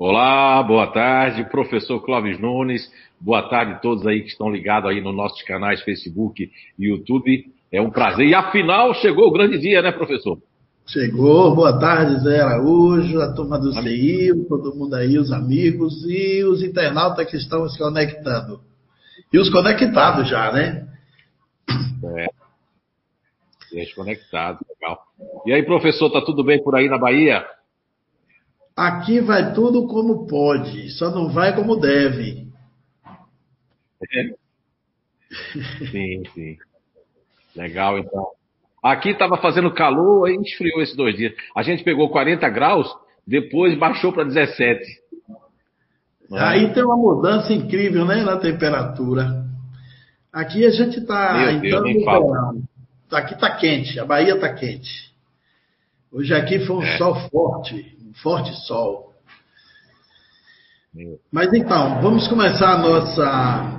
Olá, boa tarde, professor Clóvis Nunes. Boa tarde a todos aí que estão ligados aí nos nossos canais Facebook e YouTube. É um prazer. E afinal chegou o grande dia, né, professor? Chegou, boa tarde, Zé Araújo, a turma do CI, todo mundo aí, os amigos e os internautas que estão se conectando. E os conectados já, né? É. Gente conectado, legal. E aí, professor, tá tudo bem por aí na Bahia? Aqui vai tudo como pode, só não vai como deve. É. Sim, sim. Legal, então. Aqui estava fazendo calor, aí esfriou esses dois dias. A gente pegou 40 graus, depois baixou para 17. Aí tem uma mudança incrível, né, na temperatura. Aqui a gente está então no verão. Aqui está quente, a Bahia está quente. Hoje aqui foi um é. sol forte, forte sol. Mas então, vamos começar a nossa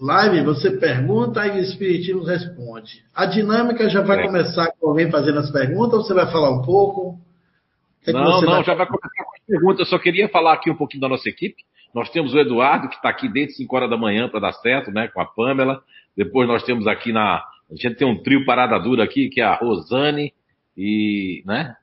live, você pergunta e o Espiritismo responde. A dinâmica já vai é. começar com alguém fazendo as perguntas ou você vai falar um pouco? Que não, não, vai... já vai começar com as perguntas. Eu só queria falar aqui um pouquinho da nossa equipe. Nós temos o Eduardo, que está aqui desde 5 horas da manhã para dar certo, né, com a Pamela. Depois nós temos aqui na. A gente tem um trio parada dura aqui, que é a Rosane e, né,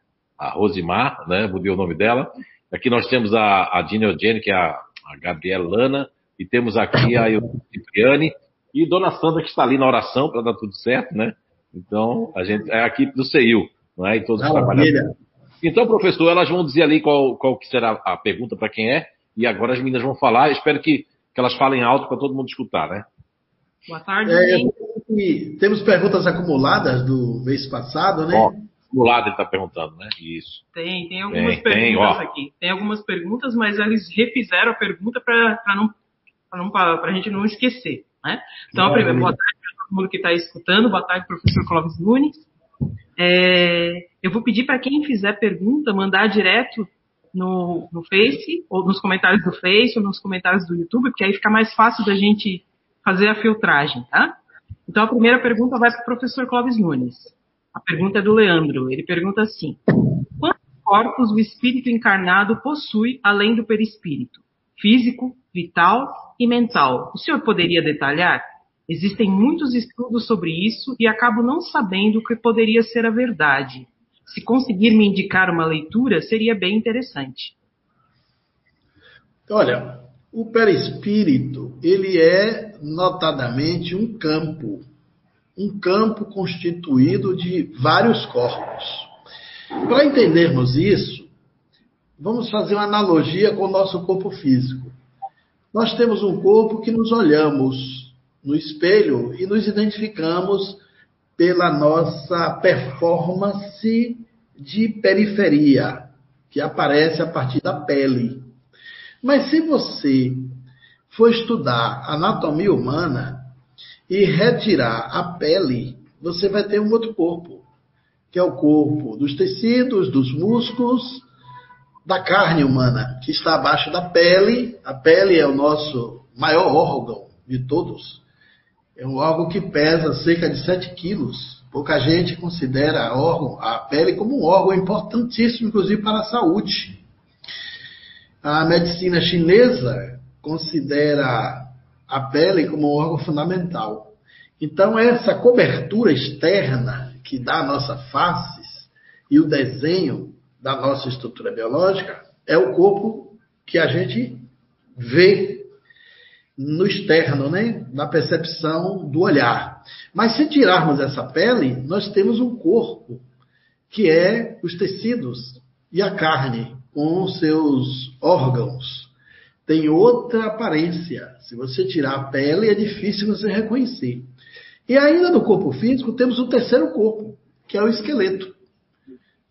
a Rosimar, né, mudei o nome dela. Aqui nós temos a, a Dina Eugênio, que é a, a Gabriela Lana e temos aqui a Cipriane e Dona Sandra, que está ali na oração para dar tudo certo, né? Então, a gente é a equipe do CEIU, não é? E todos os trabalhadores. Então, professor, elas vão dizer ali qual, qual que será a pergunta para quem é, e agora as meninas vão falar. Eu espero que, que elas falem alto para todo mundo escutar, né? Boa tarde, é, Temos perguntas acumuladas do mês passado, né? Ó, acumulado ele está perguntando, né? Isso. Tem, tem algumas tem, perguntas tem, aqui. Tem algumas perguntas, mas eles refizeram a pergunta para não para a gente não esquecer. Né? Então, a primeira, boa tarde para todo mundo que está escutando, boa tarde, professor Clóvis Nunes. É, eu vou pedir para quem fizer pergunta, mandar direto no, no Face, ou nos comentários do Face, ou nos comentários do YouTube, porque aí fica mais fácil da gente fazer a filtragem, tá? Então, a primeira pergunta vai para o professor Clóvis Nunes. A pergunta é do Leandro. Ele pergunta assim: Quantos corpos o espírito encarnado possui além do perispírito? Físico, vital e mental. O senhor poderia detalhar? Existem muitos estudos sobre isso e acabo não sabendo o que poderia ser a verdade. Se conseguir me indicar uma leitura, seria bem interessante. Olha, o perispírito, ele é notadamente um campo, um campo constituído de vários corpos. Para entendermos isso, vamos fazer uma analogia com o nosso corpo físico. Nós temos um corpo que nos olhamos no espelho e nos identificamos pela nossa performance de periferia, que aparece a partir da pele. Mas se você for estudar anatomia humana e retirar a pele, você vai ter um outro corpo, que é o corpo dos tecidos, dos músculos da carne humana, que está abaixo da pele. A pele é o nosso maior órgão de todos. É um órgão que pesa cerca de 7 quilos. Pouca gente considera a, órgão, a pele como um órgão importantíssimo, inclusive para a saúde. A medicina chinesa considera a pele como órgão fundamental. Então, essa cobertura externa que dá a nossa face e o desenho da nossa estrutura biológica é o corpo que a gente vê no externo, né? na percepção do olhar. Mas se tirarmos essa pele, nós temos um corpo que é os tecidos e a carne com seus órgãos. Tem outra aparência. Se você tirar a pele, é difícil você reconhecer. E ainda no corpo físico, temos o terceiro corpo, que é o esqueleto.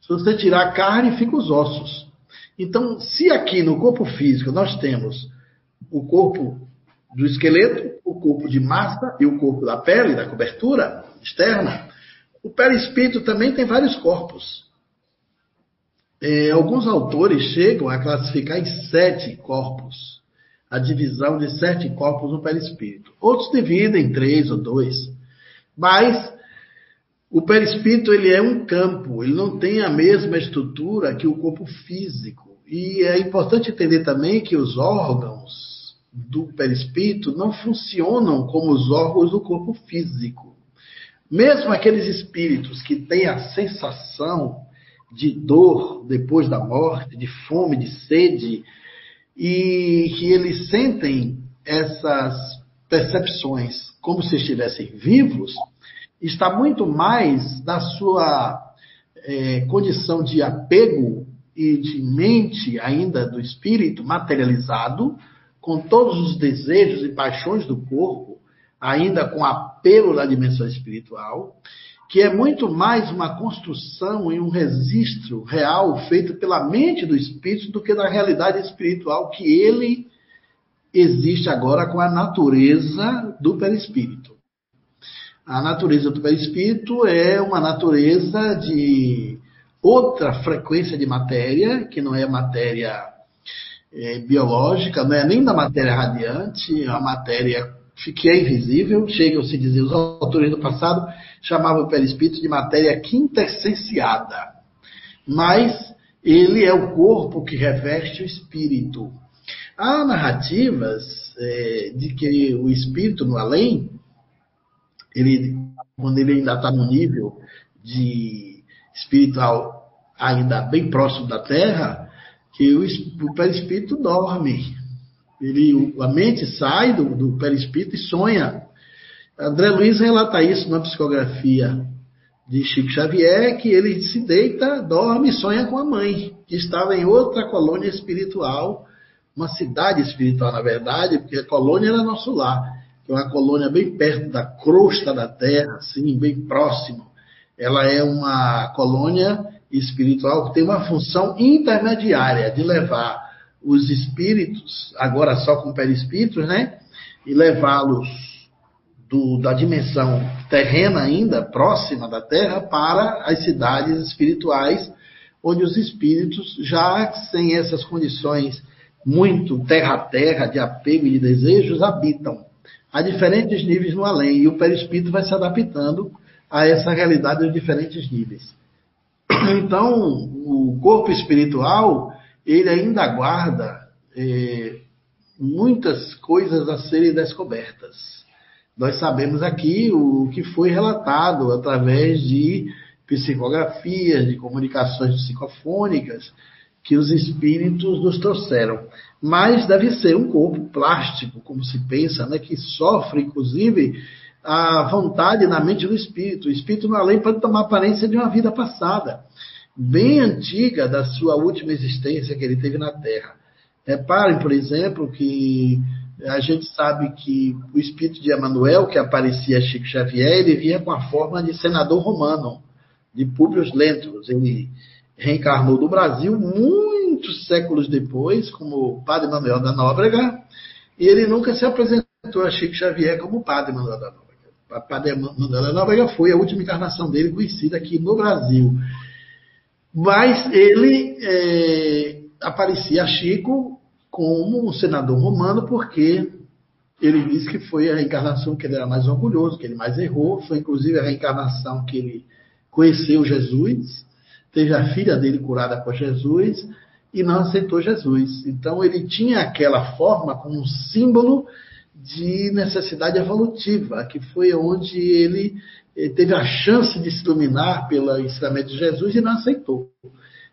Se você tirar a carne, fica os ossos. Então, se aqui no corpo físico nós temos o corpo do esqueleto, o corpo de massa e o corpo da pele, da cobertura externa, o perispírito também tem vários corpos. É, alguns autores chegam a classificar em sete corpos, a divisão de sete corpos no perispírito. Outros dividem em três ou dois. Mas o perispírito ele é um campo, ele não tem a mesma estrutura que o corpo físico. E é importante entender também que os órgãos do perispírito não funcionam como os órgãos do corpo físico. Mesmo aqueles espíritos que têm a sensação de dor depois da morte, de fome, de sede, e que eles sentem essas percepções como se estivessem vivos, está muito mais da sua é, condição de apego e de mente ainda do espírito materializado, com todos os desejos e paixões do corpo, ainda com apelo da dimensão espiritual, que é muito mais uma construção e um registro real feito pela mente do espírito do que da realidade espiritual que ele existe agora com a natureza do perispírito. A natureza do perispírito é uma natureza de outra frequência de matéria, que não é matéria é, biológica, não é nem da matéria radiante, é a matéria que é invisível, chegam a se dizer, os autores do passado chamavam o perispírito de matéria quintessenciada. Mas ele é o corpo que reveste o espírito. Há narrativas é, de que o espírito no além, ele, quando ele ainda está no nível de espiritual ainda bem próximo da Terra, que o, o perispírito dorme. Ele, a mente sai do, do perispírito e sonha. André Luiz relata isso na psicografia de Chico Xavier, que ele se deita, dorme e sonha com a mãe, que estava em outra colônia espiritual, uma cidade espiritual, na verdade, porque a colônia era nosso lar, que é uma colônia bem perto da crosta da terra, assim, bem próximo. Ela é uma colônia espiritual que tem uma função intermediária de levar os espíritos, agora só com perispíritos, né? E levá-los da dimensão terrena ainda, próxima da Terra, para as cidades espirituais, onde os espíritos, já sem essas condições muito terra-terra, de apego e de desejos, habitam a diferentes níveis no além. E o perispírito vai se adaptando a essa realidade de diferentes níveis. Então, o corpo espiritual ele ainda guarda é, muitas coisas a serem descobertas. Nós sabemos aqui o que foi relatado através de psicografias, de comunicações psicofônicas, que os espíritos nos trouxeram. Mas deve ser um corpo plástico, como se pensa, né, que sofre, inclusive, a vontade na mente do espírito. O espírito, na lei, pode tomar aparência de uma vida passada bem antiga da sua última existência que ele teve na Terra. Reparem, por exemplo, que a gente sabe que o espírito de Emanuel, que aparecia Chico Xavier, ele vinha com a forma de senador romano, de Públio Lentulus. Ele reencarnou no Brasil muitos séculos depois, como Padre Manuel da Nóbrega, e ele nunca se apresentou a Chico Xavier como Padre Manuel da Nóbrega. Padre Manuel da Nóbrega foi a última encarnação dele conhecida aqui no Brasil. Mas ele é, aparecia Chico como um senador romano, porque ele disse que foi a reencarnação que ele era mais orgulhoso, que ele mais errou. Foi inclusive a reencarnação que ele conheceu Jesus, teve a filha dele curada por Jesus e não aceitou Jesus. Então ele tinha aquela forma como um símbolo de necessidade evolutiva, que foi onde ele teve a chance de se iluminar pelo ensinamento de Jesus e não aceitou.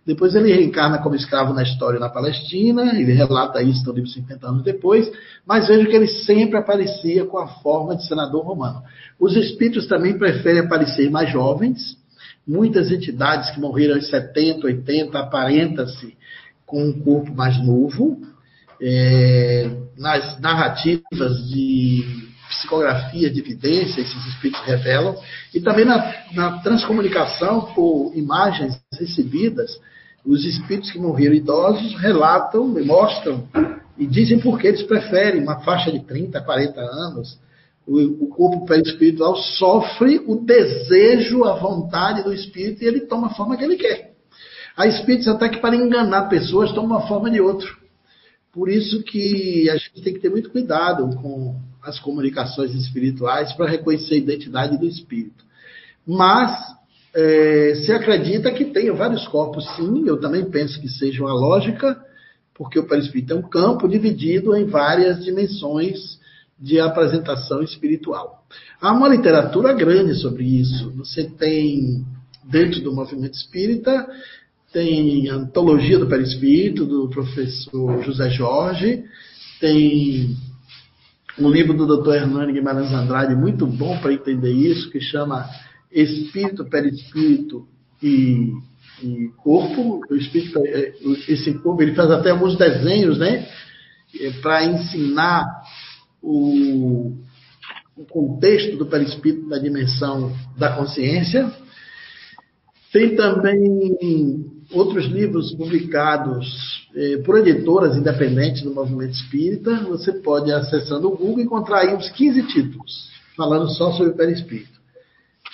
Depois ele reencarna como escravo na história na Palestina, ele relata isso no livro 50 anos depois, mas vejo que ele sempre aparecia com a forma de senador romano. Os espíritos também preferem aparecer mais jovens, muitas entidades que morreram em 70, 80, aparentam-se com um corpo mais novo. É, nas narrativas de psicografia de evidência, esses espíritos revelam, e também na, na transcomunicação por imagens recebidas, os espíritos que morreram idosos relatam, mostram e dizem por que eles preferem uma faixa de 30, 40 anos. O, o corpo perispiritual sofre o desejo, a vontade do espírito e ele toma a forma que ele quer. Há espíritos até que para enganar pessoas tomam a forma de outro. Por isso que a gente tem que ter muito cuidado com as comunicações espirituais para reconhecer a identidade do espírito. Mas é, se acredita que tenha vários corpos, sim, eu também penso que seja uma lógica, porque o perispírito é um campo dividido em várias dimensões de apresentação espiritual. Há uma literatura grande sobre isso. Você tem, dentro do movimento espírita, tem a Antologia do Perispírito, do professor José Jorge, tem um livro do Dr. Hernani Guimarães Andrade, muito bom para entender isso, que chama Espírito, Perispírito e, e Corpo. O espírito, é, esse corpo, ele faz até alguns desenhos, né? É, para ensinar o, o contexto do perispírito na dimensão da consciência. Tem também outros livros publicados eh, por editoras independentes do movimento espírita. Você pode, acessando o Google, encontrar aí uns 15 títulos falando só sobre o perispírito,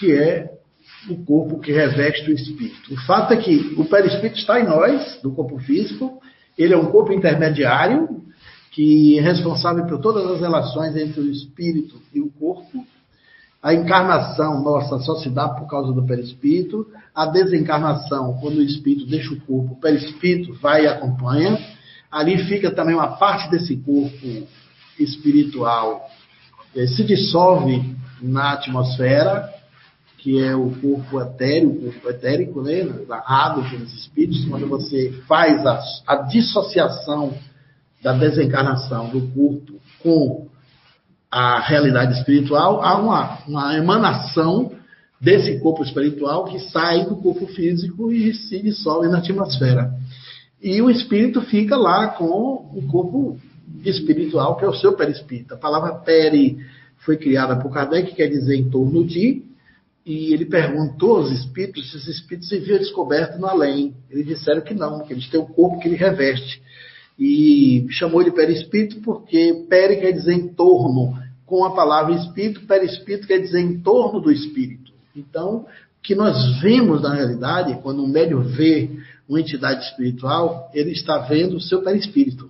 que é o corpo que reveste o espírito. O fato é que o perispírito está em nós, do corpo físico, ele é um corpo intermediário, que é responsável por todas as relações entre o espírito e o corpo. A encarnação nossa só se dá por causa do perispírito. A desencarnação, quando o espírito deixa o corpo, o perispírito vai e acompanha. Ali fica também uma parte desse corpo espiritual, eh, se dissolve na atmosfera, que é o corpo etéreo, o corpo etérico, né, narrado pelos espíritos, quando você faz a, a dissociação da desencarnação do corpo com a realidade espiritual, há uma, uma emanação desse corpo espiritual que sai do corpo físico e se dissolve na atmosfera. E o espírito fica lá com o corpo espiritual, que é o seu perispírito. A palavra peri foi criada por Kardec, que quer dizer em torno de, e ele perguntou aos espíritos se os espíritos se viam descobertos no além. Eles disseram que não, que eles têm o corpo que ele reveste. E chamou ele perispírito porque peri quer dizer em torno, com a palavra espírito, perispírito quer dizer em torno do espírito. Então, o que nós vemos na realidade, quando um médium vê uma entidade espiritual, ele está vendo o seu perispírito.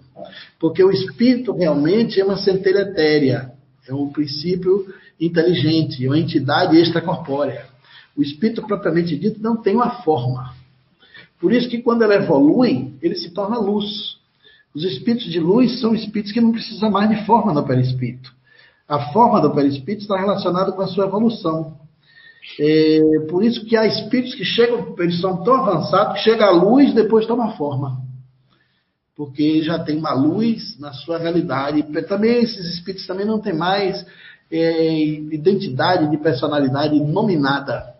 Porque o espírito realmente é uma centelha etérea, é um princípio inteligente, uma entidade extracorpórea. O espírito propriamente dito não tem uma forma. Por isso que quando ela evolui, ele se torna luz. Os espíritos de luz são espíritos que não precisam mais de forma no perispírito. A forma do perispírito está relacionada com a sua evolução. É, por isso que há espíritos que chegam, eles são tão avançados que chega a luz depois toma forma. Porque já tem uma luz na sua realidade. Também esses espíritos também não têm mais é, identidade de personalidade nominada.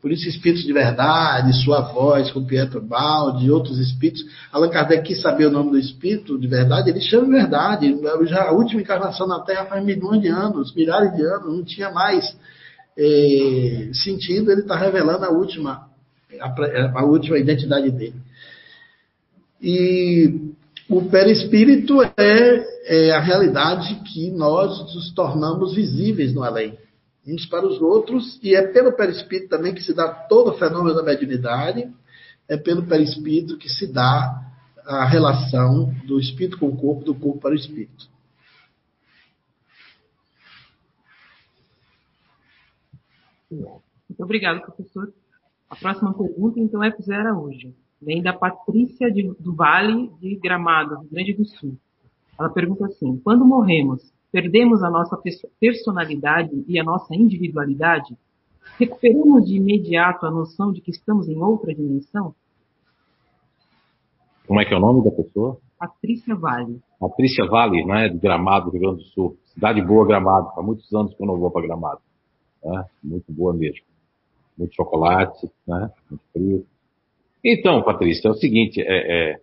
Por isso, espíritos de verdade, sua voz, com Pietro Baldi, outros espíritos. Allan Kardec quis saber o nome do espírito de verdade, ele chama de verdade. Já a última encarnação na Terra faz milhões de anos, milhares de anos, não tinha mais é, sentido, ele está revelando a última, a, a, última identidade dele. E o perispírito é, é a realidade que nós nos tornamos visíveis no além uns para os outros, e é pelo perispírito também que se dá todo o fenômeno da mediunidade, é pelo perispírito que se dá a relação do espírito com o corpo, do corpo para o espírito. Muito obrigado, professor. A próxima pergunta, então, é para Zé hoje. Vem da Patrícia de, do Vale de Gramado, Rio Grande do Sul. Ela pergunta assim: quando morremos, perdemos a nossa personalidade e a nossa individualidade? Recuperamos de imediato a noção de que estamos em outra dimensão? Como é que é o nome da pessoa? Patrícia Vale. Patrícia Vale, né, de Gramado, Rio Grande do Sul. Cidade boa, Gramado. Há muitos anos que eu não vou para Gramado. Né? Muito boa mesmo. Muito chocolate, né? muito frio. Então, Patrícia, é o seguinte, é, é,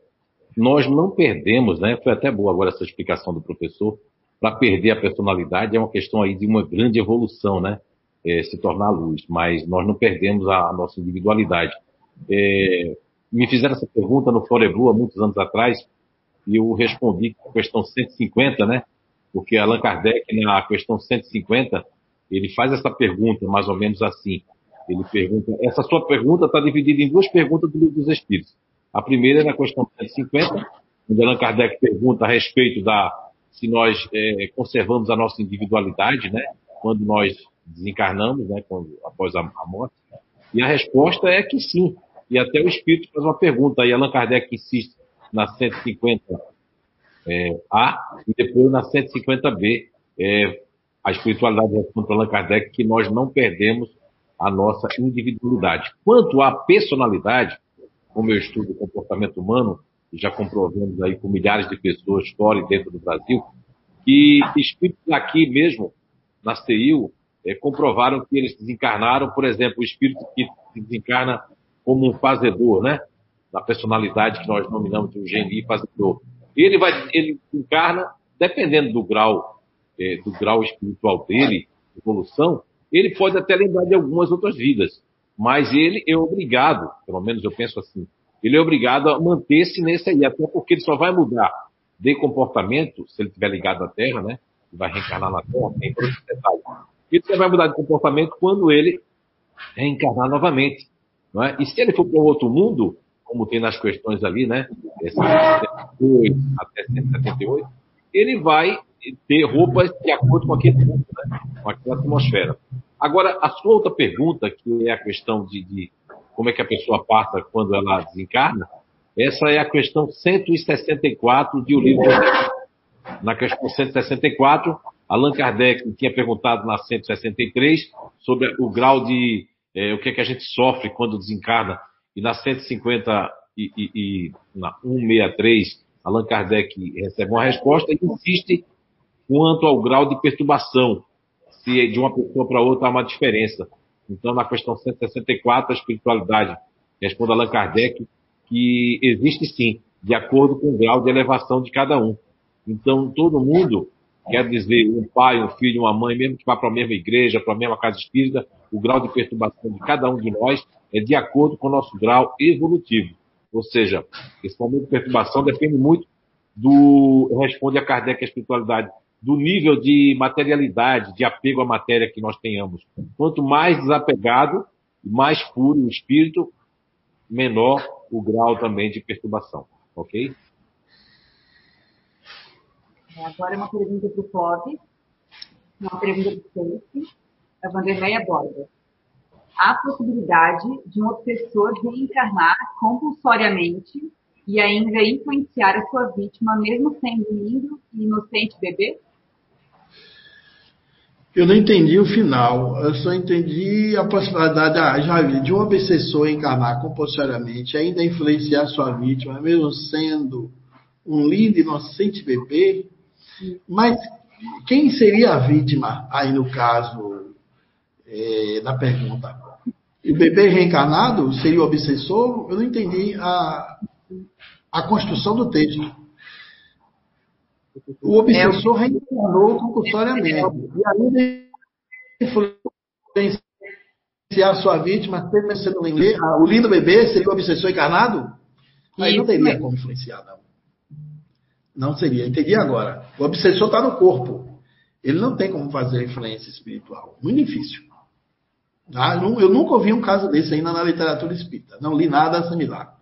nós não perdemos, né? Foi até boa agora essa explicação do professor para perder a personalidade é uma questão aí de uma grande evolução, né? É, se tornar luz, mas nós não perdemos a, a nossa individualidade. É, me fizeram essa pergunta no Forebu há muitos anos atrás e eu respondi com a questão 150, né? Porque Allan Kardec, na questão 150, ele faz essa pergunta mais ou menos assim. Ele pergunta, essa sua pergunta está dividida em duas perguntas do livro dos Espíritos. A primeira é na questão 150, onde Allan Kardec pergunta a respeito da se nós é, conservamos a nossa individualidade, né, quando nós desencarnamos, né, quando, após a, a, morte? E a resposta é que sim. E até o Espírito faz uma pergunta, aí Allan Kardec insiste, na 150A é, e depois na 150B. É, a espiritualidade responde para Allan Kardec que nós não perdemos a nossa individualidade. Quanto à personalidade, como eu estudo o comportamento humano, já comprovamos aí com milhares de pessoas fora e dentro do Brasil, que espíritos aqui mesmo, na CEIU, é, comprovaram que eles desencarnaram, por exemplo, o espírito que desencarna como um fazedor, né? Da personalidade que nós nominamos de um geni fazedor. Ele vai, ele encarna, dependendo do grau, é, do grau espiritual dele, evolução, ele pode até lembrar de algumas outras vidas, mas ele é obrigado, pelo menos eu penso assim, ele é obrigado a manter-se nesse aí, até porque ele só vai mudar de comportamento, se ele estiver ligado à Terra, né? Vai reencarnar na Terra, tem todos os detalhes. Ele só vai mudar de comportamento quando ele reencarnar novamente. Não é? E se ele for para outro mundo, como tem nas questões ali, né? 178 até 178, ele vai ter roupas de acordo com aquele mundo, né? com aquela atmosfera. Agora, a sua outra pergunta, que é a questão de, de como é que a pessoa passa quando ela desencarna, essa é a questão 164 de O Livro Na questão 164, Allan Kardec tinha perguntado na 163 sobre o grau de é, o que é que a gente sofre quando desencarna, e na 150 e, e, e na 163, Allan Kardec recebe uma resposta e insiste quanto ao grau de perturbação, se de uma pessoa para outra há uma diferença. Então, na questão 164, a espiritualidade responde Allan Kardec que existe sim, de acordo com o grau de elevação de cada um. Então, todo mundo, quer dizer, um pai, um filho, uma mãe, mesmo que vá para a mesma igreja, para a mesma casa espírita, o grau de perturbação de cada um de nós é de acordo com o nosso grau evolutivo. Ou seja, esse momento de perturbação depende muito do, responde a Kardec a espiritualidade, do nível de materialidade, de apego à matéria que nós tenhamos. Quanto mais desapegado, mais puro o espírito, menor o grau também de perturbação. Ok? Agora uma pergunta para o uma pergunta para o Felipe, a Vanderleia Borba. Há possibilidade de um obsessor reencarnar compulsoriamente e ainda influenciar a sua vítima, mesmo sendo lindo e inocente bebê? Eu não entendi o final, eu só entendi a possibilidade ah, já vi, de um obsessor encarnar compulsoriamente, ainda influenciar sua vítima, mesmo sendo um lindo, inocente bebê. Mas quem seria a vítima aí no caso é, da pergunta? O bebê reencarnado seria o obsessor? Eu não entendi a, a construção do texto. O obsessor é, reencarnou compulsoriamente. E ainda influenciar a sua vítima, você não ler, o lindo bebê seria o obsessor encarnado? Aí não teria como influenciar, não. Não seria. Entendi agora. O obsessor está no corpo. Ele não tem como fazer influência espiritual. Muito difícil. Ah, eu nunca ouvi um caso desse ainda na literatura espírita. Não li nada similar.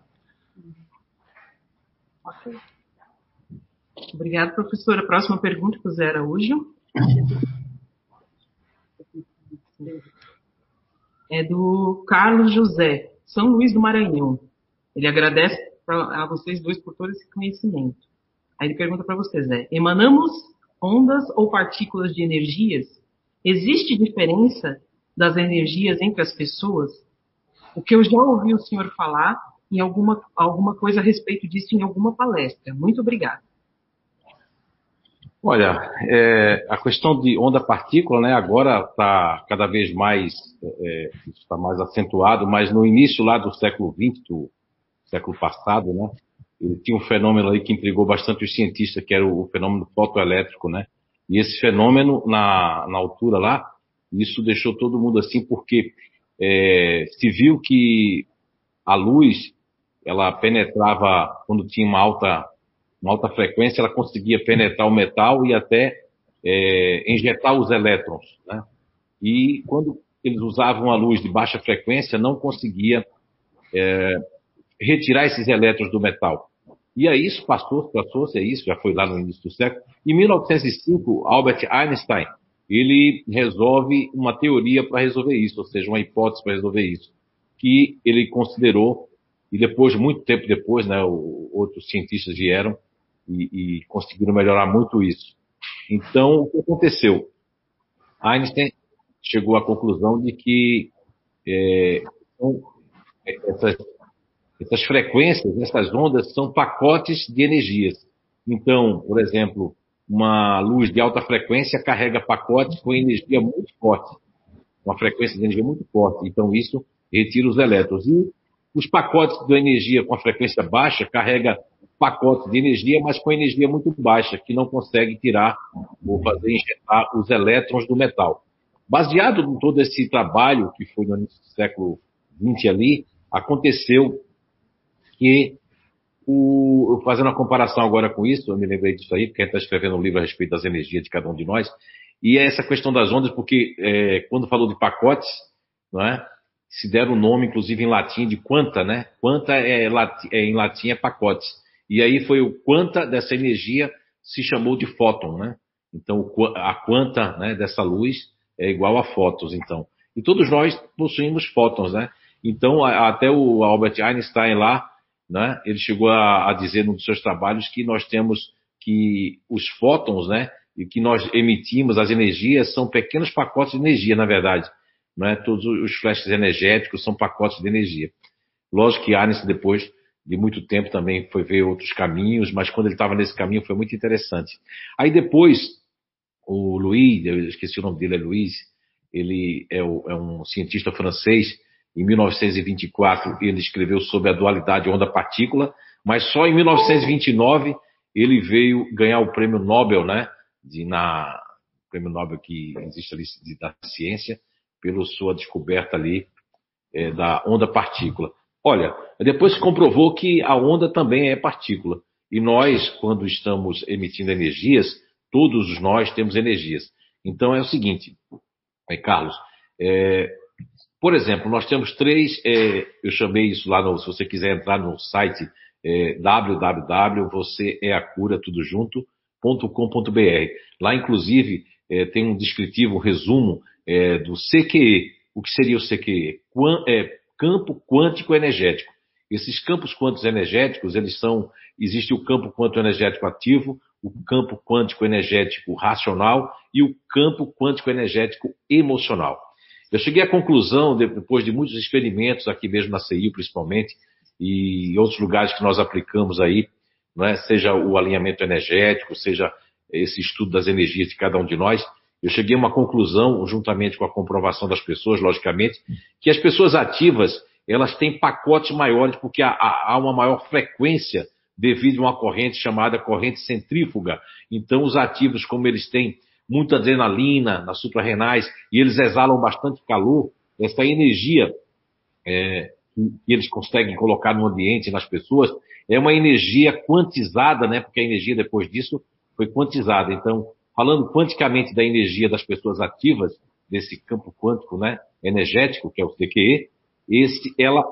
Obrigada, professora. Próxima pergunta Zé Araújo. É do Carlos José, São Luís do Maranhão. Ele agradece a vocês dois por todo esse conhecimento. Aí ele pergunta para vocês, emanamos ondas ou partículas de energias? Existe diferença das energias entre as pessoas? O que eu já ouvi o senhor falar em alguma, alguma coisa a respeito disso em alguma palestra. Muito obrigada. Olha, é, a questão de onda-partícula, né, agora está cada vez mais, é, está mais acentuado, mas no início lá do século XX, do século passado, né, ele tinha um fenômeno aí que intrigou bastante os cientistas, que era o, fenômeno fotoelétrico, né, e esse fenômeno, na, na altura lá, isso deixou todo mundo assim, porque é, se viu que a luz, ela penetrava, quando tinha uma alta uma alta frequência, ela conseguia penetrar o metal e até é, injetar os elétrons. Né? E quando eles usavam a luz de baixa frequência, não conseguia é, retirar esses elétrons do metal. E aí isso passou, passou-se a isso, já foi lá no início do século. Em 1905, Albert Einstein, ele resolve uma teoria para resolver isso, ou seja, uma hipótese para resolver isso, que ele considerou e depois, muito tempo depois, né, outros cientistas vieram e, e conseguiram melhorar muito isso. Então, o que aconteceu? Einstein chegou à conclusão de que é, essas, essas frequências, essas ondas, são pacotes de energias. Então, por exemplo, uma luz de alta frequência carrega pacotes com energia muito forte, uma frequência de energia muito forte. Então, isso retira os elétrons. E os pacotes de energia com a frequência baixa carrega pacotes de energia, mas com energia muito baixa, que não consegue tirar ou fazer injetar os elétrons do metal. Baseado em todo esse trabalho que foi no século XX ali, aconteceu que, o, fazendo a comparação agora com isso, eu me lembrei disso aí, porque a gente está escrevendo um livro a respeito das energias de cada um de nós, e é essa questão das ondas, porque é, quando falou de pacotes, não é? se deram o nome, inclusive em latim, de quanta, né? Quanta é, é, em latim é pacotes. E aí foi o quanta dessa energia se chamou de fóton, né? Então a quanta né, dessa luz é igual a fótons, então. E todos nós possuímos fótons, né? Então até o Albert Einstein lá, né? Ele chegou a, a dizer num dos seus trabalhos que nós temos que os fótons, né? E que nós emitimos, as energias, são pequenos pacotes de energia, na verdade. Não é? Todos os flashes energéticos são pacotes de energia. Lógico que Einstein, depois de muito tempo, também foi ver outros caminhos, mas quando ele estava nesse caminho foi muito interessante. Aí depois, o Louis, eu esqueci o nome dele, é Louis, ele é, é um cientista francês, em 1924 ele escreveu sobre a dualidade onda-partícula, mas só em 1929 ele veio ganhar o prêmio Nobel, né? De, na, prêmio Nobel que existe ali de, da ciência, pela sua descoberta ali é, da onda-partícula. Olha, depois se comprovou que a onda também é partícula. E nós, quando estamos emitindo energias, todos nós temos energias. Então é o seguinte, Carlos, é, por exemplo, nós temos três, é, eu chamei isso lá, no, se você quiser entrar no site é, www.vocêeacura.com.br. Lá, inclusive, é, tem um descritivo, um resumo é, do CQE. O que seria o CQE? Quan, é, campo quântico energético. Esses campos quânticos energéticos, eles são, existe o campo quântico energético ativo, o campo quântico energético racional e o campo quântico energético emocional. Eu cheguei à conclusão, depois de muitos experimentos, aqui mesmo na CI principalmente, e outros lugares que nós aplicamos aí, é? seja o alinhamento energético, seja esse estudo das energias de cada um de nós, eu cheguei a uma conclusão, juntamente com a comprovação das pessoas, logicamente, que as pessoas ativas elas têm pacotes maiores porque há, há uma maior frequência devido a uma corrente chamada corrente centrífuga. Então, os ativos, como eles têm muita adrenalina nas suprarrenais e eles exalam bastante calor, essa energia é, que eles conseguem colocar no ambiente, nas pessoas, é uma energia quantizada, né? Porque a energia depois disso foi quantizada. Então, falando quanticamente da energia das pessoas ativas, desse campo quântico né, energético, que é o CQE, esse, ela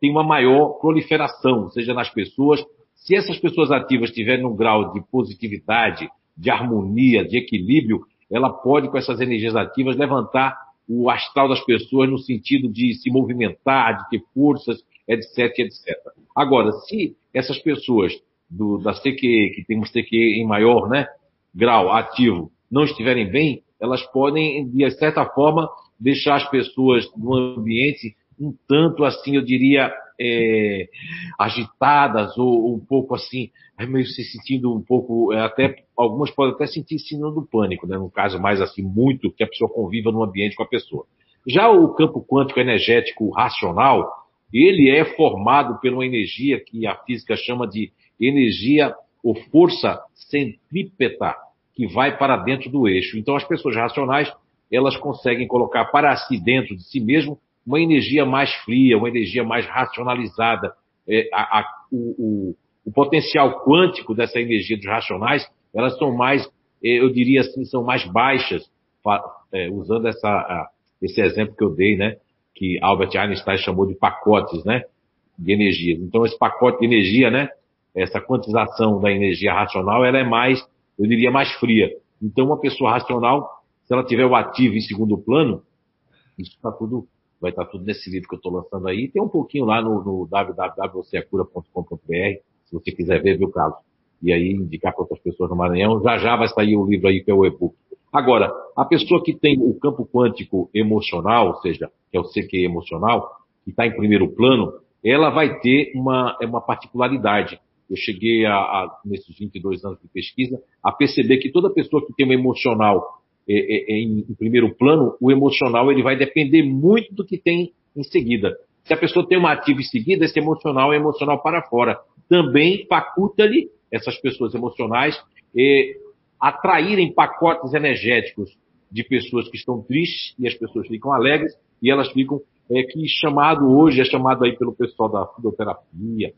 tem uma maior proliferação, seja nas pessoas. Se essas pessoas ativas tiverem um grau de positividade, de harmonia, de equilíbrio, ela pode, com essas energias ativas, levantar o astral das pessoas no sentido de se movimentar, de ter forças, etc, etc. Agora, se essas pessoas do, da CQE, que tem um CQE em maior, né, grau ativo não estiverem bem, elas podem, de certa forma, deixar as pessoas no ambiente um tanto assim, eu diria, é, agitadas ou um pouco assim, meio se sentindo um pouco, é, até algumas podem até sentir síndrome do pânico, né? no caso mais assim, muito que a pessoa conviva no ambiente com a pessoa. Já o campo quântico energético racional, ele é formado por uma energia que a física chama de energia ou força centrípeta que vai para dentro do eixo. Então, as pessoas racionais, elas conseguem colocar para si dentro de si mesmo uma energia mais fria, uma energia mais racionalizada. É, a, a, o, o, o, potencial quântico dessa energia dos racionais, elas são mais, é, eu diria assim, são mais baixas, é, usando essa, a, esse exemplo que eu dei, né, que Albert Einstein chamou de pacotes, né, de energia. Então, esse pacote de energia, né, essa quantização da energia racional, ela é mais eu diria, mais fria. Então, uma pessoa racional, se ela tiver o ativo em segundo plano, isso está tudo vai estar tudo nesse livro que eu estou lançando aí. Tem um pouquinho lá no, no se você quiser ver, viu, Carlos? E aí indicar para outras pessoas no Maranhão. Já já vai sair o livro aí, que é o e-book. Agora, a pessoa que tem o campo quântico emocional, ou seja, que é o CQ emocional, que está em primeiro plano, ela vai ter uma, é uma particularidade. Eu cheguei a, a, nesses 22 anos de pesquisa, a perceber que toda pessoa que tem um emocional é, é, é, em, em, primeiro plano, o emocional ele vai depender muito do que tem em seguida. Se a pessoa tem uma ativa em seguida, esse emocional é emocional para fora. Também faculta-lhe, essas pessoas emocionais, é, atraírem pacotes energéticos de pessoas que estão tristes e as pessoas ficam alegres e elas ficam, é, que chamado hoje, é chamado aí pelo pessoal da fisioterapia,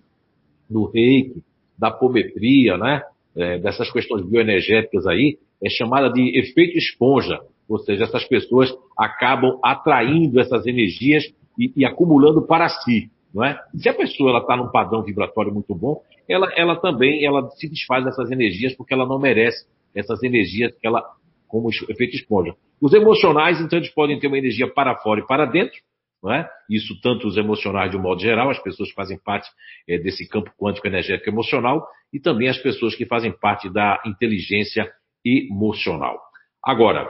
do reiki, da apometria, né? É, dessas questões bioenergéticas aí, é chamada de efeito esponja. Ou seja, essas pessoas acabam atraindo essas energias e, e acumulando para si. Não é? Se a pessoa está num padrão vibratório muito bom, ela, ela também ela se desfaz dessas energias porque ela não merece essas energias que ela, como efeito esponja. Os emocionais, então, eles podem ter uma energia para fora e para dentro, não é? Isso tanto os emocionais de um modo geral, as pessoas que fazem parte é, desse campo quântico energético emocional, e também as pessoas que fazem parte da inteligência emocional. Agora,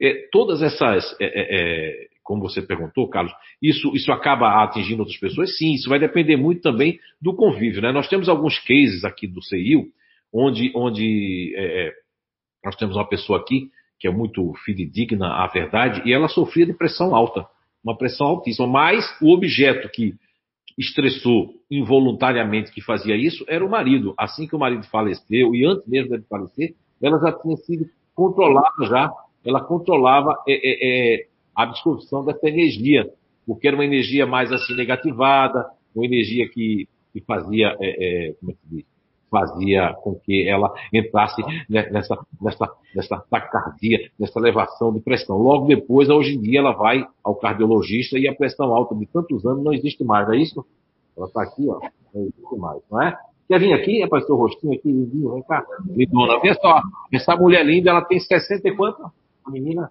é, todas essas, é, como você perguntou, Carlos, isso, isso acaba atingindo outras pessoas? Sim, isso vai depender muito também do convívio. Né? Nós temos alguns cases aqui do CIU, onde, onde nós temos uma pessoa aqui que é muito fidedigna à verdade, e ela sofria de pressão alta, uma pressão altíssima, mas o objeto que estressou involuntariamente que fazia isso era o marido. Assim que o marido faleceu, e antes mesmo dele falecer, ela já tinha sido controlada já, ela controlava é, é, é, a absorção dessa energia, porque era uma energia mais assim negativada, uma energia que, que fazia, é, é, como é que diz? Fazia com que ela entrasse nessa, nessa, nessa taquicardia, nessa elevação de pressão. Logo depois, hoje em dia, ela vai ao cardiologista e a pressão alta de tantos anos não existe mais, não é isso? Ela está aqui, ó, não existe mais, não é? Quer vir aqui? Apareceu o rostinho aqui, lindinho, vem cá. Lindona, vê só. Essa mulher linda, ela tem 60 e quanto? A menina?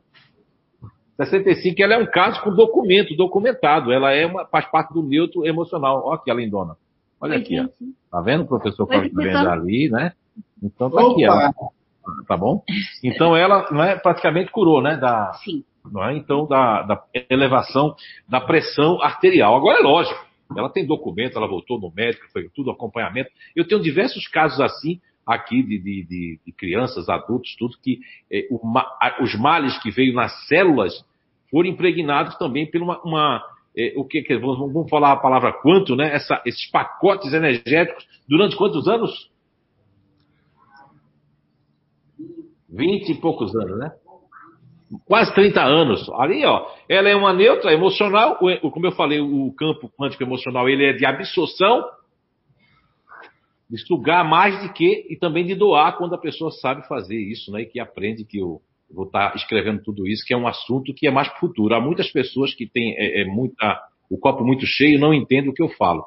65, ela é um caso com documento, documentado. Ela é uma, faz parte do neutro emocional. Olha aqui a lindona. Olha Oi, aqui, ó. Tá vendo o professor Cláudio tá vendo ali, né? Então tá Opa. aqui, ó. Tá bom? Então ela não é, praticamente curou, né? Da, Sim. Não é? Então, da, da elevação da pressão arterial. Agora é lógico ela tem documento, ela voltou no médico, foi tudo acompanhamento. Eu tenho diversos casos assim aqui de, de, de, de crianças, adultos, tudo que eh, o, os males que veio nas células foram impregnados também por uma, uma eh, o que, que vamos, vamos, falar a palavra quanto, né? Essa, esses pacotes energéticos durante quantos anos? Vinte e poucos anos, né? quase 30 anos. Ali, ó, ela é uma neutra emocional, o, como eu falei, o campo quântico emocional, ele é de absorção, de sugar mais de que, e também de doar quando a pessoa sabe fazer isso, né, e que aprende que eu vou estar escrevendo tudo isso, que é um assunto que é mais para o futuro. Há muitas pessoas que têm é, é muita, o copo muito cheio não entendem o que eu falo.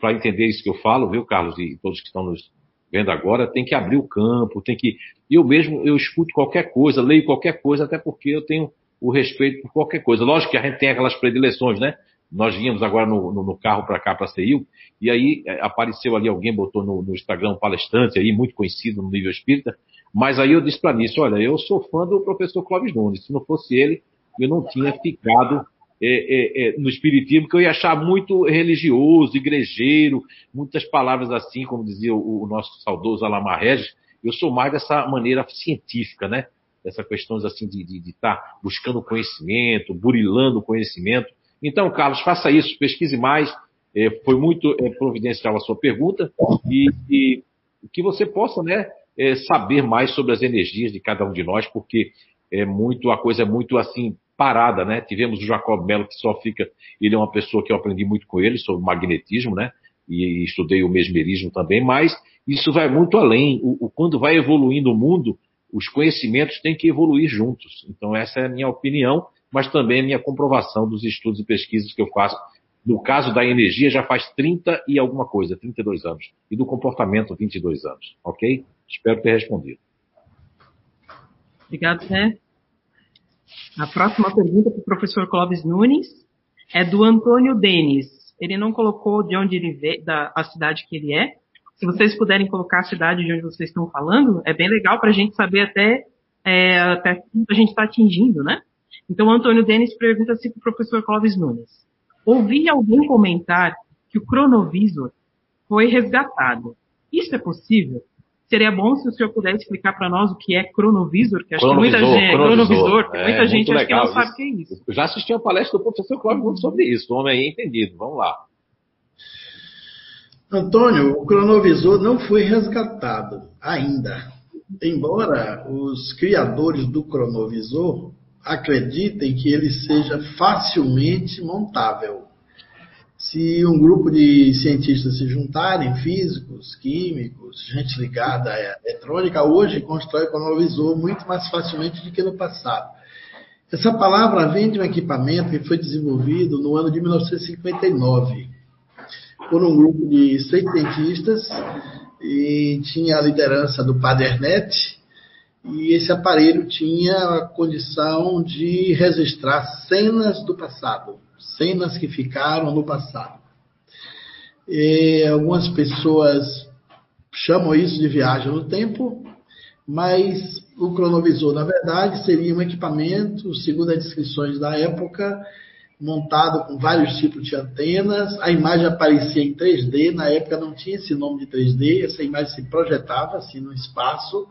Para entender isso que eu falo, viu, Carlos, e todos que estão nos vendo agora, tem que abrir o campo, tem que. Eu mesmo, eu escuto qualquer coisa, leio qualquer coisa, até porque eu tenho o respeito por qualquer coisa. Lógico que a gente tem aquelas predileções, né? Nós vínhamos agora no, no, no carro para cá, para CEIU, e aí é, apareceu ali alguém, botou no, no, Instagram um palestrante aí, muito conhecido no nível espírita, mas aí eu disse para mim, olha, eu sou fã do professor Clóvis Nunes, se não fosse ele, eu não tinha ficado é, é, é, no espiritismo que eu ia achar muito religioso, igrejeiro, muitas palavras assim, como dizia o, o nosso saudoso Alamar Regis. Eu sou mais dessa maneira científica, né? Dessa questão assim de estar tá buscando conhecimento, burilando conhecimento. Então, Carlos, faça isso, pesquise mais. É, foi muito é, providencial a sua pergunta e, e que você possa, né, saber mais sobre as energias de cada um de nós, porque é muito a coisa é muito assim parada, né? Tivemos o Jacob Mello, que só fica. Ele é uma pessoa que eu aprendi muito com ele sobre magnetismo, né? E, estudei o mesmerismo também, mas isso vai muito além. O, o, quando vai evoluindo o mundo, os conhecimentos têm que evoluir juntos. Então, essa é a minha opinião, mas também a minha comprovação dos estudos e pesquisas que eu faço. No caso da energia, já faz 30 e alguma coisa, 32 anos. E do comportamento, 22 anos. Ok? Espero ter respondido. Obrigado, Zé. A próxima pergunta é para o professor Clóvis Nunes. é do Antônio Denis. Ele não colocou de onde ele veio, da a cidade que ele é. Se vocês puderem colocar a cidade de onde vocês estão falando, é bem legal para a gente saber até, é, até a gente está atingindo, né? Então, Antônio Denis pergunta se para o professor Clóvis Nunes. Ouvi alguém comentar que o cronovisor foi resgatado. Isso é possível? Seria bom se o senhor pudesse explicar para nós o que é cronovisor, que acho cronovisor, que muita gente, cronovisor, cronovisor, muita é, gente acho que não sabe o que é isso. Eu já assisti a palestra do professor Cláudio sobre isso, o homem aí entendido. Vamos lá. Antônio, o cronovisor não foi resgatado ainda. Embora os criadores do cronovisor acreditem que ele seja facilmente montável. Se um grupo de cientistas se juntarem, físicos, químicos, gente ligada à eletrônica, hoje constrói o cronovisor muito mais facilmente do que no passado. Essa palavra vem de um equipamento que foi desenvolvido no ano de 1959 por um grupo de seis cientistas e tinha a liderança do Padernet e esse aparelho tinha a condição de registrar cenas do passado cenas que ficaram no passado. E algumas pessoas chamam isso de viagem no tempo, mas o cronovisor, na verdade, seria um equipamento, segundo as descrições da época, montado com vários tipos de antenas. A imagem aparecia em 3D, na época não tinha esse nome de 3D, essa imagem se projetava assim no espaço,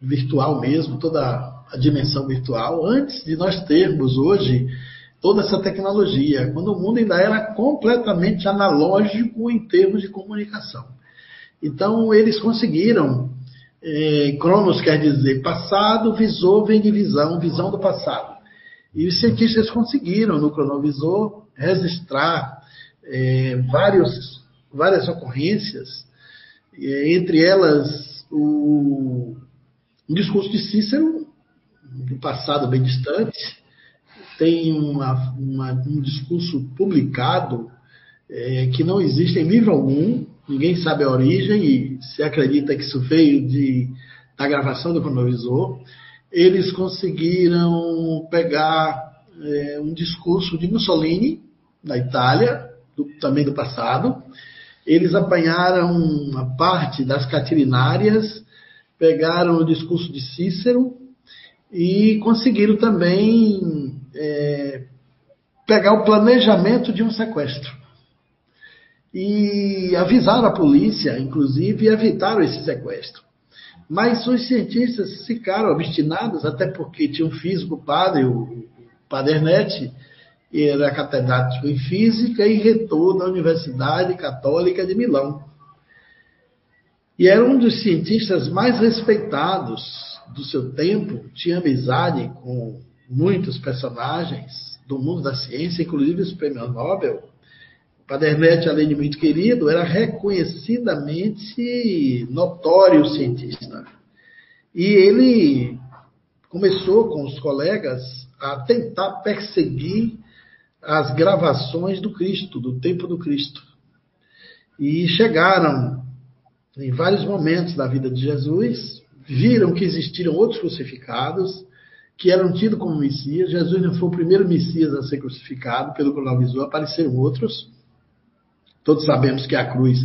virtual mesmo, toda a dimensão virtual antes de nós termos hoje toda essa tecnologia, quando o mundo ainda era completamente analógico em termos de comunicação. Então, eles conseguiram, é, Cronos quer dizer passado, visor vem de visão, visão do passado. E os cientistas conseguiram, no cronovisor, registrar é, vários, várias ocorrências, é, entre elas o discurso de Cícero, do passado bem distante, tem uma, uma, um discurso publicado é, que não existe em livro algum, ninguém sabe a origem e se acredita que isso veio de, da gravação do cronovisor. Eles conseguiram pegar é, um discurso de Mussolini, da Itália, do, também do passado. Eles apanharam uma parte das catilinárias, pegaram o discurso de Cícero e conseguiram também é, pegar o planejamento de um sequestro. E avisaram a polícia, inclusive, e evitaram esse sequestro. Mas os cientistas ficaram obstinados, até porque tinha um físico padre, o Padernete, era catedrático em física e reitor da Universidade Católica de Milão. E era um dos cientistas mais respeitados do seu tempo tinha amizade com muitos personagens do mundo da ciência, inclusive os prêmios Nobel. O Padernet, além de muito querido, era reconhecidamente notório cientista. E ele começou com os colegas a tentar perseguir as gravações do Cristo, do tempo do Cristo. E chegaram em vários momentos da vida de Jesus viram que existiram outros crucificados que eram tidos como Messias. Jesus não foi o primeiro Messias a ser crucificado, pelo que o avisou, apareceram outros. Todos sabemos que a cruz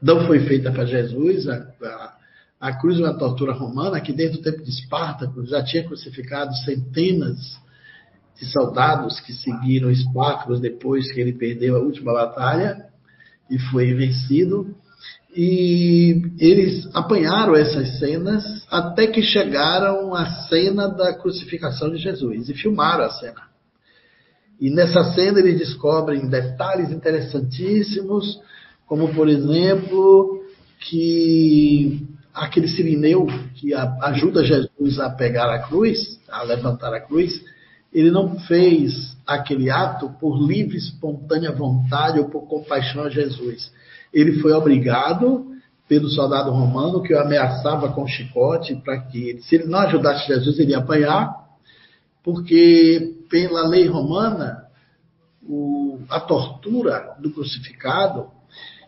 não foi feita para Jesus. A, a, a, cruz é uma tortura romana que, desde o tempo de Espartaco, já tinha crucificado centenas de soldados que seguiram Espartacus depois que ele perdeu a última batalha e foi vencido. E eles apanharam essas cenas até que chegaram à cena da crucificação de Jesus e filmaram a cena. E nessa cena eles descobrem detalhes interessantíssimos, como por exemplo, que aquele sirineu que ajuda Jesus a pegar a cruz, a levantar a cruz, ele não fez aquele ato por livre, espontânea vontade ou por compaixão a Jesus ele foi obrigado pelo soldado romano que o ameaçava com chicote para que, se ele não ajudasse Jesus, ele ia apanhar, porque pela lei romana, o, a tortura do crucificado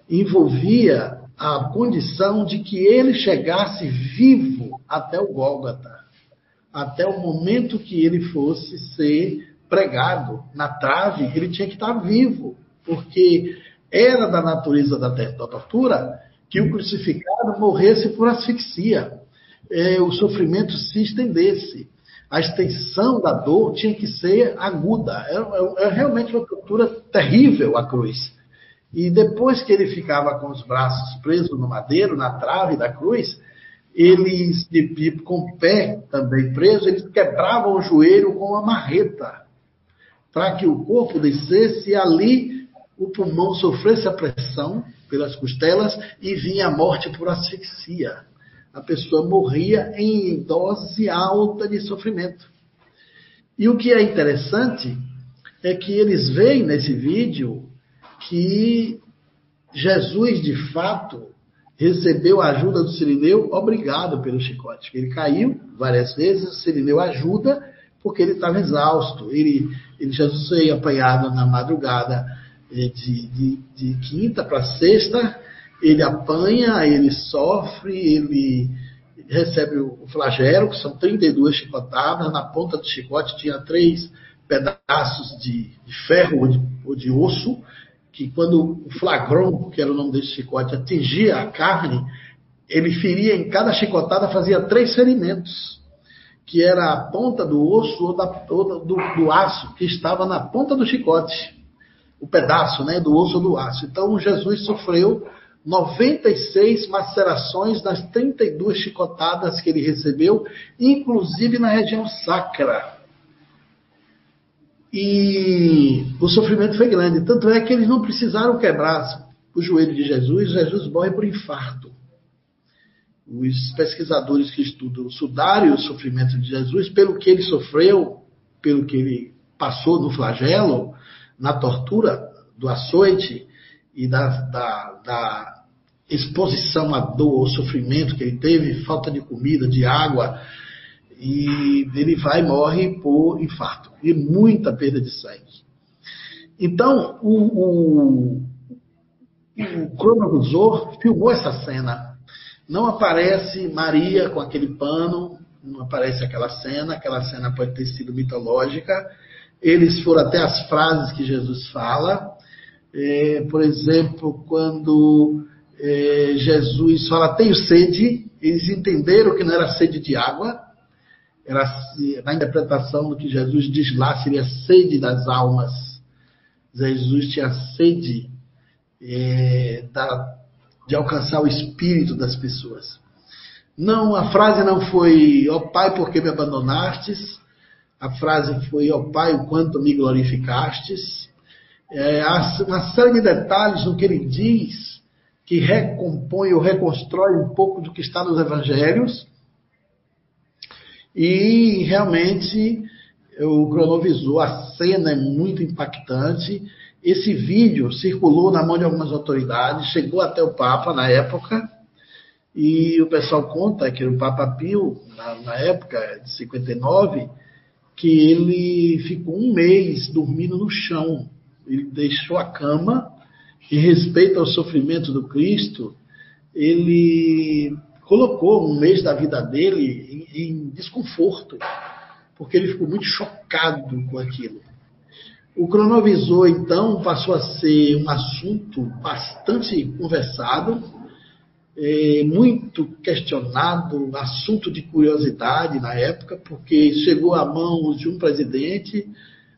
envolvia a condição de que ele chegasse vivo até o Gólgota, até o momento que ele fosse ser pregado na trave, ele tinha que estar vivo, porque era da natureza da, da tortura que o crucificado morresse por asfixia, é, o sofrimento se estendesse. A extensão da dor tinha que ser aguda. É, é, é realmente uma tortura terrível a cruz. E depois que ele ficava com os braços presos no madeiro, na trave da cruz, eles, com o pé também preso, eles quebravam o joelho com uma marreta, para que o corpo descesse e ali o pulmão sofresse a pressão pelas costelas e vinha a morte por asfixia. A pessoa morria em dose alta de sofrimento. E o que é interessante é que eles veem nesse vídeo que Jesus, de fato, recebeu a ajuda do Sirineu, obrigado pelo chicote. Ele caiu várias vezes, o Sirineu ajuda porque ele estava exausto. Ele, ele foi apanhado na madrugada de, de, de quinta para sexta, ele apanha, ele sofre, ele recebe o flagelo, que são 32 chicotadas, na ponta do chicote tinha três pedaços de, ferro ou de, ou de osso, que quando o flagron, que era o nome desse chicote, atingia a carne, ele feria em cada chicotada, fazia três ferimentos, que era a ponta do osso ou, da, ou do, do, aço que estava na ponta do chicote, o pedaço né, do osso do aço. Então Jesus sofreu 96 macerações nas 32 chicotadas que ele recebeu, inclusive na região sacra. E o sofrimento foi grande. Tanto é que eles não precisaram quebrar o joelho de Jesus, Jesus morre por infarto. Os pesquisadores que estudam o sudário e o sofrimento de Jesus, pelo que ele sofreu, pelo que ele passou no flagelo, na tortura do açoite e da, da, da exposição à dor, ao sofrimento que ele teve, falta de comida, de água, e ele vai e morre por infarto e muita perda de sangue. Então, o, o, o cronovisor filmou essa cena. Não aparece Maria com aquele pano, não aparece aquela cena, aquela cena pode ter sido mitológica. Eles foram até as frases que Jesus fala. É, por exemplo, quando é, Jesus fala, tenho sede, eles entenderam que não era sede de água, era, na interpretação do que Jesus diz lá, seria sede das almas. Jesus tinha sede é, da, de alcançar o espírito das pessoas. Não, a frase não foi, ó oh, Pai, por que me abandonastes? A frase foi, ó oh, Pai, o quanto me glorificastes. É, há uma série de detalhes no que ele diz que recompõe ou reconstrói um pouco do que está nos evangelhos e realmente o cronovisor, a cena é muito impactante. Esse vídeo circulou na mão de algumas autoridades, chegou até o Papa na época, e o pessoal conta que o Papa Pio, na, na época de 59, que ele ficou um mês dormindo no chão. Ele deixou a cama, em respeito ao sofrimento do Cristo, ele colocou um mês da vida dele em, em desconforto, porque ele ficou muito chocado com aquilo. O cronovisor, então, passou a ser um assunto bastante conversado, é, muito questionado, assunto de curiosidade na época, porque chegou à mão de um presidente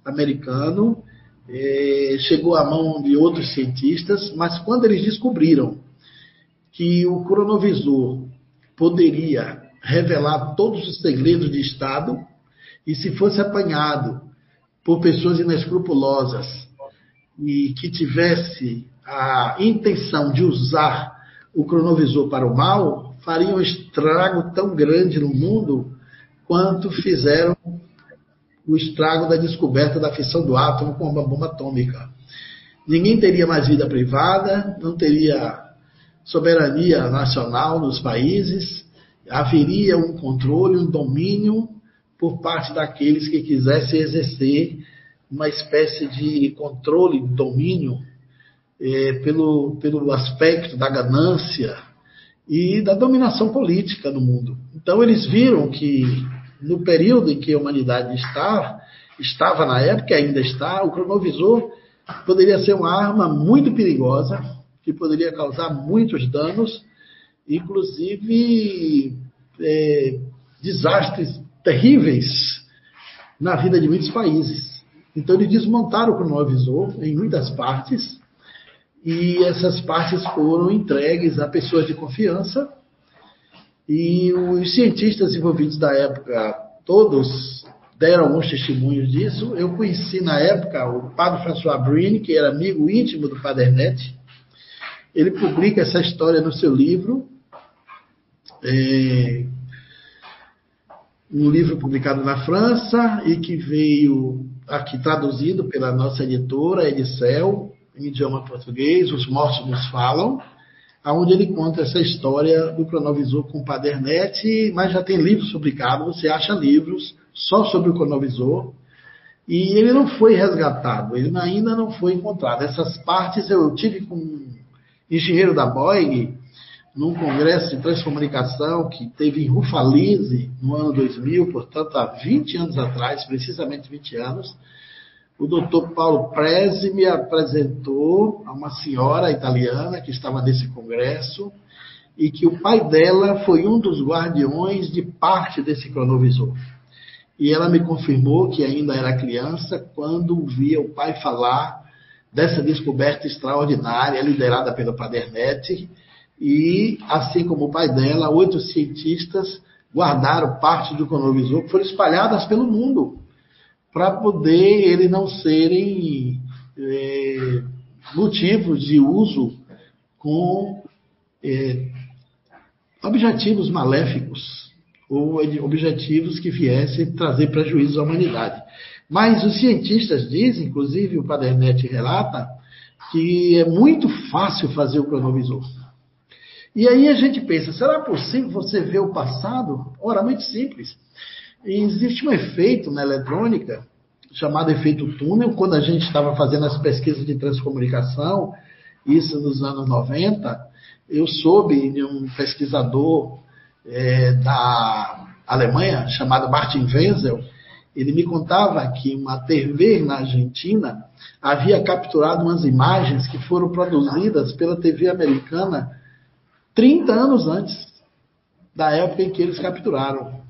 americano, é, chegou à mão de outros cientistas, mas quando eles descobriram que o cronovisor poderia revelar todos os segredos de Estado e se fosse apanhado por pessoas inescrupulosas e que tivesse a intenção de usar o cronovisor para o mal, faria um estrago tão grande no mundo quanto fizeram o estrago da descoberta da fissão do átomo com uma bomba atômica. Ninguém teria mais vida privada, não teria soberania nacional nos países, haveria um controle, um domínio por parte daqueles que quisessem exercer uma espécie de controle, domínio é, pelo, pelo aspecto da ganância e da dominação política no mundo. Então eles viram que no período em que a humanidade está, estava na época, ainda está, o cronovisor poderia ser uma arma muito perigosa, que poderia causar muitos danos, inclusive é, desastres terríveis na vida de muitos países. Então, eles desmontaram o cronovisor em muitas partes, e essas partes foram entregues a pessoas de confiança, e os cientistas envolvidos da época, todos deram alguns testemunhos disso. Eu conheci na época o padre François Brine, que era amigo íntimo do Padre Net. Ele publica essa história no seu livro, é, um livro publicado na França e que veio aqui traduzido pela nossa editora Edicel, em idioma português, Os Mortos Nos Falam onde ele conta essa história do cronovisor com o Padernet, mas já tem livros publicados, você acha livros só sobre o cronovisor, e ele não foi resgatado, ele ainda não foi encontrado. Essas partes eu tive com um engenheiro da Boeing, num congresso de transcomunicação que teve em Rufalize no ano 2000, portanto há 20 anos atrás, precisamente 20 anos, o doutor Paulo Prezi me apresentou a uma senhora italiana que estava nesse congresso e que o pai dela foi um dos guardiões de parte desse cronovisor. E ela me confirmou que ainda era criança quando via o pai falar dessa descoberta extraordinária liderada pelo Padernete e, assim como o pai dela, oito cientistas guardaram parte do cronovisor que foram espalhadas pelo mundo para poder eles não serem é, motivos de uso com é, objetivos maléficos ou objetivos que viessem trazer prejuízo à humanidade. Mas os cientistas dizem, inclusive o Padernet relata, que é muito fácil fazer o cronovisor. E aí a gente pensa, será possível você ver o passado? Ora, muito simples. Existe um efeito na eletrônica chamado efeito túnel, quando a gente estava fazendo as pesquisas de transcomunicação, isso nos anos 90, eu soube de um pesquisador é, da Alemanha, chamado Martin Wenzel, ele me contava que uma TV na Argentina havia capturado umas imagens que foram produzidas pela TV americana 30 anos antes da época em que eles capturaram.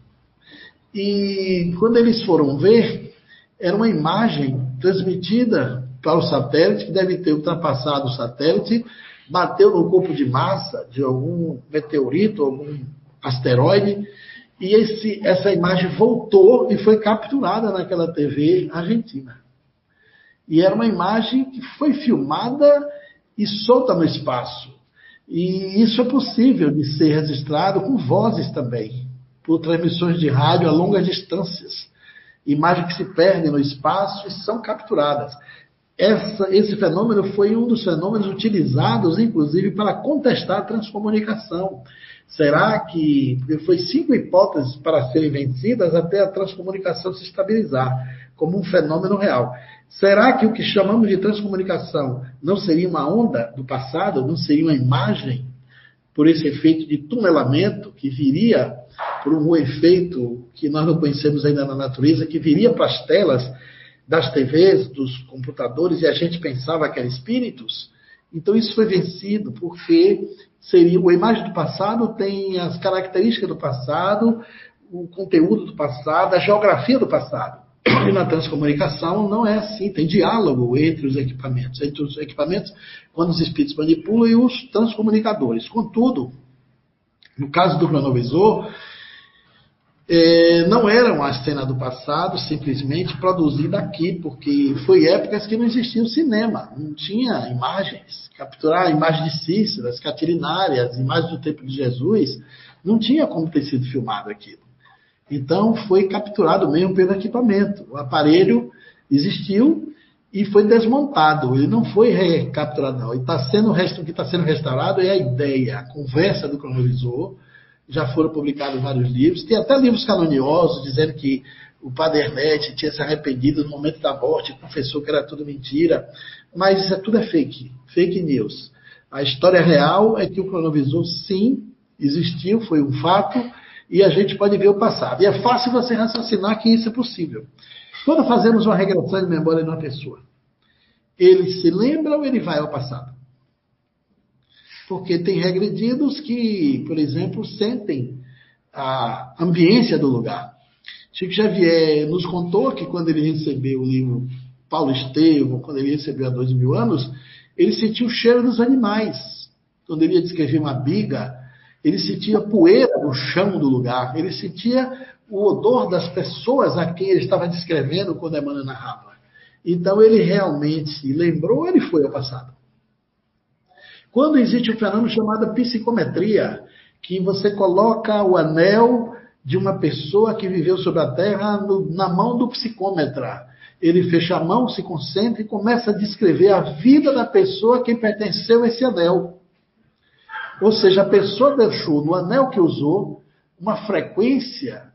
E quando eles foram ver, era uma imagem transmitida para o satélite, que deve ter ultrapassado o satélite, bateu no corpo de massa de algum meteorito, algum asteroide, e esse, essa imagem voltou e foi capturada naquela TV argentina. E era uma imagem que foi filmada e solta no espaço. E isso é possível de ser registrado com vozes também, por transmissões de rádio a longas distâncias. Imagens que se perdem no espaço e são capturadas. Essa, esse fenômeno foi um dos fenômenos utilizados, inclusive, para contestar a transcomunicação. Será que foi cinco hipóteses para serem vencidas até a transcomunicação se estabilizar como um fenômeno real? Será que o que chamamos de transcomunicação não seria uma onda do passado, não seria uma imagem por esse efeito de tunelamento que viria por um efeito que nós não conhecemos ainda na natureza, que viria para as telas das TVs, dos computadores, e a gente pensava que eram espíritos? Então isso foi vencido, porque seria a imagem do passado tem as características do passado, o conteúdo do passado, a geografia do passado. E na transcomunicação não é assim, tem diálogo entre os equipamentos, entre os equipamentos, quando os espíritos manipulam, e os transcomunicadores. Contudo, no caso do cronovisor, é, não era uma cena do passado simplesmente produzida aqui, porque foi épocas que não existia o cinema, não tinha imagens. Capturar a imagem de Cícero, as caterinárias, as imagens do tempo de Jesus, não tinha como ter sido filmado aquilo. Então foi capturado mesmo pelo equipamento. O aparelho existiu e foi desmontado. Ele não foi recapturado, não. Ele está sendo, o que está sendo restaurado é a ideia, a conversa do cronovisor. Já foram publicados vários livros. Tem até livros canoniosos dizendo que o Padre Hermete tinha se arrependido no momento da morte, confessou que era tudo mentira. Mas isso é tudo é fake, fake news. A história real é que o cronovisor, sim, existiu, foi um fato, e a gente pode ver o passado. E é fácil você raciocinar que isso é possível. Quando fazemos uma regressão de memória de uma pessoa, ele se lembra ou ele vai ao passado? Porque tem regredidos que, por exemplo, sentem a ambiência do lugar. Chico Xavier nos contou que quando ele recebeu o livro Paulo Estevam, quando ele recebeu há dois mil anos, ele sentiu o cheiro dos animais. Quando ele ia descrever uma biga, ele sentia poeira no chão do lugar, ele sentia o odor das pessoas a quem ele estava descrevendo quando Emmanuel narrava. Então ele realmente se lembrou, ele foi ao passado. Quando existe um fenômeno chamado psicometria, que você coloca o anel de uma pessoa que viveu sobre a Terra no, na mão do psicômetra. Ele fecha a mão, se concentra e começa a descrever a vida da pessoa que pertenceu a esse anel. Ou seja, a pessoa deixou no anel que usou uma frequência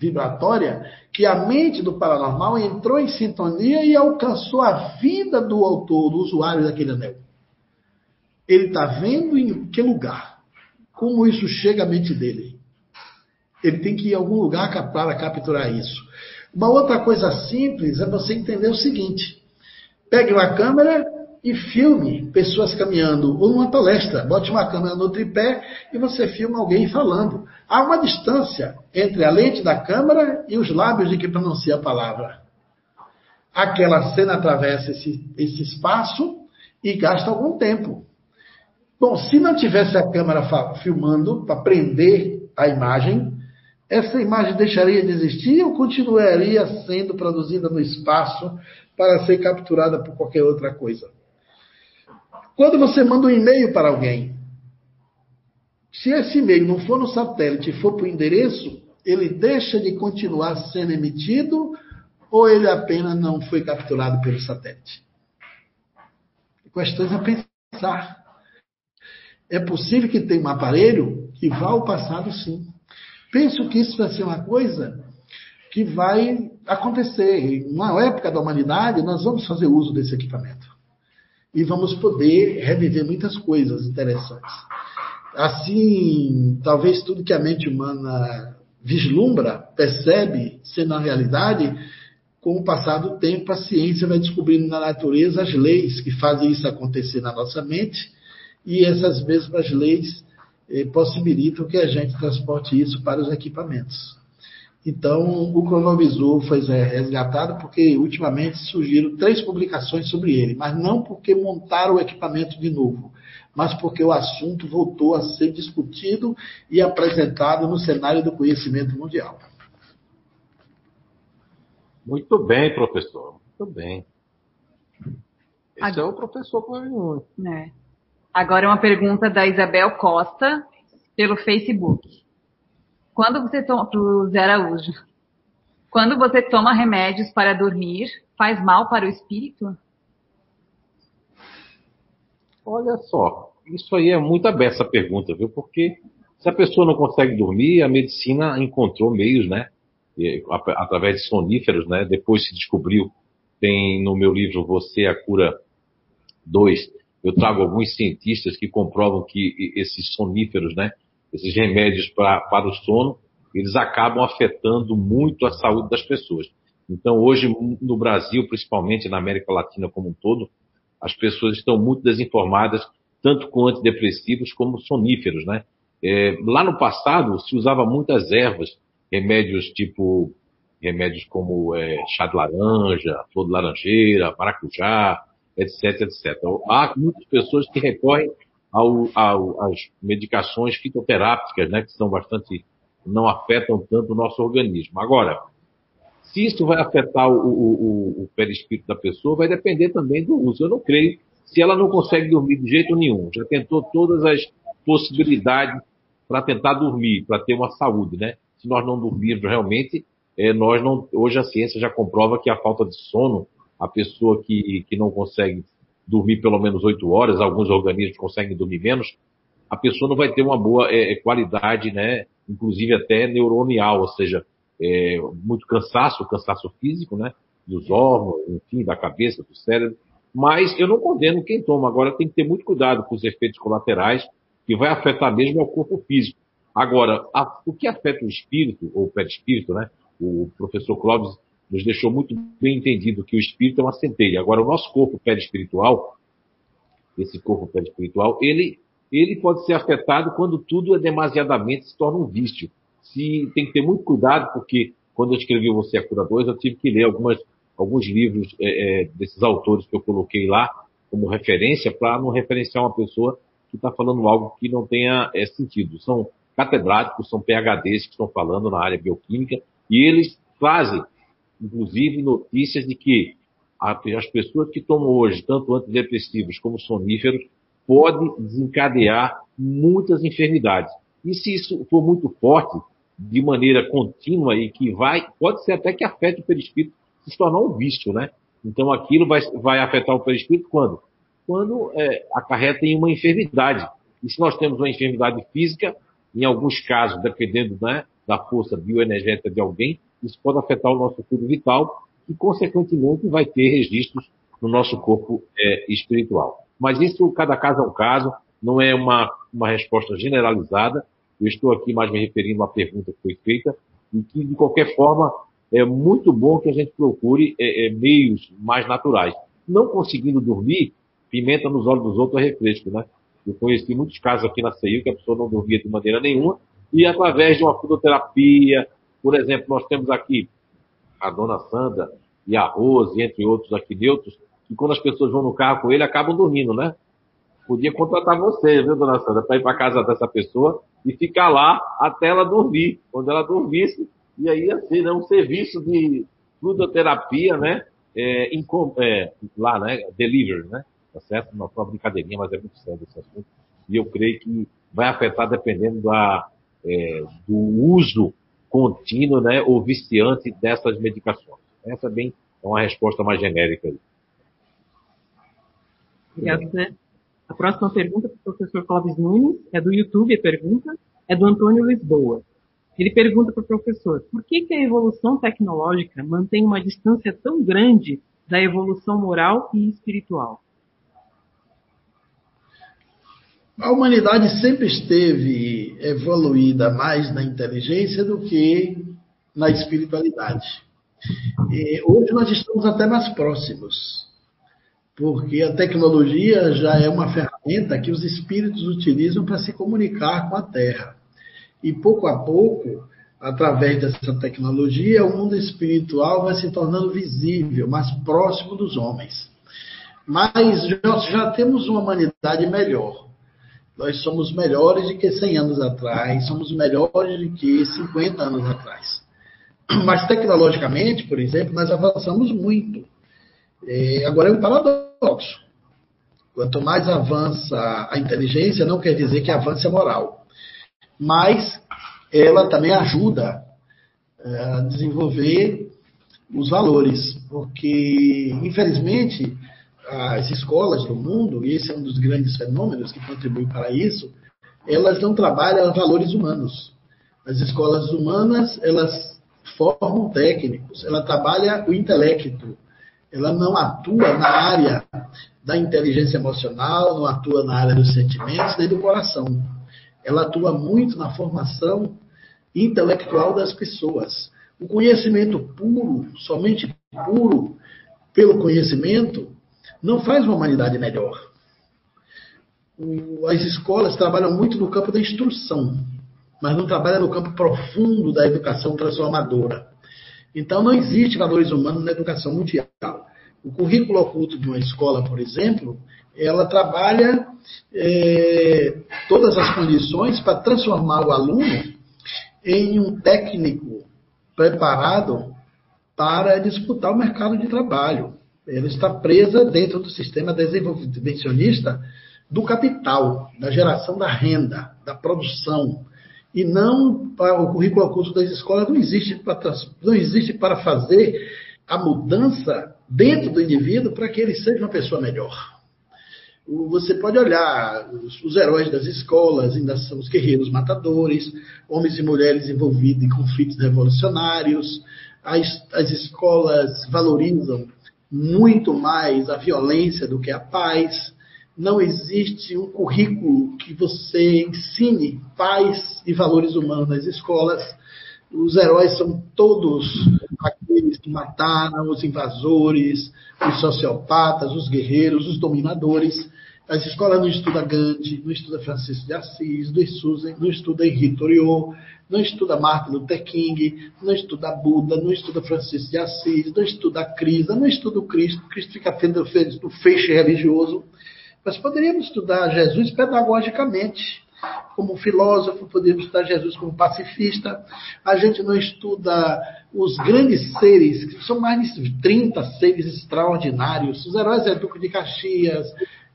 vibratória que a mente do paranormal entrou em sintonia e alcançou a vida do autor, do usuário daquele anel. Ele está vendo em que lugar? Como isso chega à mente dele? Ele tem que ir em algum lugar para capturar isso. Uma outra coisa simples é você entender o seguinte: pegue uma câmera e filme pessoas caminhando, ou numa palestra. Bote uma câmera no tripé e você filma alguém falando. Há uma distância entre a lente da câmera e os lábios de que pronuncia a palavra. Aquela cena atravessa esse, esse espaço e gasta algum tempo. Bom, se não tivesse a câmera filmando para prender a imagem, essa imagem deixaria de existir ou continuaria sendo produzida no espaço para ser capturada por qualquer outra coisa? Quando você manda um e-mail para alguém, se esse e-mail não for no satélite e for para o endereço, ele deixa de continuar sendo emitido ou ele apenas não foi capturado pelo satélite? Questões a pensar. É possível que tenha um aparelho que vá ao passado, sim. Penso que isso vai ser uma coisa que vai acontecer. Na época da humanidade, nós vamos fazer uso desse equipamento. E vamos poder reviver muitas coisas interessantes. Assim, talvez tudo que a mente humana vislumbra, percebe, sendo a realidade, com o passar do tempo, a ciência vai descobrindo na natureza as leis que fazem isso acontecer na nossa mente, e essas mesmas leis eh, possibilitam que a gente transporte isso para os equipamentos. Então, o cronovisor foi resgatado porque ultimamente surgiram três publicações sobre ele, mas não porque montaram o equipamento de novo, mas porque o assunto voltou a ser discutido e apresentado no cenário do conhecimento mundial. Muito bem, professor. Muito bem. Esse Agora, é o professor Flávio é. Agora uma pergunta da Isabel Costa pelo Facebook. Quando você toma pro Zé Araújo, quando você toma remédios para dormir, faz mal para o espírito? Olha só, isso aí é muito aberta essa pergunta, viu? Porque se a pessoa não consegue dormir, a medicina encontrou meios, né? Através de soníferos, né? Depois se descobriu, tem no meu livro Você a Cura 2, eu trago alguns cientistas que comprovam que esses soníferos, né? Esses remédios pra, para o sono, eles acabam afetando muito a saúde das pessoas. Então, hoje, no Brasil, principalmente na América Latina como um todo, as pessoas estão muito desinformadas, tanto com antidepressivos como soníferos, né? É, lá no passado, se usava muitas ervas, remédios tipo, remédios como é, chá de laranja, flor de laranjeira, maracujá, etc, etc. Há muitas pessoas que recorrem ao, ao, às medicações fitoterápicas, né, que são bastante, não afetam tanto o nosso organismo. Agora, se isso vai afetar o, o, o perispírito da pessoa, vai depender também do uso. Eu não creio. Se ela não consegue dormir de jeito nenhum, já tentou todas as possibilidades para tentar dormir, para ter uma saúde, né? Se nós não dormirmos realmente, é, nós não, hoje a ciência já comprova que a falta de sono, a pessoa que, que não consegue dormir pelo menos oito horas, alguns organismos conseguem dormir menos, a pessoa não vai ter uma boa é, é qualidade, né? Inclusive até neuronial, ou seja, é, muito cansaço, cansaço físico, né? Dos órgãos, enfim, da cabeça, do cérebro. Mas eu não condeno quem toma. Agora tem que ter muito cuidado com os efeitos colaterais, que vai afetar mesmo ao corpo físico. Agora, a, o que afeta o espírito, ou o perispírito, né? O professor Clóvis nos deixou muito bem entendido que o espírito é uma centelha. Agora, o nosso corpo perispiritual, esse corpo perispiritual, ele, ele pode ser afetado quando tudo é demasiadamente se torna um vício. Se, tem que ter muito cuidado, porque quando eu escrevi Você é Cura 2, eu tive que ler algumas, alguns livros é, é, desses autores que eu coloquei lá como referência, para não referenciar uma pessoa que está falando algo que não tenha é, sentido. São catedráticos, são PHDs que estão falando na área bioquímica, e eles trazem, inclusive, notícias de que as pessoas que tomam hoje tanto antidepressivos como soníferos podem desencadear muitas enfermidades. E se isso for muito forte, de maneira contínua e que vai, pode ser até que afete o perispírito se tornar um vício, né? Então aquilo vai, vai afetar o perispírito quando? Quando é, acarreta em uma enfermidade. E se nós temos uma enfermidade física, em alguns casos, dependendo né, da força bioenergética de alguém, isso pode afetar o nosso fluido vital e, consequentemente, vai ter registros no nosso corpo é, espiritual. Mas isso, cada caso é um caso, não é uma, uma resposta generalizada. Eu estou aqui mais me referindo a uma pergunta que foi feita e que, de qualquer forma, é muito bom que a gente procure é, é, meios mais naturais. Não conseguindo dormir, pimenta nos olhos dos outros é refresco, né? Eu conheci muitos casos aqui na CEIU que a pessoa não dormia de maneira nenhuma e através de uma fisioterapia, por exemplo, nós temos aqui a dona Sandra e a Rose, entre outros aqui neutros, que quando as pessoas vão no carro com ele, acabam dormindo, né? Podia contratar você, viu, dona Sandra, para ir para casa dessa pessoa e ficar lá até ela dormir. Quando ela dormisse, e aí ser né, um serviço de fluidoterapia, né? É, em, é, lá, né? Delivery, né? Tá certo? Não foi uma brincadeirinha, mas é muito sério esse assunto. E eu creio que vai afetar dependendo da, é, do uso contínuo, né? Ou viciante dessas medicações. Essa é bem é uma resposta mais genérica. Aí. Obrigado. A próxima pergunta para o professor Clóvis Nunes é do YouTube, a pergunta é do Antônio Lisboa. Ele pergunta para o professor, por que, que a evolução tecnológica mantém uma distância tão grande da evolução moral e espiritual? A humanidade sempre esteve evoluída mais na inteligência do que na espiritualidade. E hoje nós estamos até mais próximos, porque a tecnologia já é uma ferramenta que os espíritos utilizam para se comunicar com a Terra. E pouco a pouco, através dessa tecnologia, o mundo espiritual vai se tornando visível, mais próximo dos homens. Mas nós já temos uma humanidade melhor. Nós somos melhores do que 100 anos atrás, somos melhores do que 50 anos atrás. Mas tecnologicamente, por exemplo, nós avançamos muito. É, agora é um paradoxo. Quanto mais avança a inteligência, não quer dizer que avance a moral mas ela também ajuda é, a desenvolver os valores, porque, infelizmente, as escolas do mundo, e esse é um dos grandes fenômenos que contribui para isso, elas não trabalham valores humanos. As escolas humanas, elas formam técnicos, ela trabalha o intelecto, ela não atua na área da inteligência emocional, não atua na área dos sentimentos nem do coração ela atua muito na formação intelectual das pessoas. O conhecimento puro, somente puro pelo conhecimento, não faz uma humanidade melhor. As escolas trabalham muito no campo da instrução, mas não trabalham no campo profundo da educação transformadora. Então, não existe valores humanos na educação mundial. O currículo oculto de uma escola, por exemplo, ela trabalha é, todas as condições para transformar o aluno em um técnico preparado para disputar o mercado de trabalho. Ela está presa dentro do sistema desenvolvimentalista do capital, da geração da renda, da produção. E não para o currículo oculto das escolas não existe para, não existe para fazer a mudança dentro do indivíduo para que ele seja uma pessoa melhor. Você pode olhar os, os heróis das escolas, ainda são os guerreiros matadores, homens e mulheres envolvidos em conflitos revolucionários. As, as escolas valorizam muito mais a violência do que a paz. Não existe um currículo que você ensine paz e valores humanos nas escolas. Os heróis são todos aqueles que mataram os invasores, os sociopatas, os guerreiros, os dominadores. As escolas não estudam Gandhi, não estuda Francisco de Assis, não estuda, não estuda Henri Toriot, não estuda Martin Luther King, não estuda Buda, não estuda Francisco de Assis, não estuda Crisa, não estuda o Cristo. Cristo fica tendo do feixe religioso. Mas poderíamos estudar Jesus pedagogicamente como filósofo, poderíamos estudar Jesus como pacifista. A gente não estuda os grandes seres, que são mais de 30 seres extraordinários. Os heróis é Duque de Caxias,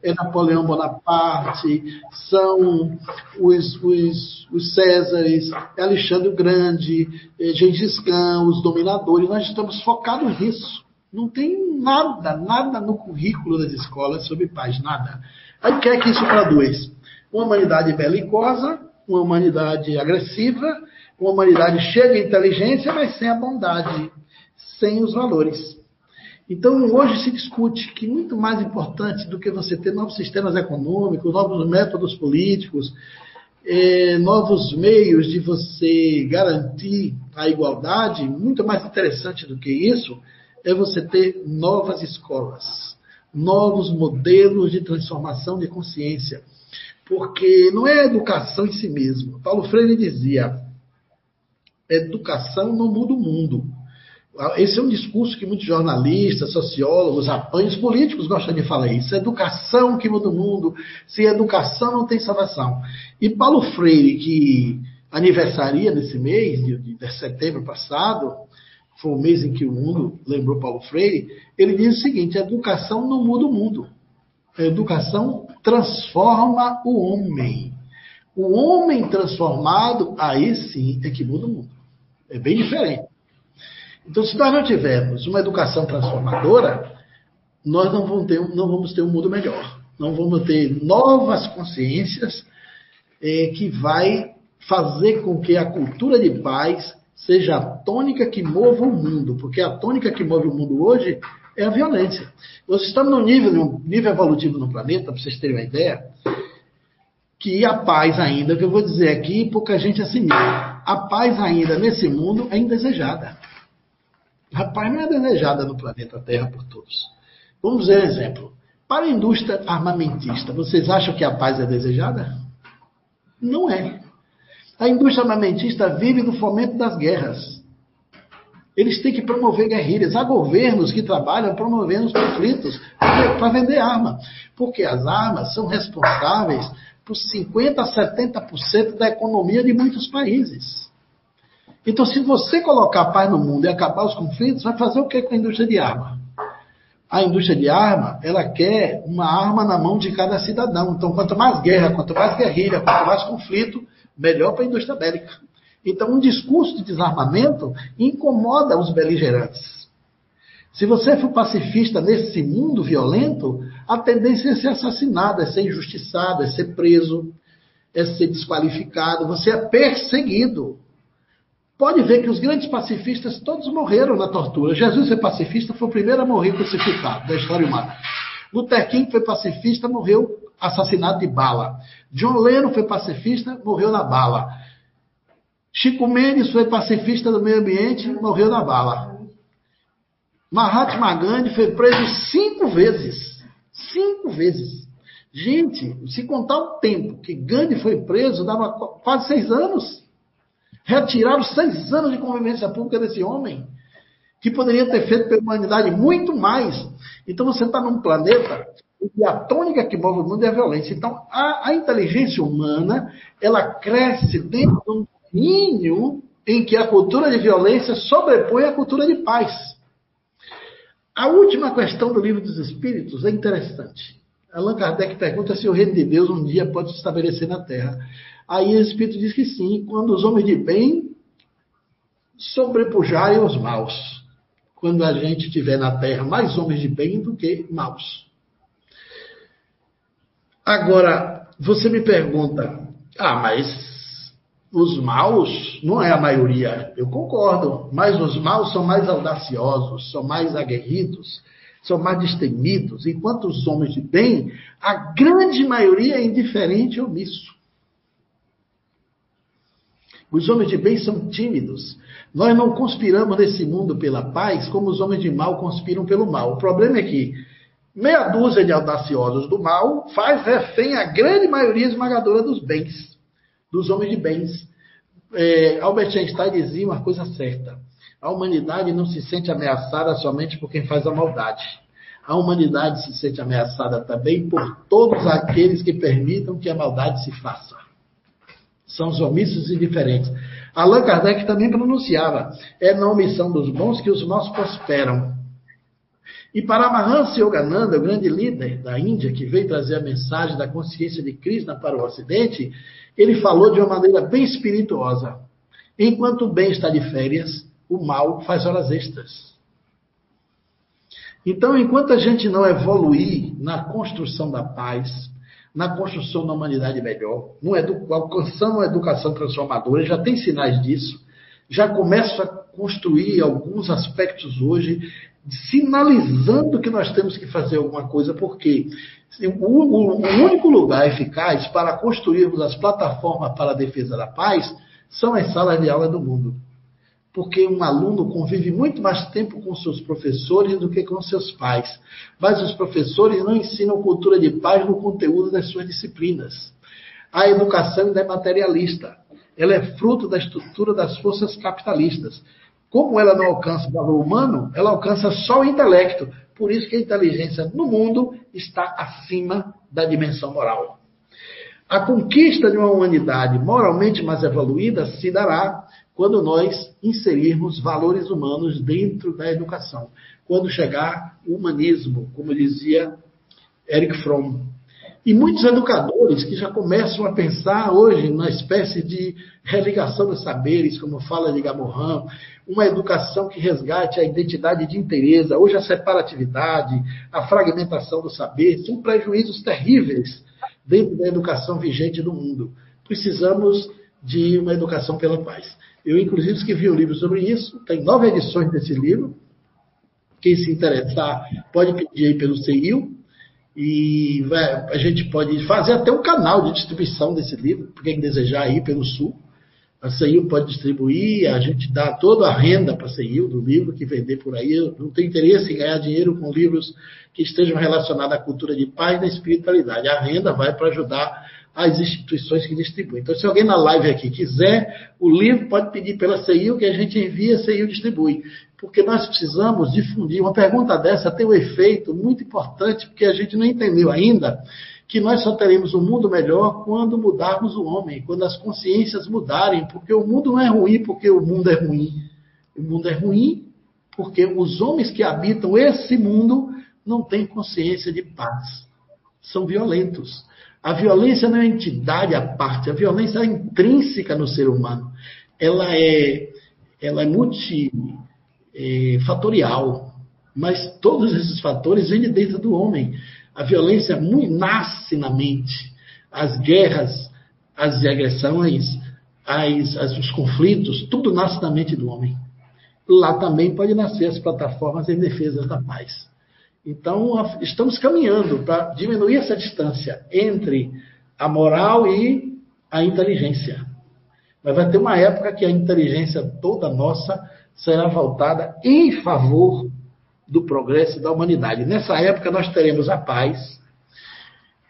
é Napoleão Bonaparte, são os, os, os Césares, é Alexandre o Grande, é Gengis Khan, os dominadores. Nós estamos focados nisso. Não tem nada, nada no currículo das escolas sobre paz, nada. Aí o que é que isso traduz? Uma humanidade belicosa, uma humanidade agressiva, uma humanidade cheia de inteligência, mas sem a bondade, sem os valores. Então, hoje se discute que muito mais importante do que você ter novos sistemas econômicos, novos métodos políticos, é, novos meios de você garantir a igualdade, muito mais interessante do que isso, é você ter novas escolas, novos modelos de transformação de consciência. Porque não é educação em si mesmo. Paulo Freire dizia: educação não muda o mundo. Esse é um discurso que muitos jornalistas, sociólogos, apanhos políticos gostam de falar isso. Educação que muda o mundo. Sem educação não tem salvação. E Paulo Freire, que aniversaria nesse mês de, de, de setembro passado, foi o mês em que o mundo lembrou Paulo Freire, ele diz o seguinte: a educação não muda o mundo. A educação transforma o homem. O homem transformado, aí sim é que muda o mundo. É bem diferente. Então, se nós não tivermos uma educação transformadora, nós não vamos ter, não vamos ter um mundo melhor. Não vamos ter novas consciências é, que vai fazer com que a cultura de paz seja a tônica que mova o mundo, porque a tônica que move o mundo hoje é a violência. Nós estamos num nível, num nível evolutivo no planeta, para vocês terem uma ideia, que a paz ainda, que eu vou dizer aqui, pouca gente assimila, a paz ainda nesse mundo é indesejada. A paz não é desejada no planeta Terra por todos. Vamos ver um exemplo. Para a indústria armamentista, vocês acham que a paz é desejada? Não é. A indústria armamentista vive do fomento das guerras. Eles têm que promover guerrilhas. Há governos que trabalham promovendo os conflitos para vender arma. Porque as armas são responsáveis por 50% a 70% da economia de muitos países. Então, se você colocar paz no mundo e acabar os conflitos, vai fazer o que com a indústria de arma? A indústria de arma, ela quer uma arma na mão de cada cidadão. Então, quanto mais guerra, quanto mais guerrilha, quanto mais conflito, melhor para a indústria bélica. Então, um discurso de desarmamento incomoda os beligerantes. Se você for pacifista nesse mundo violento, a tendência é ser assassinado, é ser injustiçado, é ser preso, é ser desqualificado, você é perseguido. Pode ver que os grandes pacifistas todos morreram na tortura. Jesus foi pacifista, foi o primeiro a morrer crucificado da história humana. Luther King foi pacifista, morreu assassinado de bala. John Lennon foi pacifista, morreu na bala. Chico Mendes foi pacifista do meio ambiente, morreu na bala. Mahatma Gandhi foi preso cinco vezes. Cinco vezes. Gente, se contar o tempo que Gandhi foi preso, dava quase seis anos. Retiraram seis anos de convivência pública desse homem, que poderia ter feito pela humanidade muito mais. Então você está num planeta e a tônica que move o mundo é a violência. Então, a, a inteligência humana, ela cresce dentro de um domínio em que a cultura de violência sobrepõe a cultura de paz. A última questão do livro dos Espíritos é interessante. Allan Kardec pergunta se o reino de Deus um dia pode se estabelecer na Terra. Aí o Espírito diz que sim, quando os homens de bem sobrepujarem os maus. Quando a gente tiver na Terra mais homens de bem do que maus. Agora, você me pergunta, ah, mas os maus não é a maioria. Eu concordo, mas os maus são mais audaciosos, são mais aguerridos, são mais destemidos, enquanto os homens de bem, a grande maioria é indiferente e omisso. Os homens de bem são tímidos. Nós não conspiramos nesse mundo pela paz como os homens de mal conspiram pelo mal. O problema é que meia dúzia de audaciosos do mal faz refém a grande maioria esmagadora dos bens, dos homens de bens. É, Albert Einstein dizia uma coisa certa: a humanidade não se sente ameaçada somente por quem faz a maldade. A humanidade se sente ameaçada também por todos aqueles que permitam que a maldade se faça. São os omissos e diferentes. Allan Kardec também pronunciava: é na omissão dos bons que os maus prosperam. E para Mahansa Yogananda, o grande líder da Índia, que veio trazer a mensagem da consciência de Krishna para o Ocidente, ele falou de uma maneira bem espirituosa. Enquanto o bem está de férias, o mal faz horas extras. Então, enquanto a gente não evoluir na construção da paz, na construção da humanidade melhor, alcançando uma educação transformadora, já tem sinais disso, já começa a construir alguns aspectos hoje, sinalizando que nós temos que fazer alguma coisa, porque o único lugar eficaz para construirmos as plataformas para a defesa da paz são as salas de aula do mundo porque um aluno convive muito mais tempo com seus professores do que com seus pais. Mas os professores não ensinam cultura de paz no conteúdo das suas disciplinas. A educação ainda é materialista. Ela é fruto da estrutura das forças capitalistas. Como ela não alcança o valor humano, ela alcança só o intelecto. Por isso que a inteligência no mundo está acima da dimensão moral. A conquista de uma humanidade moralmente mais evoluída se dará quando nós inserirmos valores humanos dentro da educação. Quando chegar o humanismo, como dizia Eric Fromm. E muitos educadores que já começam a pensar hoje na espécie de religação dos saberes, como fala de Gamoran, uma educação que resgate a identidade de interesse. Hoje a separatividade, a fragmentação do saber são prejuízos terríveis dentro da educação vigente do mundo. Precisamos de uma educação pela paz. Eu, inclusive, escrevi um livro sobre isso, tem nove edições desse livro. Quem se interessar pode pedir aí pelo CEIU. E vai, a gente pode fazer até um canal de distribuição desse livro, para quem desejar ir pelo Sul. A CEIU pode distribuir, a gente dá toda a renda para a CEIU do livro que vender por aí. Eu não tenho interesse em ganhar dinheiro com livros que estejam relacionados à cultura de paz e da espiritualidade. A renda vai para ajudar as instituições que distribuem. Então, se alguém na live aqui quiser o livro, pode pedir pela CEIU que a gente envia, a CEIU distribui. Porque nós precisamos difundir. Uma pergunta dessa tem um efeito muito importante, porque a gente não entendeu ainda que nós só teremos um mundo melhor quando mudarmos o homem, quando as consciências mudarem, porque o mundo não é ruim porque o mundo é ruim. O mundo é ruim porque os homens que habitam esse mundo não têm consciência de paz. São violentos. A violência não é uma entidade à parte, a violência é intrínseca no ser humano. Ela é, ela é multifatorial, mas todos esses fatores vêm de dentro do homem. A violência nasce na mente. As guerras, as agressões, as, as, os conflitos, tudo nasce na mente do homem. Lá também pode nascer as plataformas em defesa da paz. Então, estamos caminhando para diminuir essa distância entre a moral e a inteligência. Mas vai ter uma época que a inteligência toda nossa será voltada em favor do progresso da humanidade. Nessa época, nós teremos a paz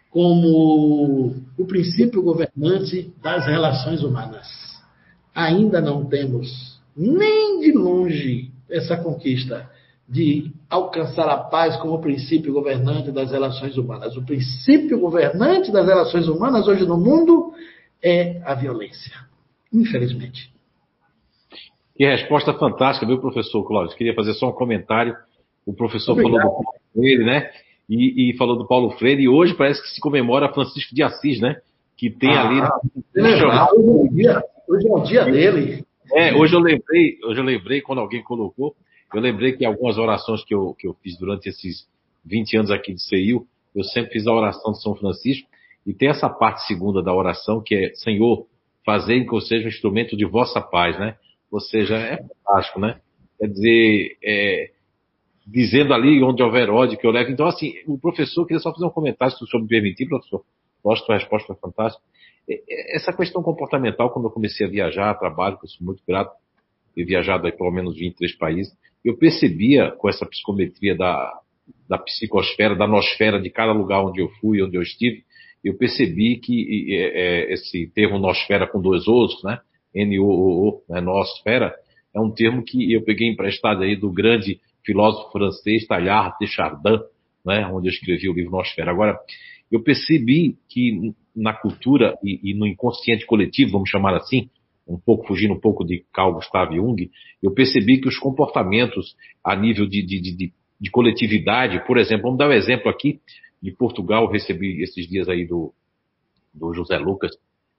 como o princípio governante das relações humanas. Ainda não temos, nem de longe, essa conquista de alcançar a paz como princípio governante das relações humanas. O princípio governante das relações humanas hoje no mundo é a violência, infelizmente. Que resposta fantástica, viu, professor Cláudio? Queria fazer só um comentário. O professor Obrigado. falou do Paulo Freire, né? E, e, falou do Paulo Freire, e hoje parece que se comemora Francisco de Assis, né? Que tem ah, ali. Legal, hoje, é o dia, hoje é o dia dele. É, hoje eu lembrei, hoje eu lembrei quando alguém colocou eu lembrei que algumas orações que eu, que eu fiz durante esses 20 anos aqui de CEIU, eu sempre fiz a oração de São Francisco, e tem essa parte segunda da oração que é Senhor, fazei que eu seja um instrumento de vossa paz, né? Ou seja, é fantástico, né? Quer dizer, é, dizendo ali onde houver ódio que eu levo. Então, assim, o professor, queria só fazer um comentário, se o senhor me permitir, professor. Gosto da resposta foi fantástica. essa questão comportamental, quando eu comecei a viajar, a trabalho, que eu sou muito grato, ter viajado aí pelo menos 23 países, eu percebia com essa psicometria da, da psicosfera, da nosfera de cada lugar onde eu fui, onde eu estive, eu percebi que é, esse termo nosfera com dois ossos, né? N-O-O-O, né? nosfera, é um termo que eu peguei emprestado aí do grande filósofo francês Teilhard de Chardin, né? onde eu escrevi o livro Nosfera. Agora, eu percebi que na cultura e, e, no inconsciente coletivo, vamos chamar assim, um pouco fugindo um pouco de Carl Gustav Jung, eu percebi que os comportamentos a nível de, de, de, de coletividade, por exemplo, vamos dar um exemplo aqui de Portugal, recebi esses dias aí do, do José Lucas,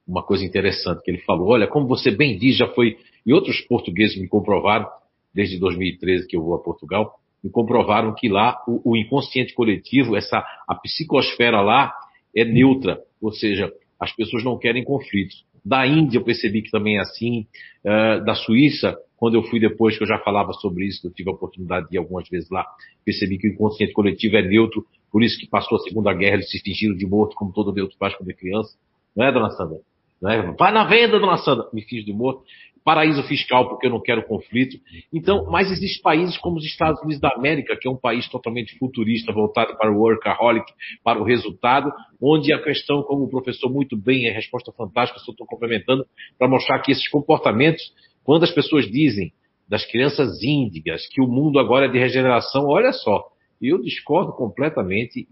uma coisa interessante que ele falou, olha, como você bem diz, já foi, e outros portugueses me comprovaram, desde 2013 que eu vou a Portugal, me comprovaram que lá o, o inconsciente coletivo, essa a psicosfera lá é neutra, ou seja, as pessoas não querem conflitos. Da Índia eu percebi que também é assim, uh, da Suíça, quando eu fui depois, que eu já falava sobre isso, eu tive a oportunidade de ir algumas vezes lá, percebi que o inconsciente coletivo é neutro, por isso que passou a Segunda Guerra, eles se fingiram de morto, como todo neutro faz quando é criança. Não é, dona Sandra? Não é? Vai na venda, dona Sandra! Me fiz de morto paraíso fiscal porque eu não quero conflito. Então, mas existem países como os Estados Unidos da América, que é um país totalmente futurista, voltado para o workaholic, para o resultado, onde a questão, como o professor muito bem, é resposta fantástica, só estou complementando, para mostrar que esses comportamentos, quando as pessoas dizem das crianças índigas que o mundo agora é de regeneração, olha só, eu discordo completamente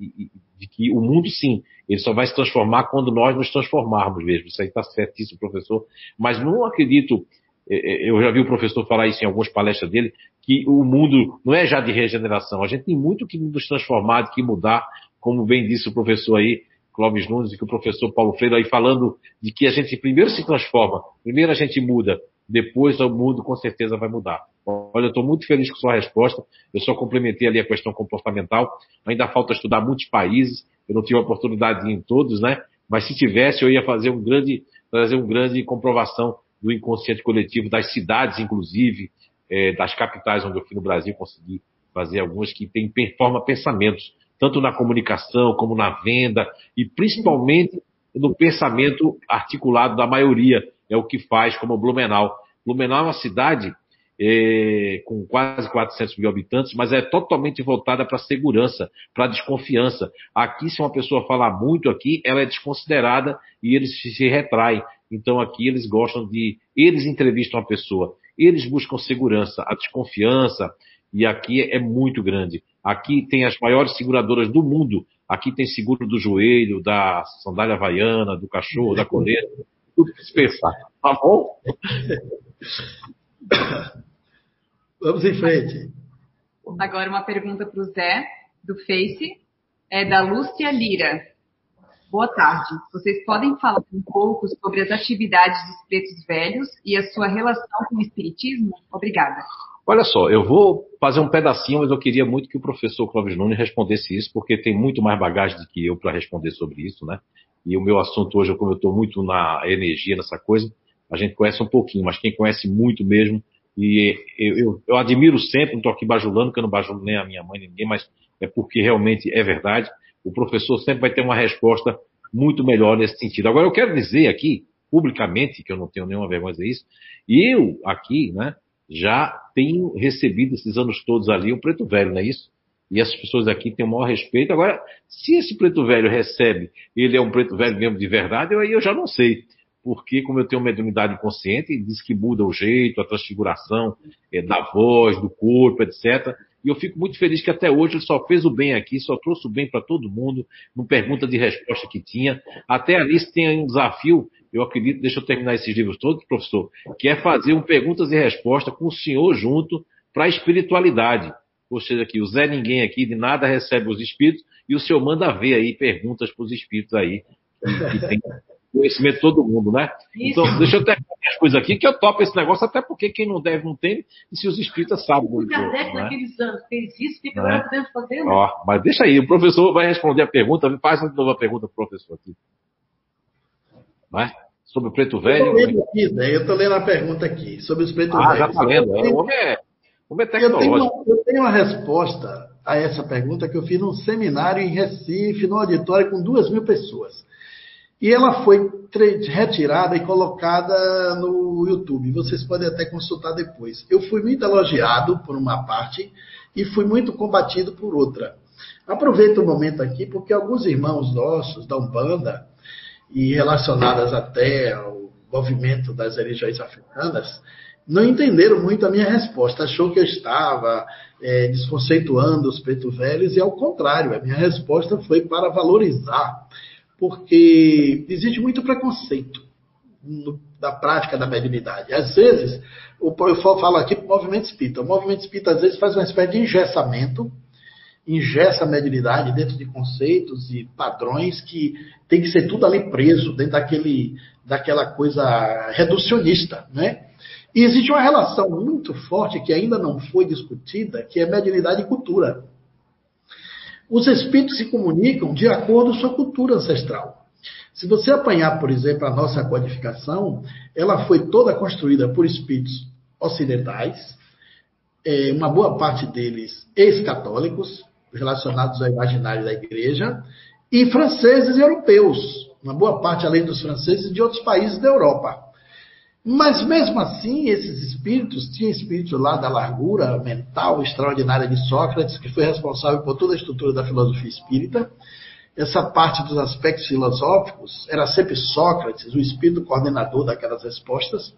de que o mundo, sim, ele só vai se transformar quando nós nos transformarmos mesmo. Isso aí está certíssimo, professor. Mas não acredito eu já vi o professor falar isso em algumas palestras dele, que o mundo não é já de regeneração, a gente tem muito que nos transformar, que mudar, como bem disse o professor aí, Clóvis Nunes, e que o professor Paulo Freire aí falando de que a gente primeiro se transforma, primeiro a gente muda, depois o mundo com certeza vai mudar. Olha, eu estou muito feliz com sua resposta, eu só complementei ali a questão comportamental, ainda falta estudar muitos países, eu não tive a oportunidade de ir em todos, né? Mas se tivesse, eu ia fazer um grande, fazer um grande comprovação do inconsciente coletivo das cidades, inclusive, é, das capitais onde eu fui no Brasil, consegui fazer algumas que têm, forma pensamentos, tanto na comunicação como na venda, e principalmente no pensamento articulado da maioria, é o que faz como Blumenau. Blumenau é uma cidade é, com quase 400 mil habitantes, mas é totalmente voltada para segurança, para desconfiança. Aqui, se uma pessoa falar muito aqui, ela é desconsiderada e eles se retraem. Então aqui eles gostam de, eles entrevistam a pessoa, eles buscam segurança, a desconfiança, e aqui é muito grande. Aqui tem as maiores seguradoras do mundo. Aqui tem seguro do joelho, da sandália havaiana, do cachorro, da coleira, tudo que se pensar. Tá bom? Vamos em frente. Agora uma pergunta para o Zé, do Face, é da Lúcia Lira. Boa tarde. Vocês podem falar um pouco sobre as atividades dos pretos velhos e a sua relação com o espiritismo? Obrigada. Olha só, eu vou fazer um pedacinho, mas eu queria muito que o professor Clóvis Nunes respondesse isso, porque tem muito mais bagagem do que eu para responder sobre isso, né? E o meu assunto hoje, como eu estou muito na energia, nessa coisa, a gente conhece um pouquinho, mas quem conhece muito mesmo, e eu, eu, eu admiro sempre, não estou aqui bajulando, que eu não bajulo nem a minha mãe, nem ninguém, mas é porque realmente é verdade o professor sempre vai ter uma resposta muito melhor nesse sentido. Agora, eu quero dizer aqui, publicamente, que eu não tenho nenhuma vergonha de eu aqui, né, já tenho recebido esses anos todos ali o preto velho, não é isso? E essas pessoas aqui têm o maior respeito. Agora, se esse preto velho recebe, ele é um preto velho mesmo de verdade, aí eu já não sei. Porque, como eu tenho mediunidade consciente, diz que muda o jeito, a transfiguração é, da voz, do corpo, etc. E eu fico muito feliz que até hoje ele só fez o bem aqui, só trouxe o bem para todo mundo, no pergunta de resposta que tinha. Até ali tem um desafio, eu acredito, deixa eu terminar esses livros todos, professor, que é fazer um perguntas e respostas com o senhor junto para a espiritualidade. Ou seja, que o Zé Ninguém aqui de nada recebe os espíritos e o senhor manda ver aí perguntas para os espíritos aí, que tem conhecimento de todo mundo, né? Então, deixa eu terminar as coisas aqui, que eu topo esse negócio, até porque quem não deve não tem, e se os espíritas sabem. O Kardec, né? naqueles anos, fez isso, o que agora né? podemos fazer? Né? Ó, mas deixa aí, o professor vai responder a pergunta, faz uma nova pergunta para o professor aqui. Vai? Sobre o preto velho. Eu estou lendo, né? eu lendo a pergunta aqui, sobre os pretos ah, velhos. Ah, já está lendo. É, o homem é, o homem é tecnológico. Eu tenho, eu tenho uma resposta a essa pergunta que eu fiz num seminário em Recife, num auditório com duas mil pessoas. E ela foi retirada e colocada no YouTube. Vocês podem até consultar depois. Eu fui muito elogiado por uma parte e fui muito combatido por outra. Aproveito o momento aqui porque alguns irmãos nossos da Umbanda e relacionadas até ao movimento das religiões africanas não entenderam muito a minha resposta. Achou que eu estava é, desconceituando os preto velhos e ao contrário, a minha resposta foi para valorizar porque existe muito preconceito no, da prática da mediunidade. Às vezes, eu falo aqui para o movimento espírita. O movimento espírita, às vezes, faz uma espécie de engessamento, engessa a mediunidade dentro de conceitos e padrões que tem que ser tudo ali preso, dentro daquele, daquela coisa reducionista, né? E existe uma relação muito forte que ainda não foi discutida, que é mediunidade e cultura. Os espíritos se comunicam de acordo com sua cultura ancestral. Se você apanhar, por exemplo, a nossa codificação, ela foi toda construída por espíritos ocidentais, é, uma boa parte deles ex-católicos, relacionados ao imaginário da igreja, e franceses e europeus, uma boa parte além dos franceses de outros países da Europa. Mas mesmo assim, esses espíritos, tinha espírito lá da largura mental extraordinária de Sócrates, que foi responsável por toda a estrutura da filosofia espírita. Essa parte dos aspectos filosóficos era sempre Sócrates, o espírito coordenador daquelas respostas.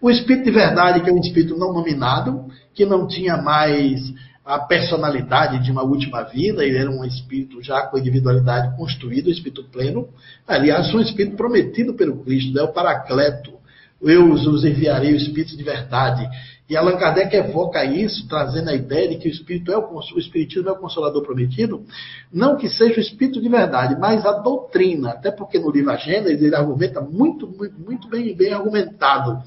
O espírito de verdade, que é um espírito não nominado, que não tinha mais a personalidade de uma última vida, ele era um espírito já com individualidade construída, um espírito pleno. Aliás, um espírito prometido pelo Cristo, é o Paracleto, eu os enviarei o Espírito de verdade. E Allan Kardec evoca isso, trazendo a ideia de que o Espírito é o, o Espiritismo é o Consolador prometido, não que seja o Espírito de verdade, mas a doutrina, até porque no livro Agenda ele argumenta muito, muito, muito bem, bem argumentado,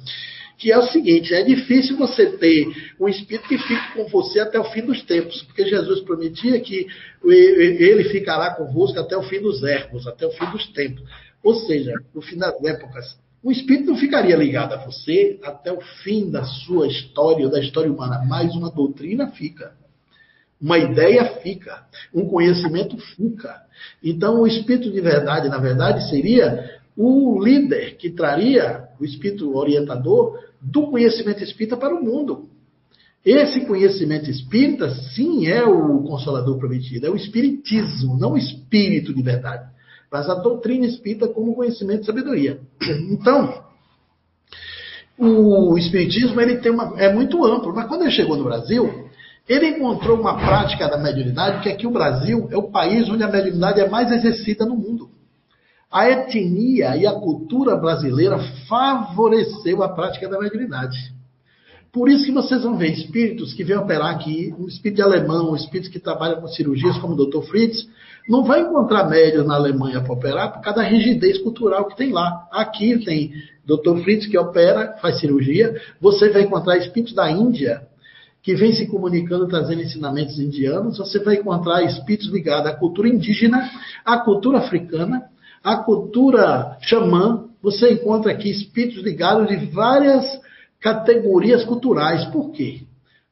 que é o seguinte, é difícil você ter um Espírito que fique com você até o fim dos tempos, porque Jesus prometia que ele ficará convosco até o fim dos erros, até o fim dos tempos. Ou seja, no fim das épocas. O espírito não ficaria ligado a você até o fim da sua história, da história humana, mas uma doutrina fica. Uma ideia fica, um conhecimento fica. Então, o espírito de verdade, na verdade, seria o líder que traria o espírito orientador do conhecimento espírita para o mundo. Esse conhecimento espírita, sim, é o consolador prometido, é o espiritismo, não o espírito de verdade mas a doutrina espírita como conhecimento e sabedoria. Então, o espiritismo ele tem uma, é muito amplo, mas quando ele chegou no Brasil, ele encontrou uma prática da mediunidade que aqui o Brasil é o país onde a mediunidade é mais exercida no mundo. A etnia e a cultura brasileira favoreceu a prática da mediunidade. Por isso que vocês vão ver espíritos que vêm operar aqui, um espírito alemão, um espírito que trabalha com cirurgias, como o Dr. Fritz, não vai encontrar médios na Alemanha para operar por causa da rigidez cultural que tem lá. Aqui tem Dr. Fritz que opera, faz cirurgia. Você vai encontrar espíritos da Índia que vem se comunicando, trazendo ensinamentos indianos. Você vai encontrar espíritos ligados à cultura indígena, à cultura africana, à cultura xamã. Você encontra aqui espíritos ligados de várias categorias culturais. Por quê?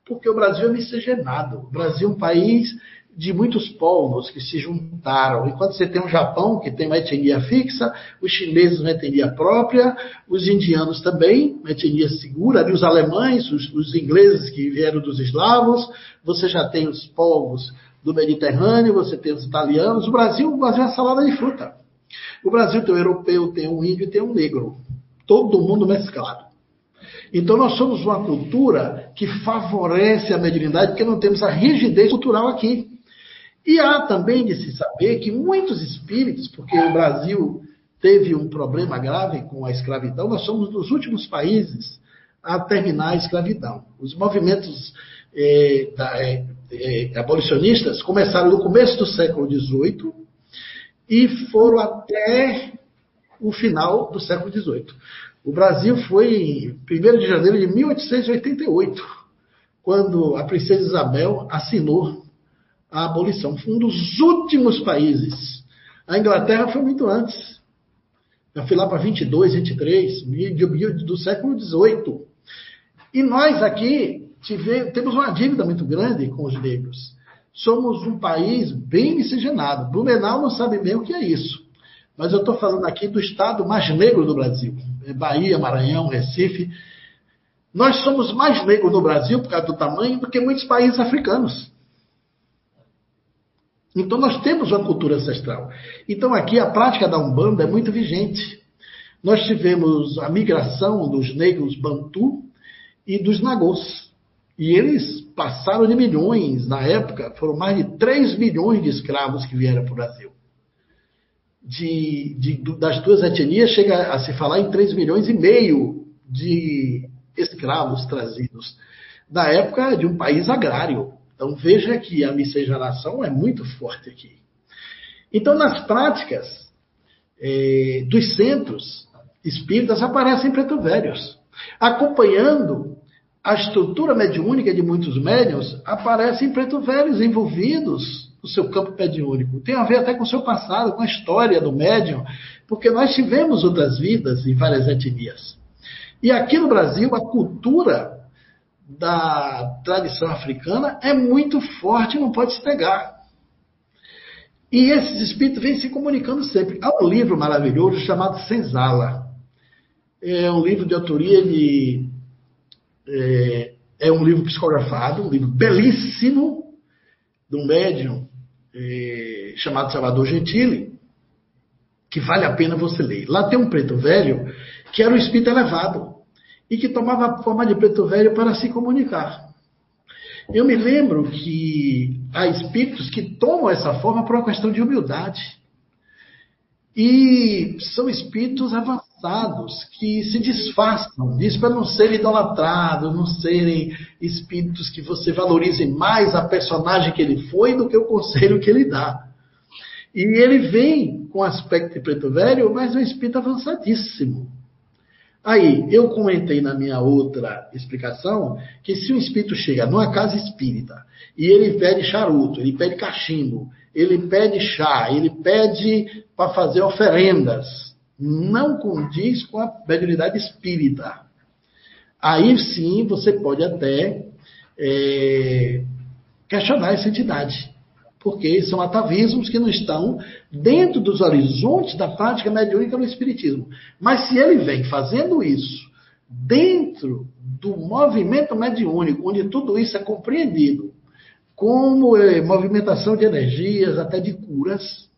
Porque o Brasil é miscigenado. O Brasil é um país de muitos povos que se juntaram. Enquanto você tem um Japão que tem uma etnia fixa, os chineses uma etnia própria, os indianos também, uma etnia segura, e os alemães, os, os ingleses que vieram dos eslavos, você já tem os povos do Mediterrâneo, você tem os italianos. O Brasil, o Brasil é uma salada de fruta. O Brasil tem um europeu, tem um índio e tem um negro. Todo mundo mesclado. Então nós somos uma cultura que favorece a mediunidade, porque não temos a rigidez cultural aqui. E há também de se saber que muitos espíritos, porque o Brasil teve um problema grave com a escravidão, nós somos dos últimos países a terminar a escravidão. Os movimentos é, da, é, é, abolicionistas começaram no começo do século XVIII e foram até o final do século XVIII. O Brasil foi em 1 de janeiro de 1888, quando a princesa Isabel assinou a abolição. Foi um dos últimos países. A Inglaterra foi muito antes. Já fui lá para 22, 23, do século 18. E nós aqui temos uma dívida muito grande com os negros. Somos um país bem miscigenado. Blumenau não sabe bem o que é isso. mas eu estou falando aqui do estado mais negro do Brasil: é Bahia, Maranhão, Recife. Nós somos mais negros no Brasil, por causa do tamanho, do que muitos países africanos. Então nós temos uma cultura ancestral. Então aqui a prática da Umbanda é muito vigente. Nós tivemos a migração dos negros Bantu e dos Nagôs. E eles passaram de milhões na época, foram mais de 3 milhões de escravos que vieram para o Brasil. De, de, das duas etnias chega a se falar em 3 milhões e meio de escravos trazidos. Da época de um país agrário. Então veja que a miscigenação é muito forte aqui. Então, nas práticas eh, dos centros espíritas aparecem preto velhos, acompanhando a estrutura mediúnica de muitos médiums, aparecem preto velhos envolvidos no seu campo mediúnico. Tem a ver até com o seu passado, com a história do médium, porque nós tivemos outras vidas em várias etnias. E aqui no Brasil, a cultura da tradição africana é muito forte, não pode se pegar. E esses espíritos vêm se comunicando sempre. Há um livro maravilhoso chamado Senzala. É um livro de autoria de. É, é um livro psicografado, um livro belíssimo, de um médium é, chamado Salvador Gentili, que vale a pena você ler. Lá tem um preto velho que era um espírito elevado e que tomava a forma de preto velho para se comunicar. Eu me lembro que há espíritos que tomam essa forma por uma questão de humildade. E são espíritos avançados que se disfarçam disso para não serem idolatrados, não serem espíritos que você valorize mais a personagem que ele foi do que o conselho que ele dá. E ele vem com aspecto de preto velho, mas é um espírito avançadíssimo. Aí, eu comentei na minha outra explicação que se um espírito chega numa casa espírita e ele pede charuto, ele pede cachimbo, ele pede chá, ele pede para fazer oferendas, não condiz com a mediunidade espírita. Aí sim você pode até é, questionar essa entidade porque são atavismos que não estão dentro dos horizontes da prática mediúnica no Espiritismo. Mas se ele vem fazendo isso dentro do movimento mediúnico, onde tudo isso é compreendido como é, movimentação de energias, até de curas,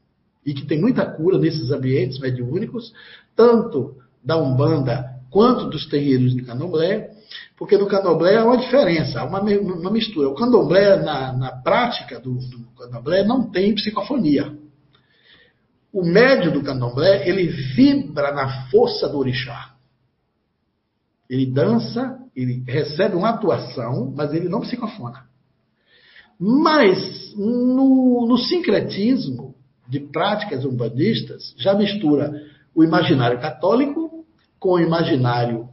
e que tem muita cura nesses ambientes mediúnicos, tanto da Umbanda quanto dos terreiros de Candomblé, porque no candomblé há uma diferença, há uma, uma mistura. O candomblé, na, na prática do, do candomblé, não tem psicofonia. O médio do candomblé, ele vibra na força do orixá. Ele dança, ele recebe uma atuação, mas ele não psicofona. Mas no, no sincretismo de práticas umbandistas, já mistura o imaginário católico com o imaginário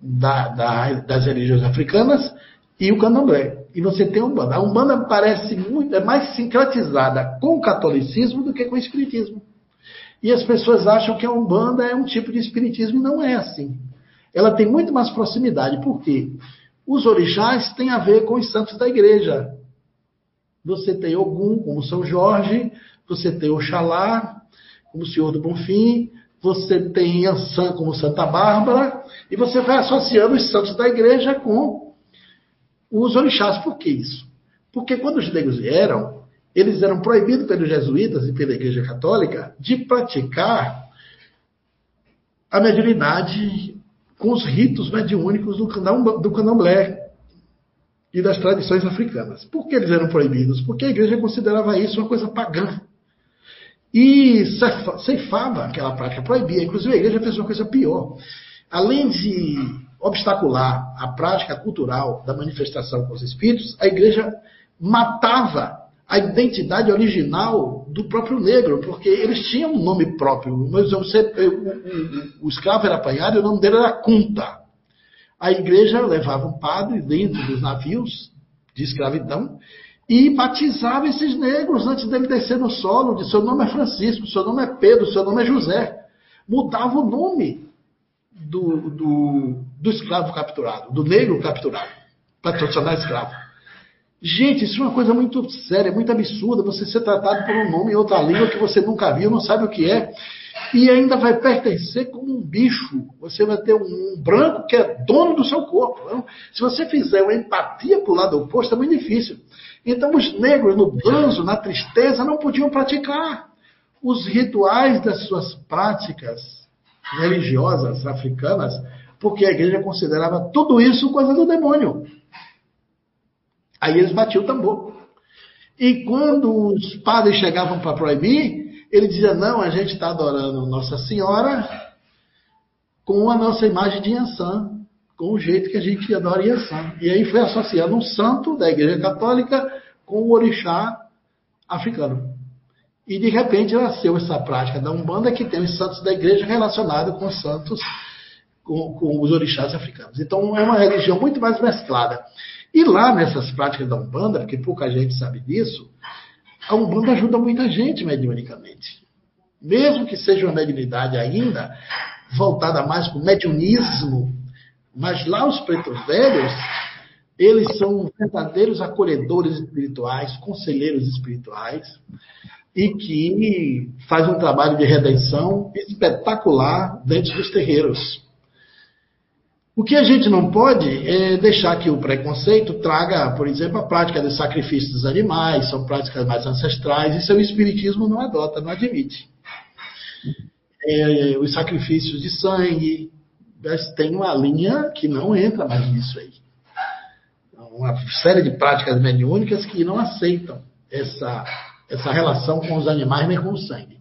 da, da, das religiões africanas e o candomblé. E você tem a Umbanda. A Umbanda parece muito, é mais sincretizada com o catolicismo do que com o espiritismo. E as pessoas acham que a Umbanda é um tipo de espiritismo e não é assim. Ela tem muito mais proximidade. Por quê? Os orixás têm a ver com os santos da igreja. Você tem Ogum, como São Jorge, você tem Oxalá, como o Senhor do Bonfim, você tem Ansan como Santa Bárbara, e você vai associando os santos da igreja com os orixás. Por que isso? Porque quando os negros vieram, eles eram proibidos pelos jesuítas e pela igreja católica de praticar a mediunidade com os ritos mediúnicos do, do candomblé e das tradições africanas. Por que eles eram proibidos? Porque a igreja considerava isso uma coisa pagã. E ceifava aquela prática, proibia. Inclusive, a igreja fez uma coisa pior. Além de obstacular a prática cultural da manifestação com os espíritos, a igreja matava a identidade original do próprio negro, porque eles tinham um nome próprio. Mas você, o, o, escravo era apanhado e o nome dele era Kunta. A igreja levava um padre dentro dos navios de escravidão e batizava esses negros antes dele descer no solo, de seu nome é Francisco, seu nome é Pedro, seu nome é José. Mudava o nome do, do, do escravo capturado, do negro capturado, para tornar escravo. Gente, isso é uma coisa muito séria, muito absurda. Você ser tratado por um nome em outra língua que você nunca viu, não sabe o que é, e ainda vai pertencer como um bicho. Você vai ter um, branco que é dono do seu corpo. Não? Se você fizer uma empatia para o lado oposto, é muito difícil. Então, os negros, no banzo, na tristeza, não podiam praticar os rituais das suas práticas religiosas africanas, porque a igreja considerava tudo isso coisa do demônio. Aí eles batiam o tambor. E quando os padres chegavam para proibir, ele dizia: Não, a gente está adorando Nossa Senhora com a nossa imagem de Yansan, com o jeito que a gente adora Yansan. E aí foi associando um santo da Igreja Católica com o orixá africano. E de repente nasceu essa prática da Umbanda que tem os santos da igreja relacionados com os santos, com, com os orixás africanos. Então é uma religião muito mais mesclada. E lá nessas práticas da Umbanda, porque pouca gente sabe disso, a Umbanda ajuda muita gente mediunicamente. Mesmo que seja uma mediunidade ainda voltada mais para o mediunismo, mas lá os pretos velhos, eles são verdadeiros acolhedores espirituais, conselheiros espirituais, e que faz um trabalho de redenção espetacular dentro dos terreiros. O que a gente não pode é deixar que o preconceito traga, por exemplo, a prática do sacrifício dos animais, são práticas mais ancestrais, e seu espiritismo não adota, não admite. É, os sacrifícios de sangue, tem uma linha que não entra mais nisso aí. Uma série de práticas mediúnicas que não aceitam essa essa relação com os animais nem com o sangue.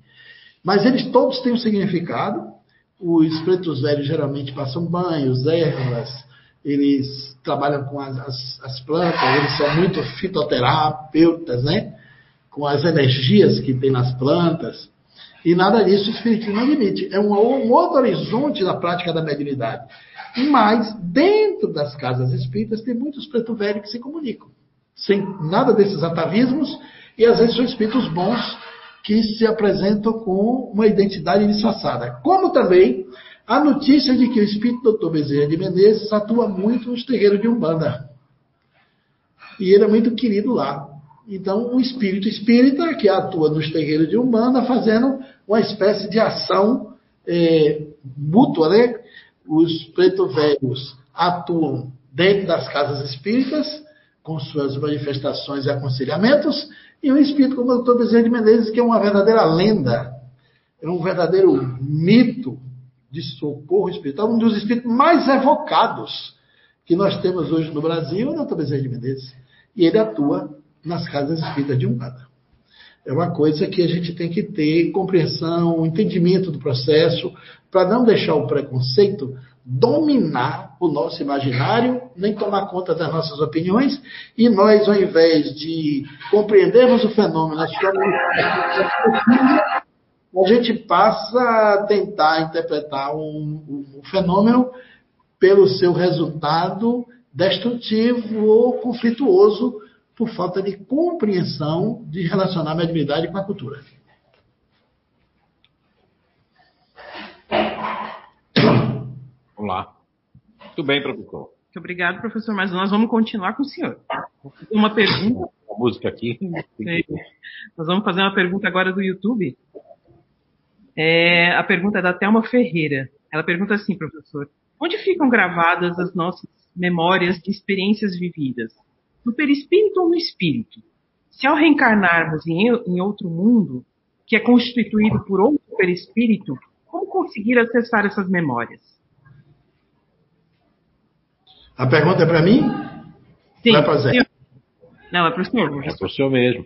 Mas eles todos têm um significado. Os pretos velhos geralmente passam banhos, ervas, eles trabalham com as, as, as plantas, eles são muito fitoterapeutas, né? Com as energias que tem nas plantas. E nada disso o Espiritismo não admite. É um, um outro horizonte da prática da mediunidade. Mas, dentro das casas espíritas, tem muitos preto velhos que se comunicam. Sem nada desses atavismos e às vezes são espíritos bons que se apresentam com uma identidade disfarçada. Como também a notícia de que o espírito Dr. Bezerra de Menezes atua muito nos terreiros de Umbanda. E ele é muito querido lá. Então, um espírito espírita que atua nos terreiros de Umbanda, fazendo uma espécie de ação é, mútua, né? Os preto velhos atuam dentro das casas espíritas, com suas manifestações e aconselhamentos, e um espírito como o Dr. Bezerra de Menezes, que é uma verdadeira lenda, é um verdadeiro mito de socorro espiritual, um dos espíritos mais evocados que nós temos hoje no Brasil, é o Dr. Bezerra de Menezes. E ele atua nas casas espíritas de Umbanda. É uma coisa que a gente tem que ter compreensão, entendimento do processo, para não deixar o preconceito dominar o nosso imaginário, nem tomar conta das nossas opiniões, e nós, ao invés de compreendermos o fenômeno, a gente passa a tentar interpretar um, um fenômeno pelo seu resultado destrutivo ou conflituoso por falta de compreensão de relacionar a mediunidade com a cultura. Vamos lá. Muito bem, professor. Muito obrigado, professor. Mas nós vamos continuar com o senhor. Uma pergunta. A música aqui. Nós vamos fazer uma pergunta agora do YouTube. É, a pergunta é da Thelma Ferreira. Ela pergunta assim, professor: onde ficam gravadas as nossas memórias de experiências vividas? No perispírito ou no espírito? Se ao reencarnarmos em, em outro mundo, que é constituído por outro perispírito, como conseguir acessar essas memórias? A pergunta é para mim? Sim. Não é para Zé? Não, é para o senhor. É para o senhor mesmo.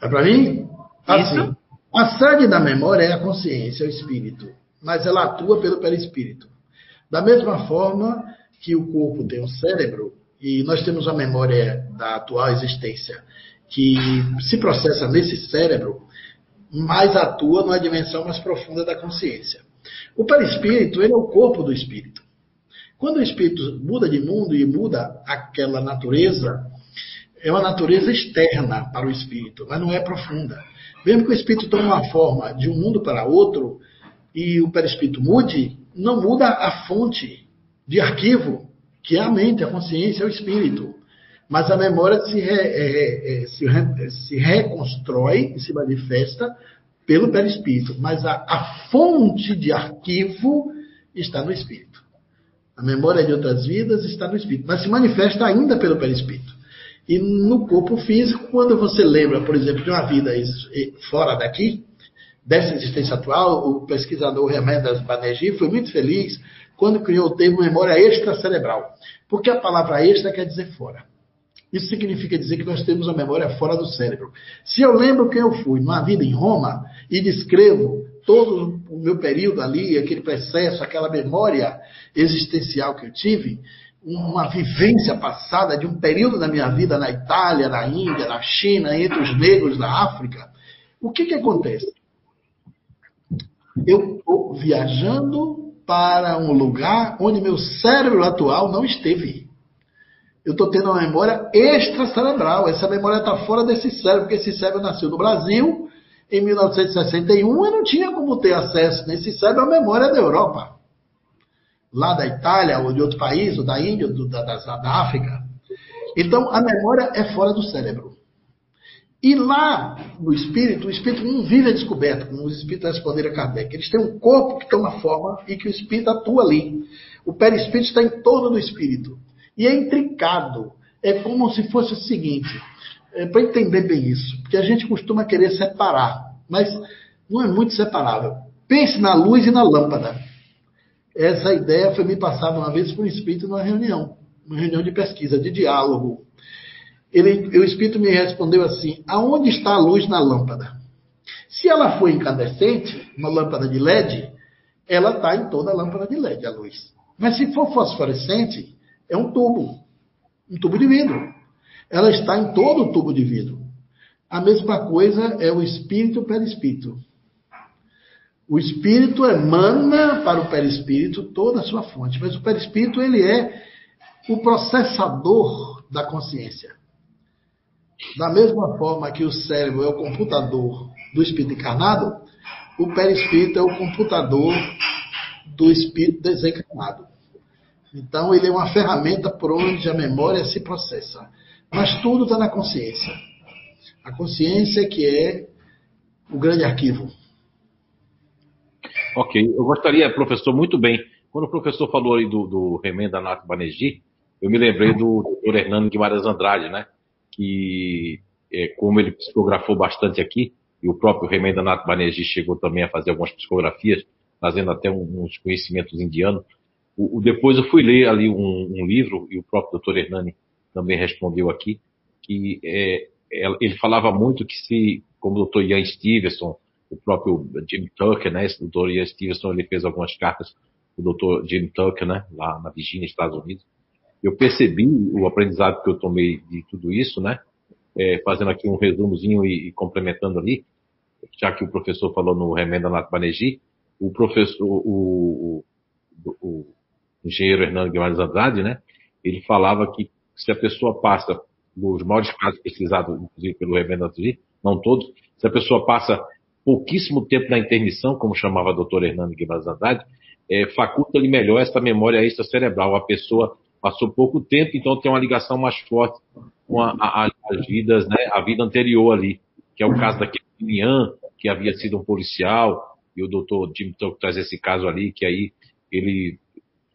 É para mim? Assim. A sede da memória é a consciência, é o espírito. Mas ela atua pelo perispírito. Da mesma forma que o corpo tem um cérebro, e nós temos a memória da atual existência, que se processa nesse cérebro, mas atua numa dimensão mais profunda da consciência. O perispírito, ele é o corpo do espírito. Quando o espírito muda de mundo e muda aquela natureza, é uma natureza externa para o espírito, mas não é profunda. Mesmo que o espírito tome uma forma de um mundo para outro e o perispírito mude, não muda a fonte de arquivo, que é a mente, a consciência, é o espírito. Mas a memória se, re, é, é, se, re, se, reconstrói e se manifesta pelo perispírito. Mas a, a fonte de arquivo está no espírito. A memória de outras vidas está no espírito, mas se manifesta ainda pelo perispírito. E no corpo físico, quando você lembra, por exemplo, de uma vida fora daqui, dessa existência atual, o pesquisador Remendas Banerjee foi muito feliz quando criou o termo memória extracerebral. Porque a palavra extra quer dizer fora. Isso significa dizer que nós temos a memória fora do cérebro. Se eu lembro quem eu fui numa vida em Roma e descrevo todo o meu período ali, aquele processo, aquela memória existencial que eu tive, uma vivência passada de um período da minha vida na Itália, na Índia, na China, entre os negros da África, o que, que acontece? Eu estou viajando para um lugar onde meu cérebro atual não esteve. Eu estou tendo uma memória extracerebral. Essa memória está fora desse cérebro, porque esse cérebro nasceu no Brasil em 1961 e não tinha como ter acesso nesse cérebro à memória da Europa. Lá da Itália, ou de outro país, ou da Índia, ou da, da, da África. Então, a memória é fora do cérebro. E lá no espírito, o espírito não vive a descoberta, como os espíritos responderam a Kardec. Eles têm um corpo que toma forma e que o espírito atua ali. O perispírito está em torno do espírito. E é intricado. É como se fosse o seguinte, é, para entender bem isso, porque a gente costuma querer separar, mas não é muito separável. Pense na luz e na lâmpada. Essa ideia foi me passada uma vez por um espírito numa reunião, uma reunião de pesquisa, de diálogo ele, o Espírito me respondeu assim: aonde está a luz na lâmpada? Se ela for incandescente, uma lâmpada de LED, ela está em toda a lâmpada de LED, a luz. Mas se for fosforescente, é um tubo, um tubo de vidro. Ela está em todo o tubo de vidro. A mesma coisa é o espírito perispírito. O espírito emana para o perispírito toda a sua fonte, mas o perispírito ele é o processador da consciência. Da mesma forma que o cérebro é o computador do espírito encarnado, o perispírito é o computador do espírito desencarnado. Então, ele é uma ferramenta por onde a memória se processa. Mas tudo está na consciência. A consciência que é o grande arquivo. Ok, eu gostaria, professor, muito bem. Quando o professor falou aí do, do Remenda Nato Banerjee, eu me lembrei do Dr. Hernando Guimarães Andrade, né? que, é, como ele psicografou bastante aqui, e o próprio Remenda Nath Banerjee chegou também a fazer algumas psicografias, trazendo até uns conhecimentos indianos. O, o, depois eu fui ler ali um, um, livro, e o próprio Dr. Hernani também respondeu aqui, que é, é, ele falava muito que se, como o Dr. Ian Stevenson, o próprio Jim Tucker, né, esse Dr. Ian Stevenson, ele fez algumas cartas o Dr. Jim Tucker, né, lá na Virgínia, Estados Unidos, eu percebi o aprendizado que eu tomei de tudo isso, né? É, fazendo aqui um resumozinho e, e, complementando ali, já que o professor falou no Remenda Nath Banerjee, o professor, o, o, o, engenheiro Hernando Guimarães Andrade, né? Ele falava que se a pessoa passa, os maiores casos pesquisados, inclusive pelo Remenda Banerjee, não todos, se a pessoa passa pouquíssimo tempo na intermissão, como chamava o doutor Hernando Guimarães Andrade, é, faculta-lhe melhor essa memória extracerebral. A pessoa passou pouco tempo, então tem uma ligação mais forte com a, a, as vidas, né, a vida anterior ali, que é o caso daquele Ian, que havia sido um policial, e o doutor Jim Tuck traz esse caso ali, que aí ele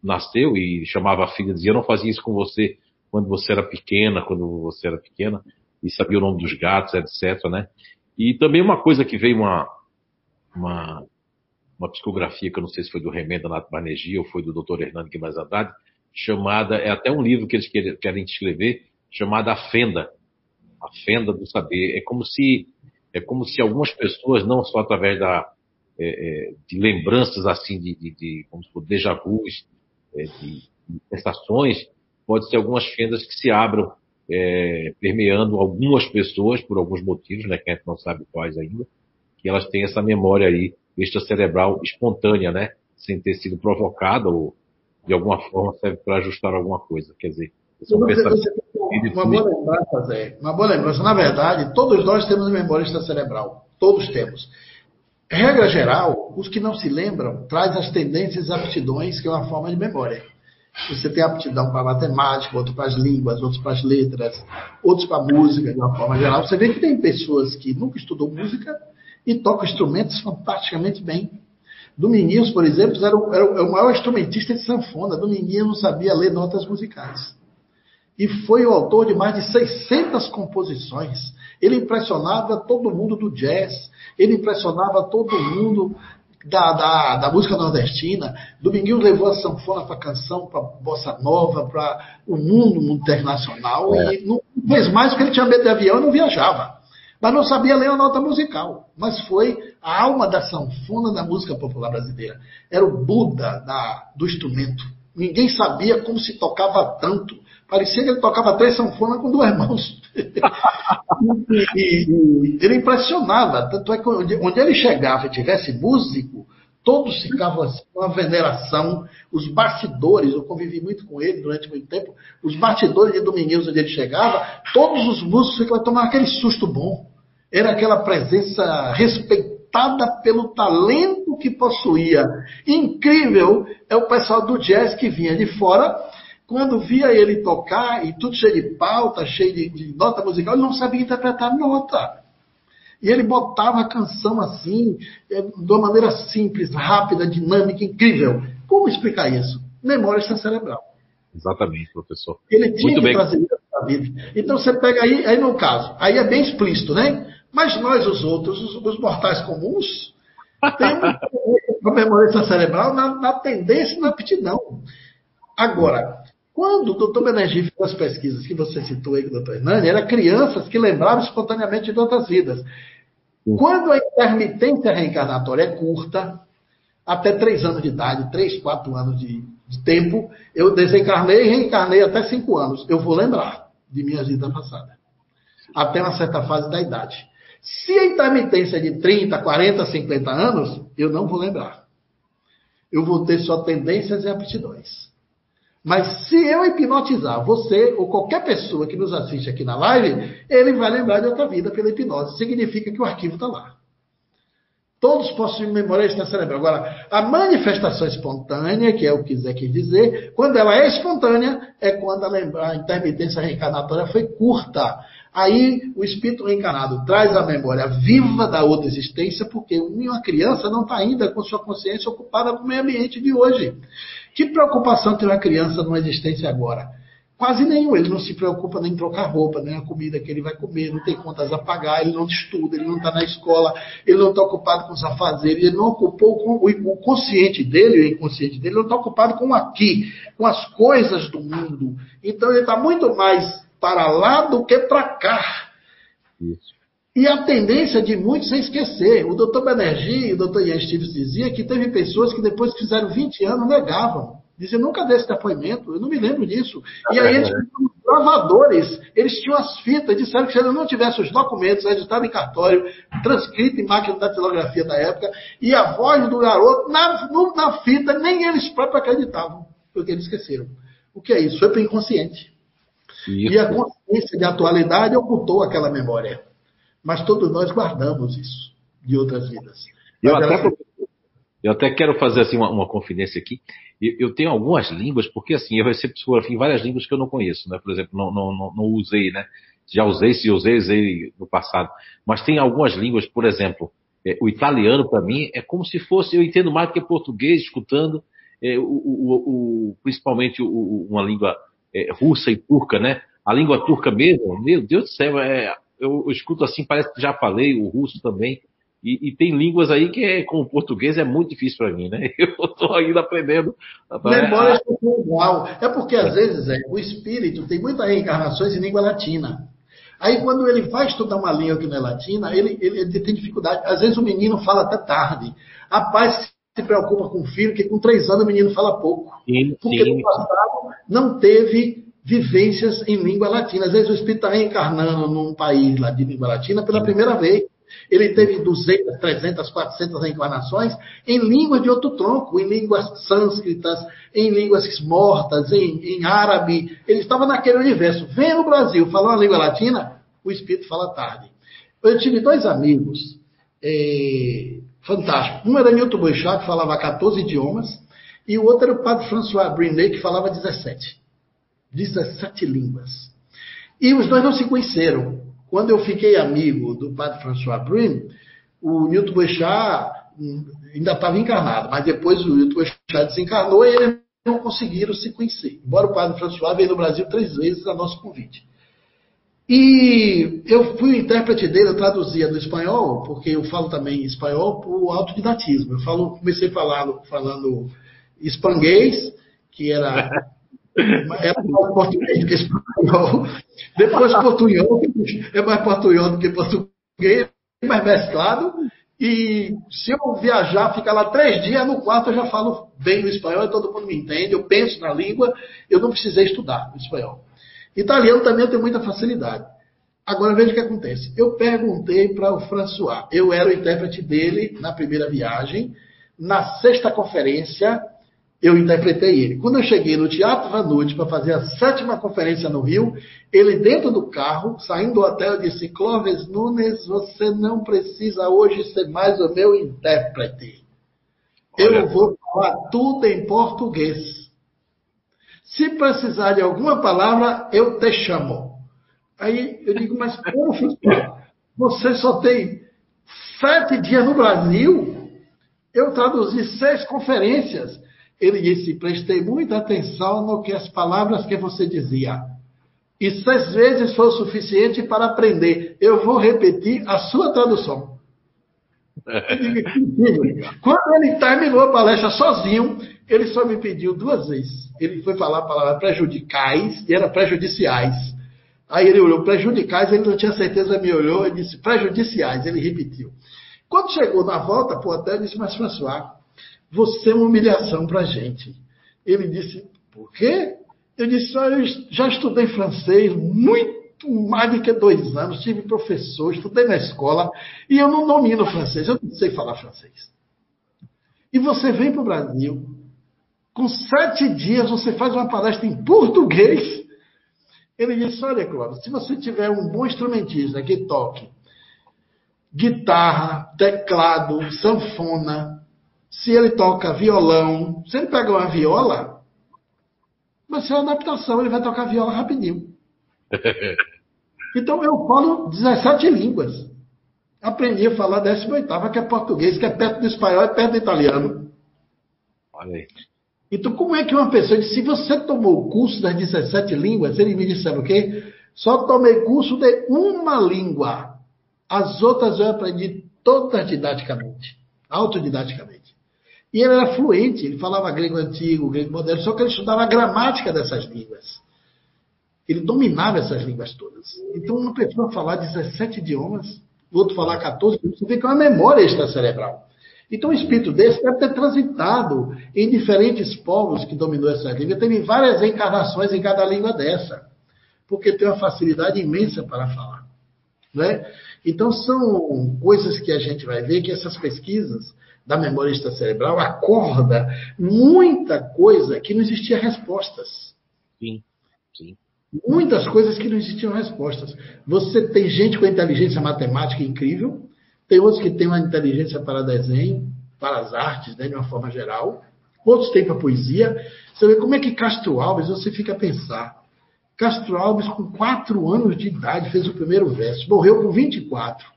nasceu e chamava a filha, dizia, eu não fazia isso com você quando você era pequena, quando você era pequena, e sabia o nome dos gatos, etc, né? E também uma coisa que veio uma, uma, uma psicografia, que eu não sei se foi do Remenda Nato Banerjee ou foi do Dr. Hernando Guimarães Haddad, chamada, é até um livro que eles querem escrever, chamada A Fenda. A Fenda do Saber. É como se, é como se algumas pessoas, não só através da, é, é, de lembranças assim, de, de, de como se déjà vus, é, de, de sensações, pode ser algumas fendas que se abram, é, permeando algumas pessoas por alguns motivos, né, que a gente não sabe quais ainda, que elas têm essa memória aí extracerebral espontânea, né, sem ter sido provocada ou de alguma forma serve para ajustar alguma coisa. Quer dizer, é um pensamento uma boa lembrança, Zé. Uma boa lembrança. Na verdade, todos nós temos memória extracerebral. Todos temos. Regra geral, os que não se lembram traz as tendências e aptidões, que é uma forma de memória. Você tem aptidão para matemática, outro para as línguas, outros para as letras, outros para música, de uma forma geral. Você vê que tem pessoas que nunca estudou música e tocam instrumentos fantasticamente bem. Dominguinhos, por exemplo, era o, era o maior instrumentista de sanfona. Dominguinhos não sabia ler notas musicais. E foi o autor de mais de 600 composições. Ele impressionava todo mundo do jazz, ele impressionava todo mundo da, da, da música nordestina. Dominguinhos levou a sanfona para canção, para bossa nova, para o mundo internacional. É. E não fez mais porque ele tinha medo de avião e não viajava. Mas não sabia ler a nota musical. Mas foi a alma da sanfona da música popular brasileira. Era o Buda da, do instrumento. Ninguém sabia como se tocava tanto. Parecia que ele tocava três sanfonas com duas mãos. E, e, ele impressionava. Tanto é que onde, ele chegava e tivesse músico, todos ficavam assim, com uma veneração. Os bastidores, eu convivi muito com ele durante muito tempo, os bastidores de Dominguinhos, onde ele chegava, todos os músicos ficavam tomando aquele susto bom. Era aquela presença respeitada pelo talento que possuía. Incrível é o pessoal do jazz que vinha de fora quando via ele tocar, e tudo cheio de pauta, cheio de, de nota musical, ele não sabia interpretar nota. E ele botava a canção assim, é, de uma maneira simples, rápida, dinâmica, incrível. Como explicar isso? Memória cerebral. Exatamente, professor. Ele tinha Muito que bem. trazer isso para a vida. Então você pega aí, aí no caso, aí é bem explícito, né? Mas nós, os outros, os, os mortais comuns, temos a memória cerebral na, na tendência e na aptidão. Agora, quando o doutor fez as pesquisas que você citou aí com o doutor Hernani, eram crianças que lembravam espontaneamente de outras vidas. Quando a intermitência reencarnatória é curta, até três anos de idade, três, quatro anos de, de, tempo, eu desencarnei e reencarnei até cinco anos. Eu vou lembrar de minha vida passada. Até uma certa fase da idade. Se a intermitência é de 30, 40, 50 anos, eu não vou lembrar. Eu vou ter só tendências e aptidões. Mas se eu hipnotizar você ou qualquer pessoa que nos assiste aqui na live, ele vai lembrar de outra vida pela hipnose. Significa que o arquivo está lá. Todos possuem memória extracerebral. Agora, a manifestação espontânea, que é o que quiser quis dizer, quando ela é espontânea, é quando a, a intermitência reencarnatória foi curta. Aí o espírito reencarnado traz a memória viva da outra existência, porque uma criança não está ainda com sua consciência ocupada com o meio ambiente de hoje. Que preocupação tem uma criança numa existência agora? Quase nenhum. Ele não se preocupa nem em trocar roupa, nem a comida que ele vai comer, não tem contas a pagar, ele não estuda, ele não está na escola, ele não está ocupado com os afazeres, ele não ocupou com o consciente dele, o inconsciente dele, não está ocupado com aqui, com as coisas do mundo. Então ele está muito mais para lá do que para cá. Isso. E a tendência de muitos é esquecer. O doutor Banerjee e o doutor Ian Stevens dizia que teve pessoas que depois que fizeram 20 anos negavam. Diziam, nunca desse depoimento, eu não me lembro disso. E aí eles tinham gravadores, eles tinham as fitas, disseram que se ele não tivesse os documentos registrados em cartório, transcrito em máquina da datilografia da época, e a voz do garoto na, na fita, nem eles próprios acreditavam, porque eles esqueceram. O que é isso? Foi para o inconsciente. Isso. E a consciência de atualidade ocultou aquela memória. Mas todos nós guardamos isso de outras vidas. Eu até, eu até, quero fazer assim uma, uma confidência aqui. Eu, eu, tenho algumas línguas, porque assim, eu recebo psicografia em várias línguas que eu não conheço, né? Por exemplo, não, não, não, não usei, né? Já usei, se usei, usei no passado. Mas tem algumas línguas, por exemplo, é, o italiano para mim é como se fosse, eu entendo mais do que português, escutando, é, o, o, o, principalmente uma língua é, russa e turca, né? A língua turca mesmo, meu Deus do céu, é, eu, eu, escuto assim, parece que já falei, o russo também. E, e tem línguas aí que é, com o português é muito difícil para mim, né? Eu estou ainda aprendendo. Memória é igual. É porque às vezes é, o espírito tem muitas reencarnações em língua latina. Aí quando ele vai estudar uma língua que não é latina, ele, ele, ele tem dificuldade. Às vezes o menino fala até tarde. A paz se preocupa com o filho, que com três anos o menino fala pouco. Sim, porque sim. no passado não teve vivências em língua latina. Às vezes o espírito está reencarnando num país lá de língua latina pela primeira vez. Ele teve 200, 300, 400 reencarnações em línguas de outro tronco, em línguas sânscritas, em línguas mortas, em, em árabe. Ele estava naquele universo. Vem no Brasil falar uma língua latina, o espírito fala tarde. Eu tive dois amigos é, fantásticos. Um era Newton Boixá, que falava 14 idiomas, E o outro era o padre François Brinet, que falava 17. 17 línguas. E os dois não se conheceram. Quando eu fiquei amigo do padre François Brun, o Newton Boechat ainda estava encarnado, mas depois o Newton Boechat desencarnou e eles não conseguiram se conhecer. Embora o padre François veio no Brasil três vezes a nosso convite. E eu fui o intérprete dele, eu traduzia do espanhol, porque eu falo também espanhol por autodidatismo. Eu falo, comecei falando, falando espanguês, que era, era mais português do que espanhol. Depois portunhol, é mais portunhol do que português, mais mesclado. E se eu viajar, ficar lá três dias, no quarto eu já falo bem o espanhol, todo mundo me entende, eu penso na língua, eu não precisei estudar o espanhol. Italiano também eu tenho muita facilidade. Agora veja o que acontece. Eu perguntei para o François, eu era o intérprete dele na primeira viagem, na sexta conferência eu interpretei ele. Quando eu cheguei no Teatro Vanucci para fazer a sétima conferência no Rio, ele dentro do carro, saindo do hotel, disse: Clóvis Nunes, você não precisa hoje ser mais o meu intérprete. Olha. Eu vou falar tudo em português. Se precisar de alguma palavra, eu te chamo. Aí eu digo, mas poxa, você só tem sete dias no Brasil? Eu traduzi seis conferências. Ele disse, prestei muita atenção no que as palavras que você dizia. E seis vezes foi o suficiente para aprender. Eu vou repetir a sua tradução. Quando ele terminou a palestra sozinho, ele só me pediu duas vezes. Ele foi falar a palavra prejudicais e era prejudiciais. Aí ele olhou prejudicais, ele não tinha certeza, me olhou e disse prejudiciais. Ele repetiu. Quando chegou na volta hotel, ele disse, mas François, você é uma humilhação para a gente. Ele disse, por quê? Eu disse, ah, eu já estudei francês muito mais do que dois anos, tive professor, estudei na escola e eu não domino francês, eu não sei falar francês. E você vem para o Brasil, com sete dias você faz uma palestra em português. Ele disse: Olha, Cláudio, se você tiver um bom instrumentista que toque guitarra, teclado, sanfona, se ele toca violão, se ele pega uma viola, vai ser uma adaptação, ele vai tocar viola rapidinho. Então eu falo 17 línguas. Aprendi a falar 18, que é português, que é perto do espanhol, é perto do italiano. Olha aí. Então, como é que uma pessoa diz, se você tomou o curso das 17 línguas, ele me disse, sabe o quê? Só tomei curso de uma língua. As outras eu aprendi todas didaticamente, autodidaticamente. E ele era fluente, ele falava grego antigo, grego moderno, só que ele estudava a gramática dessas línguas. Ele dominava essas línguas todas. Então, uma pessoa falar 17 idiomas, o outro falar 14, você vê que é uma memória extracerebral. Então, um espírito desse deve ter transitado em diferentes povos que dominou essa língua. Teve várias encarnações em cada língua dessa, porque tem uma facilidade imensa para falar. Né? Então, são coisas que a gente vai ver que essas pesquisas da memória extracerebral acorda muita coisa que não existia respostas. Sim, sim. Muitas coisas que não existiam respostas. Você tem gente com inteligência matemática incrível, tem outros que têm uma inteligência para desenho, para as artes, né, de uma forma geral. Outros têm para poesia. Você vê como é que Castro Alves, você fica a pensar. Castro Alves, com quatro anos de idade, fez o primeiro verso, morreu com 24.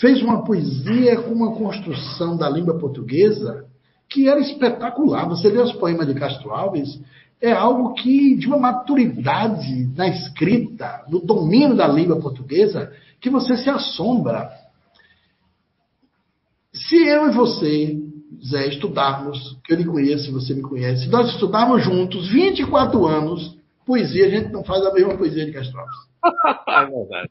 Fez uma poesia com uma construção da língua portuguesa que era espetacular. Você lê os poemas de Castro Alves, é algo que, de uma maturidade na escrita, no domínio da língua portuguesa, que você se assombra. Se eu e você, Zé, estudarmos, que eu lhe conheço, você me conhece, nós estudarmos juntos 24 anos, poesia, a gente não faz a mesma poesia de Castro é verdade.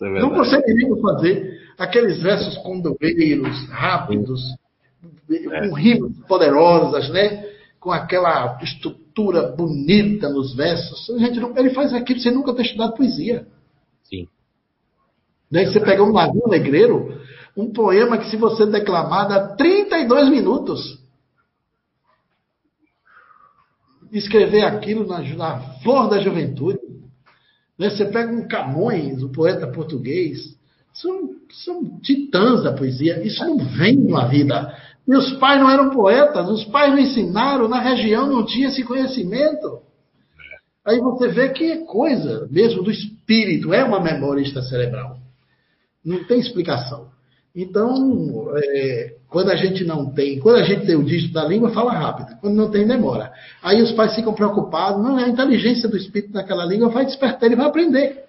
É. Não conseguiríamos fazer aqueles versos condoeiros, rápidos, é. com rimas poderosas, né? com aquela estrutura bonita nos versos. A gente não, ele faz aquilo sem nunca ter estudado poesia. Sim. Daí você pega um navio negreiro, um poema que se você declamar dá 32 minutos. Escrever aquilo na, na flor da juventude. Né? Você pega um Camões, o poeta português, são, são titãs da poesia. Isso não vem numa vida os pais não eram poetas, os pais não ensinaram, na região não tinha esse conhecimento. Aí você vê que é coisa mesmo do espírito, é uma memória extracerebral. Não tem explicação. Então, é, quando a gente não tem, quando a gente tem o dígito da língua, fala rápido. Quando não tem, demora. Aí os pais ficam preocupados. Não, a inteligência do espírito naquela língua vai despertar, ele vai aprender.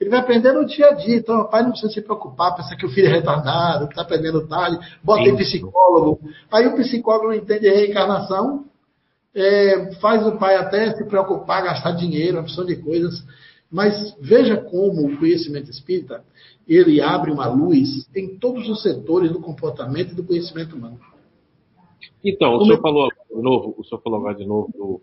Ele vai aprender no dia a dia. Então, o pai não precisa se preocupar, pensar que o filho é retardado, que está aprendendo tarde, bota em psicólogo. Aí o psicólogo não entende a reencarnação, é, faz o pai até se preocupar, gastar dinheiro, opção de coisas. Mas veja como o conhecimento espírita ele abre uma luz em todos os setores do comportamento e do conhecimento humano. Então, o senhor falou de novo, o senhor falou agora de novo do,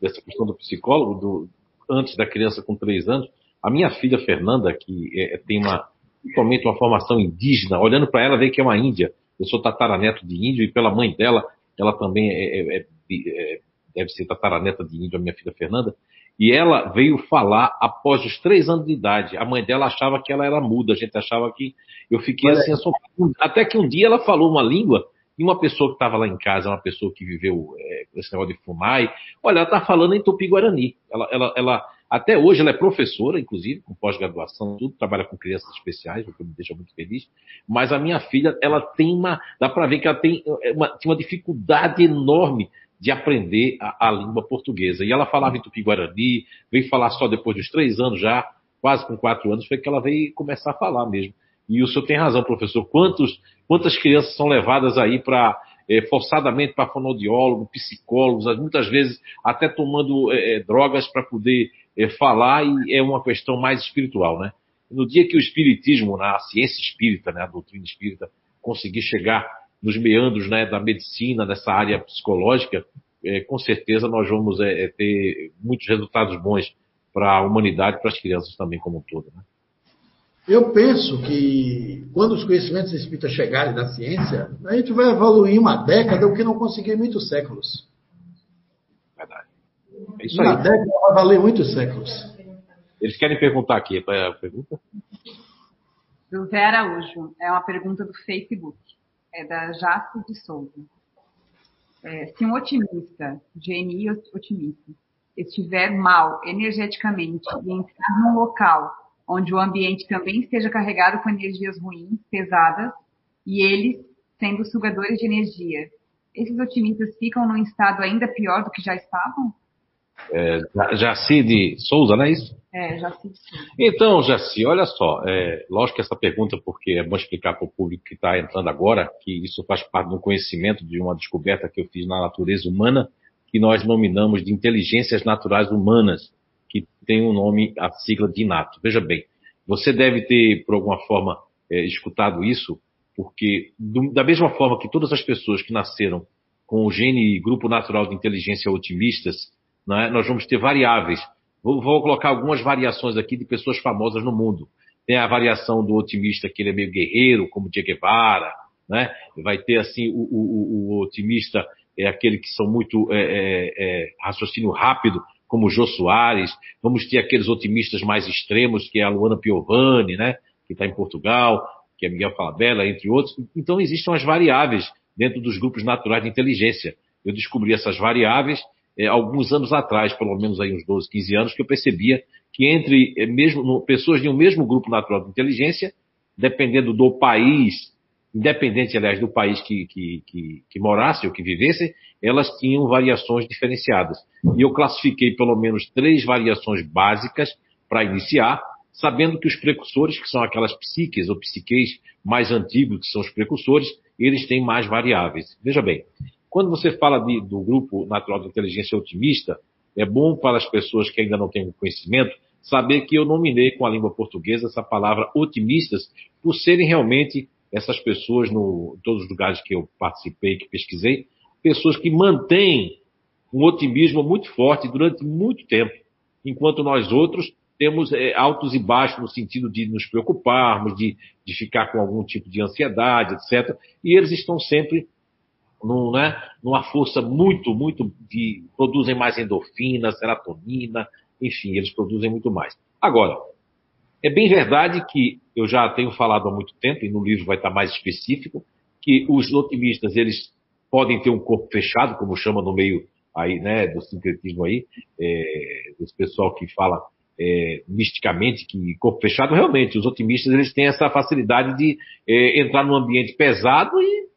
dessa questão do psicólogo, do, antes da criança com três anos. A minha filha Fernanda, que é, tem uma totalmente uma formação indígena, olhando para ela, vê que é uma índia. Eu sou tataraneto de índio e pela mãe dela, ela também é, é, é, é deve ser tataraneta de índio, a minha filha Fernanda. E ela veio falar após os três anos de idade. A mãe dela achava que ela era muda, a gente achava que. Eu fiquei Olha assim, assombrado. Até que um dia ela falou uma língua e uma pessoa que estava lá em casa, uma pessoa que viveu é, esse negócio de fumar, e, olha, ela está falando em Tupi-Guarani. Ela, ela, ela, até hoje ela é professora, inclusive, com pós-graduação, tudo, trabalha com crianças especiais, o que me deixa muito feliz. Mas a minha filha, ela tem uma, dá para ver que ela tem é, uma, tem uma dificuldade enorme de aprender a, a, língua portuguesa. E ela falava em tupi-guarani, veio falar só depois dos três anos já, quase com quatro anos, foi que ela veio começar a falar mesmo. E o senhor tem razão, professor. Quantos, quantas crianças são levadas aí para é, forçadamente para fonoaudiólogo, psicólogos, muitas vezes até tomando é, drogas para poder é, falar e é uma questão mais espiritual, né? No dia que o espiritismo, a ciência espírita, né, a doutrina espírita, conseguir chegar nos meandros né, da medicina, nessa área psicológica, é, com certeza nós vamos é, é ter muitos resultados bons para a humanidade e para as crianças também como um todo. Né? Eu penso que quando os conhecimentos espíritas chegarem da ciência, a gente vai evoluir uma década, o que não conseguiu em muitos séculos. Verdade. É isso uma aí. década vai valer muitos séculos. Eles querem perguntar aqui, a pergunta? Do Zé Araújo, é uma pergunta do Facebook é da Jace de Souza. É, se um otimista, GNI otimista, estiver mal energeticamente e entrar num local onde o ambiente também esteja carregado com energias ruins, pesadas, e eles sendo sugadores de energia, esses otimistas ficam num estado ainda pior do que já estavam? É, Jaci de Souza, não é isso? É, Jaci de Souza. Então, Jaci, olha só, é, lógico que essa pergunta, porque é bom explicar para o público que está entrando agora, que isso faz parte do conhecimento de uma descoberta que eu fiz na natureza humana, que nós nominamos de inteligências naturais humanas, que tem um nome, a sigla de inato. Veja bem, você deve ter, por alguma forma, é, escutado isso, porque do, da mesma forma que todas as pessoas que nasceram com o gene grupo natural de inteligência otimistas, é? nós vamos ter variáveis. Vou, vou, colocar algumas variações aqui de pessoas famosas no mundo. Tem a variação do otimista que ele é meio guerreiro, como Che Guevara, né? Vai ter assim o, o, o otimista é aquele que são muito é, é, é, raciocínio rápido, como Jô Soares. Vamos ter aqueles otimistas mais extremos, que é a Luana Piovani, né? Que está em Portugal, que é Miguel Falabella, entre outros. Então existem as variáveis dentro dos grupos naturais de inteligência. Eu descobri essas variáveis é, alguns anos atrás, pelo menos aí uns 12, 15 anos, que eu percebia que entre é, mesmo no, pessoas de um mesmo grupo natural de inteligência, dependendo do país, independente, aliás, do país que, que, que, que morasse ou que vivesse, elas tinham variações diferenciadas. E eu classifiquei pelo menos três variações básicas para iniciar, sabendo que os precursores, que são aquelas psiques ou psiqueis mais antigos, que são os precursores, eles têm mais variáveis. Veja bem, quando você fala de, do grupo natural de inteligência otimista, é bom para as pessoas que ainda não têm conhecimento saber que eu nominei com a língua portuguesa essa palavra otimistas por serem realmente essas pessoas no em todos os lugares que eu participei, que pesquisei, pessoas que mantêm um otimismo muito forte durante muito tempo, enquanto nós outros temos é, altos e baixos no sentido de nos preocuparmos, de, de ficar com algum tipo de ansiedade, etc. E eles estão sempre num, né, numa força muito, muito de. produzem mais endorfina, serotonina, enfim, eles produzem muito mais. Agora, é bem verdade que eu já tenho falado há muito tempo, e no livro vai estar mais específico, que os otimistas, eles podem ter um corpo fechado, como chama no meio aí, né, do sincretismo aí, é, pessoal que fala é, misticamente que corpo fechado, realmente, os otimistas eles têm essa facilidade de é, entrar num ambiente pesado e,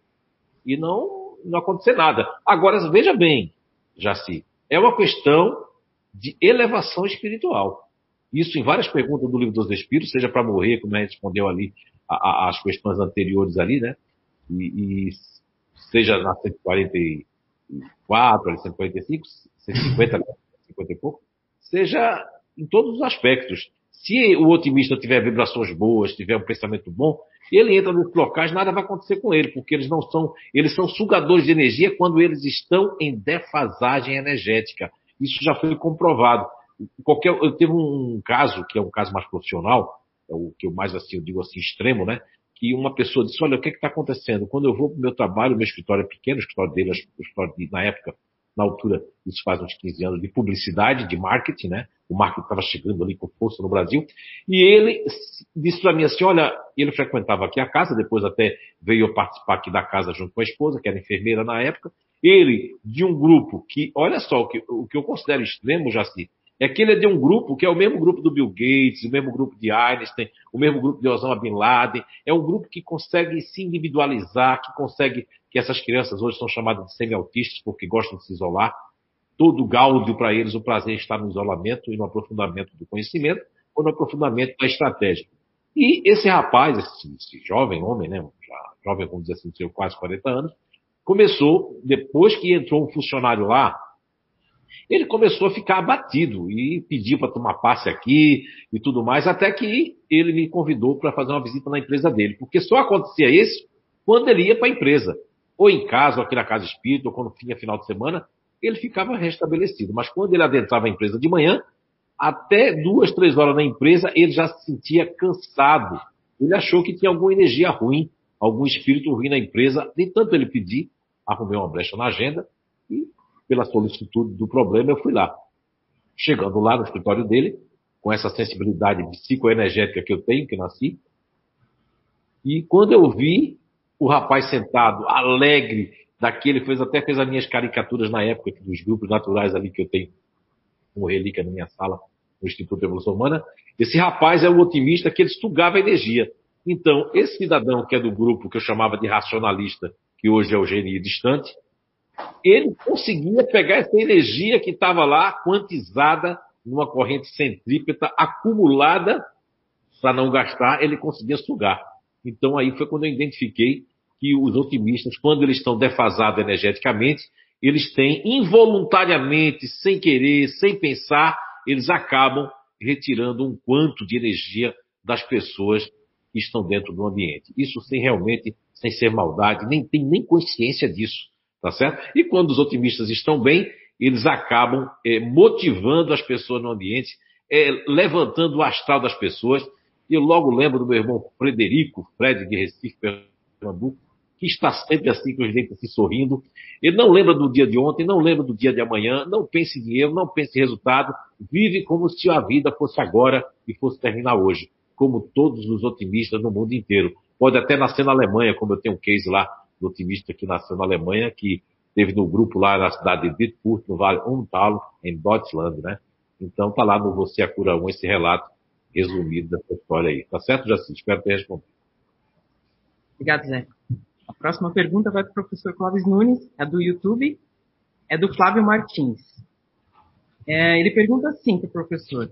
e não, não acontecer nada. Agora, veja bem, Jaci, é uma questão de elevação espiritual. Isso em várias perguntas do livro dos Espíritos, seja para morrer, como a gente respondeu ali a, as questões anteriores ali, né? E, e seja na 144, 145, 150, 50 e pouco, seja em todos os aspectos. Se o otimista tiver vibrações boas, tiver um pensamento bom, ele entra nos locais, nada vai acontecer com ele, porque eles não são, eles são sugadores de energia quando eles estão em defasagem energética. Isso já foi comprovado. Qualquer, eu teve um caso, que é um caso mais profissional, é o que eu mais assim, eu digo assim, extremo, né? Que uma pessoa disse, olha, o que é está acontecendo? Quando eu vou para o meu trabalho, meu escritório é pequeno, o escritório dele, o escritório de, na época, na altura, isso faz uns 15 anos, de publicidade, de marketing, né? O marketing estava chegando ali com força no Brasil. E ele disse para mim assim, olha, ele frequentava aqui a casa, depois até veio participar aqui da casa junto com a esposa, que era enfermeira na época. Ele, de um grupo que, olha só, o que, o que eu considero extremo, Jaci, é que ele é de um grupo que é o mesmo grupo do Bill Gates, o mesmo grupo de Einstein, o mesmo grupo de Osama Bin Laden. É um grupo que consegue se individualizar, que consegue, que essas crianças hoje são chamadas de semi-autistas porque gostam de se isolar. Todo gáudio para eles, o prazer está no isolamento e no aprofundamento do conhecimento ou no aprofundamento da estratégia. E esse rapaz, esse, esse jovem homem, né, já, jovem, vamos dizer assim, de quase 40 anos, começou, depois que entrou um funcionário lá, ele começou a ficar abatido e pediu para tomar passe aqui e tudo mais, até que ele me convidou para fazer uma visita na empresa dele, porque só acontecia isso quando ele ia para a empresa, ou em casa, ou aqui na casa espírita, ou quando tinha final de semana, ele ficava restabelecido. Mas quando ele adentrava a empresa de manhã, até duas, três horas na empresa, ele já se sentia cansado. Ele achou que tinha alguma energia ruim, algum espírito ruim na empresa. Nem tanto ele pedir, arrumei uma brecha na agenda e pela solicitude do problema, eu fui lá. Chegando lá no escritório dele, com essa sensibilidade psicoenergética que eu tenho, que nasci, e quando eu vi o rapaz sentado, alegre, daquele, fez até fez as minhas caricaturas na época dos grupos naturais ali que eu tenho como relíquia na minha sala no Instituto de Evolução Humana. Esse rapaz é o otimista que ele estugava a energia. Então, esse cidadão que é do grupo que eu chamava de racionalista, que hoje é o gênio distante, ele conseguia pegar essa energia que estava lá, quantizada numa corrente centrípeta, acumulada para não gastar, ele conseguia sugar. Então aí foi quando eu identifiquei que os otimistas, quando eles estão defasados energeticamente, eles têm involuntariamente, sem querer, sem pensar, eles acabam retirando um quanto de energia das pessoas que estão dentro do ambiente. Isso sem realmente, sem ser maldade, nem tem nem consciência disso. Tá certo? E quando os otimistas estão bem, eles acabam é, motivando as pessoas no ambiente, é, levantando o astral das pessoas. Eu logo lembro do meu irmão Frederico, Fred de Recife, Pernambuco, que está sempre assim, com os dentes assim, sorrindo. Ele não lembra do dia de ontem, não lembra do dia de amanhã, não pensa em dinheiro, não pensa em resultado, vive como se a vida fosse agora e fosse terminar hoje, como todos os otimistas no mundo inteiro. Pode até nascer na Alemanha, como eu tenho um case lá do otimista que nasceu na Alemanha, que teve no grupo lá na cidade de Wittfurt, no Vale Untalo, em Deutschland, né? Então tá lá no Você a Cura 1 esse relato resumido dessa história aí. Tá certo, Jaci? Espero ter respondido. Obrigado, Zé. A próxima pergunta vai para o professor Clóvis Nunes, é do YouTube, é do Flávio Martins. É, ele pergunta assim para o professor.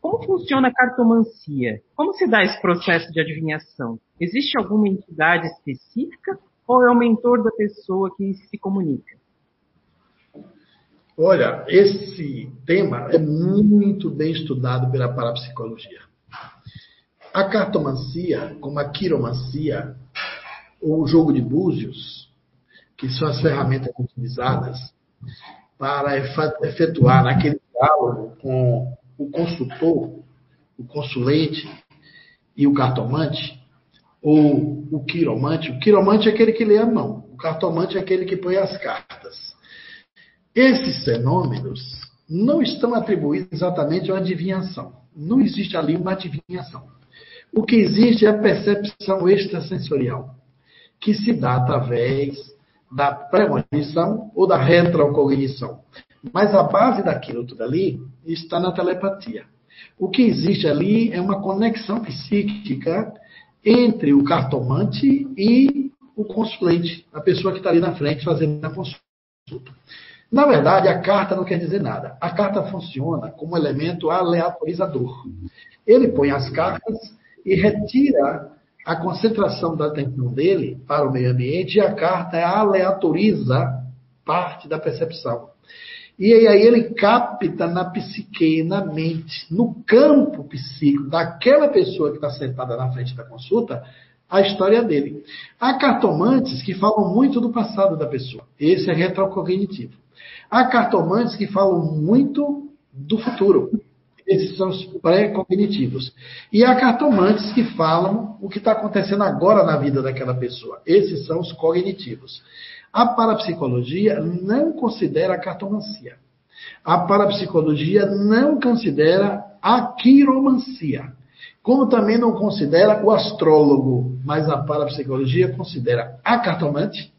Como funciona a cartomancia? Como se dá esse processo de adivinhação? Existe alguma entidade específica ou é o mentor da pessoa que se comunica? Olha, esse tema é muito bem estudado pela parapsicologia. A cartomancia, como a quiromancia, o jogo de búzios, que são as ferramentas utilizadas para efetuar naquele diálogo com o consultor, o consulente e o cartomante, ou o quiromante. O quiromante é aquele que lê a mão, o cartomante é aquele que põe as cartas. Esses fenômenos não estão atribuídos exatamente à adivinhação. Não existe ali uma adivinhação. O que existe é a percepção extrasensorial. Que se dá através da premonição ou da retrocognição. Mas a base daquilo tudo ali está na telepatia. O que existe ali é uma conexão psíquica entre o cartomante e o consulente, a pessoa que está ali na frente fazendo a consulta. Na verdade, a carta não quer dizer nada. A carta funciona como elemento aleatorizador. Ele põe as cartas e retira a concentração da atenção dele para o meio ambiente e a carta aleatoriza parte da percepção. E aí ele capta na psique, na mente, no campo psíquico daquela pessoa que está sentada na frente da consulta, a história dele. Há cartomantes que falam muito do passado da pessoa. Esse é retrocognitivo. Há cartomantes que falam muito do futuro. Esses são os pré-cognitivos. E há cartomantes que falam o que está acontecendo agora na vida daquela pessoa. Esses são os cognitivos. A parapsicologia não considera a cartomancia. A parapsicologia não considera a quiromancia. Como também não considera o astrólogo. Mas a parapsicologia considera a cartomante,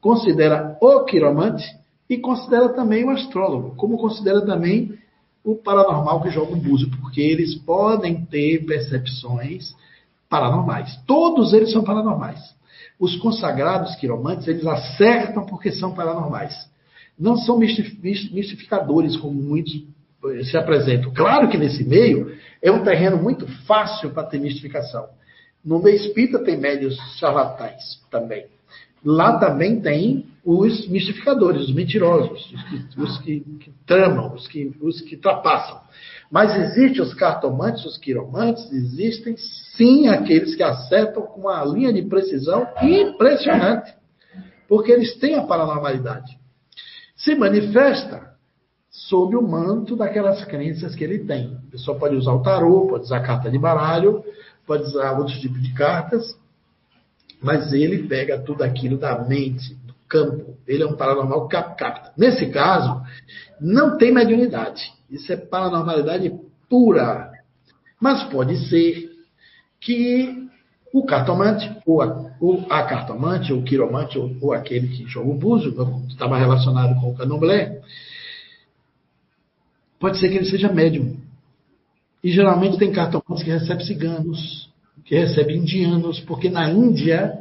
considera o quiromante e considera também o astrólogo, como considera também o paranormal que joga o búzio, porque eles podem ter percepções paranormais. Todos eles são paranormais. Os consagrados quiromantes, eles acertam porque são paranormais. Não são mistificadores, como muitos eh, se apresentam. Claro que nesse meio é um terreno muito fácil para ter mistificação. No meio espírita tem médios charlatães também. Lá também tem os mistificadores, os mentirosos, os que, os que, que tramam, os que, os que trapassam. Mas existem os cartomantes, os quiromantes, existem sim aqueles que acertam com uma linha de precisão impressionante. Porque eles têm a paranormalidade. Se manifesta sob o manto daquelas crenças que ele tem. A pessoa pode usar o tarô, pode usar carta de baralho, pode usar outros tipos de cartas, mas ele pega tudo aquilo da mente, do campo. Ele é um paranormal cap capta. Nesse caso, não tem mediunidade. Isso é paranormalidade pura. Mas pode ser que o cartomante, ou a, ou a cartomante, ou o quiromante, ou, ou aquele que joga o búzio, estava relacionado com o candomblé, pode ser que ele seja médium. E geralmente tem cartomantes que recebem ciganos, que recebe indianos, porque na Índia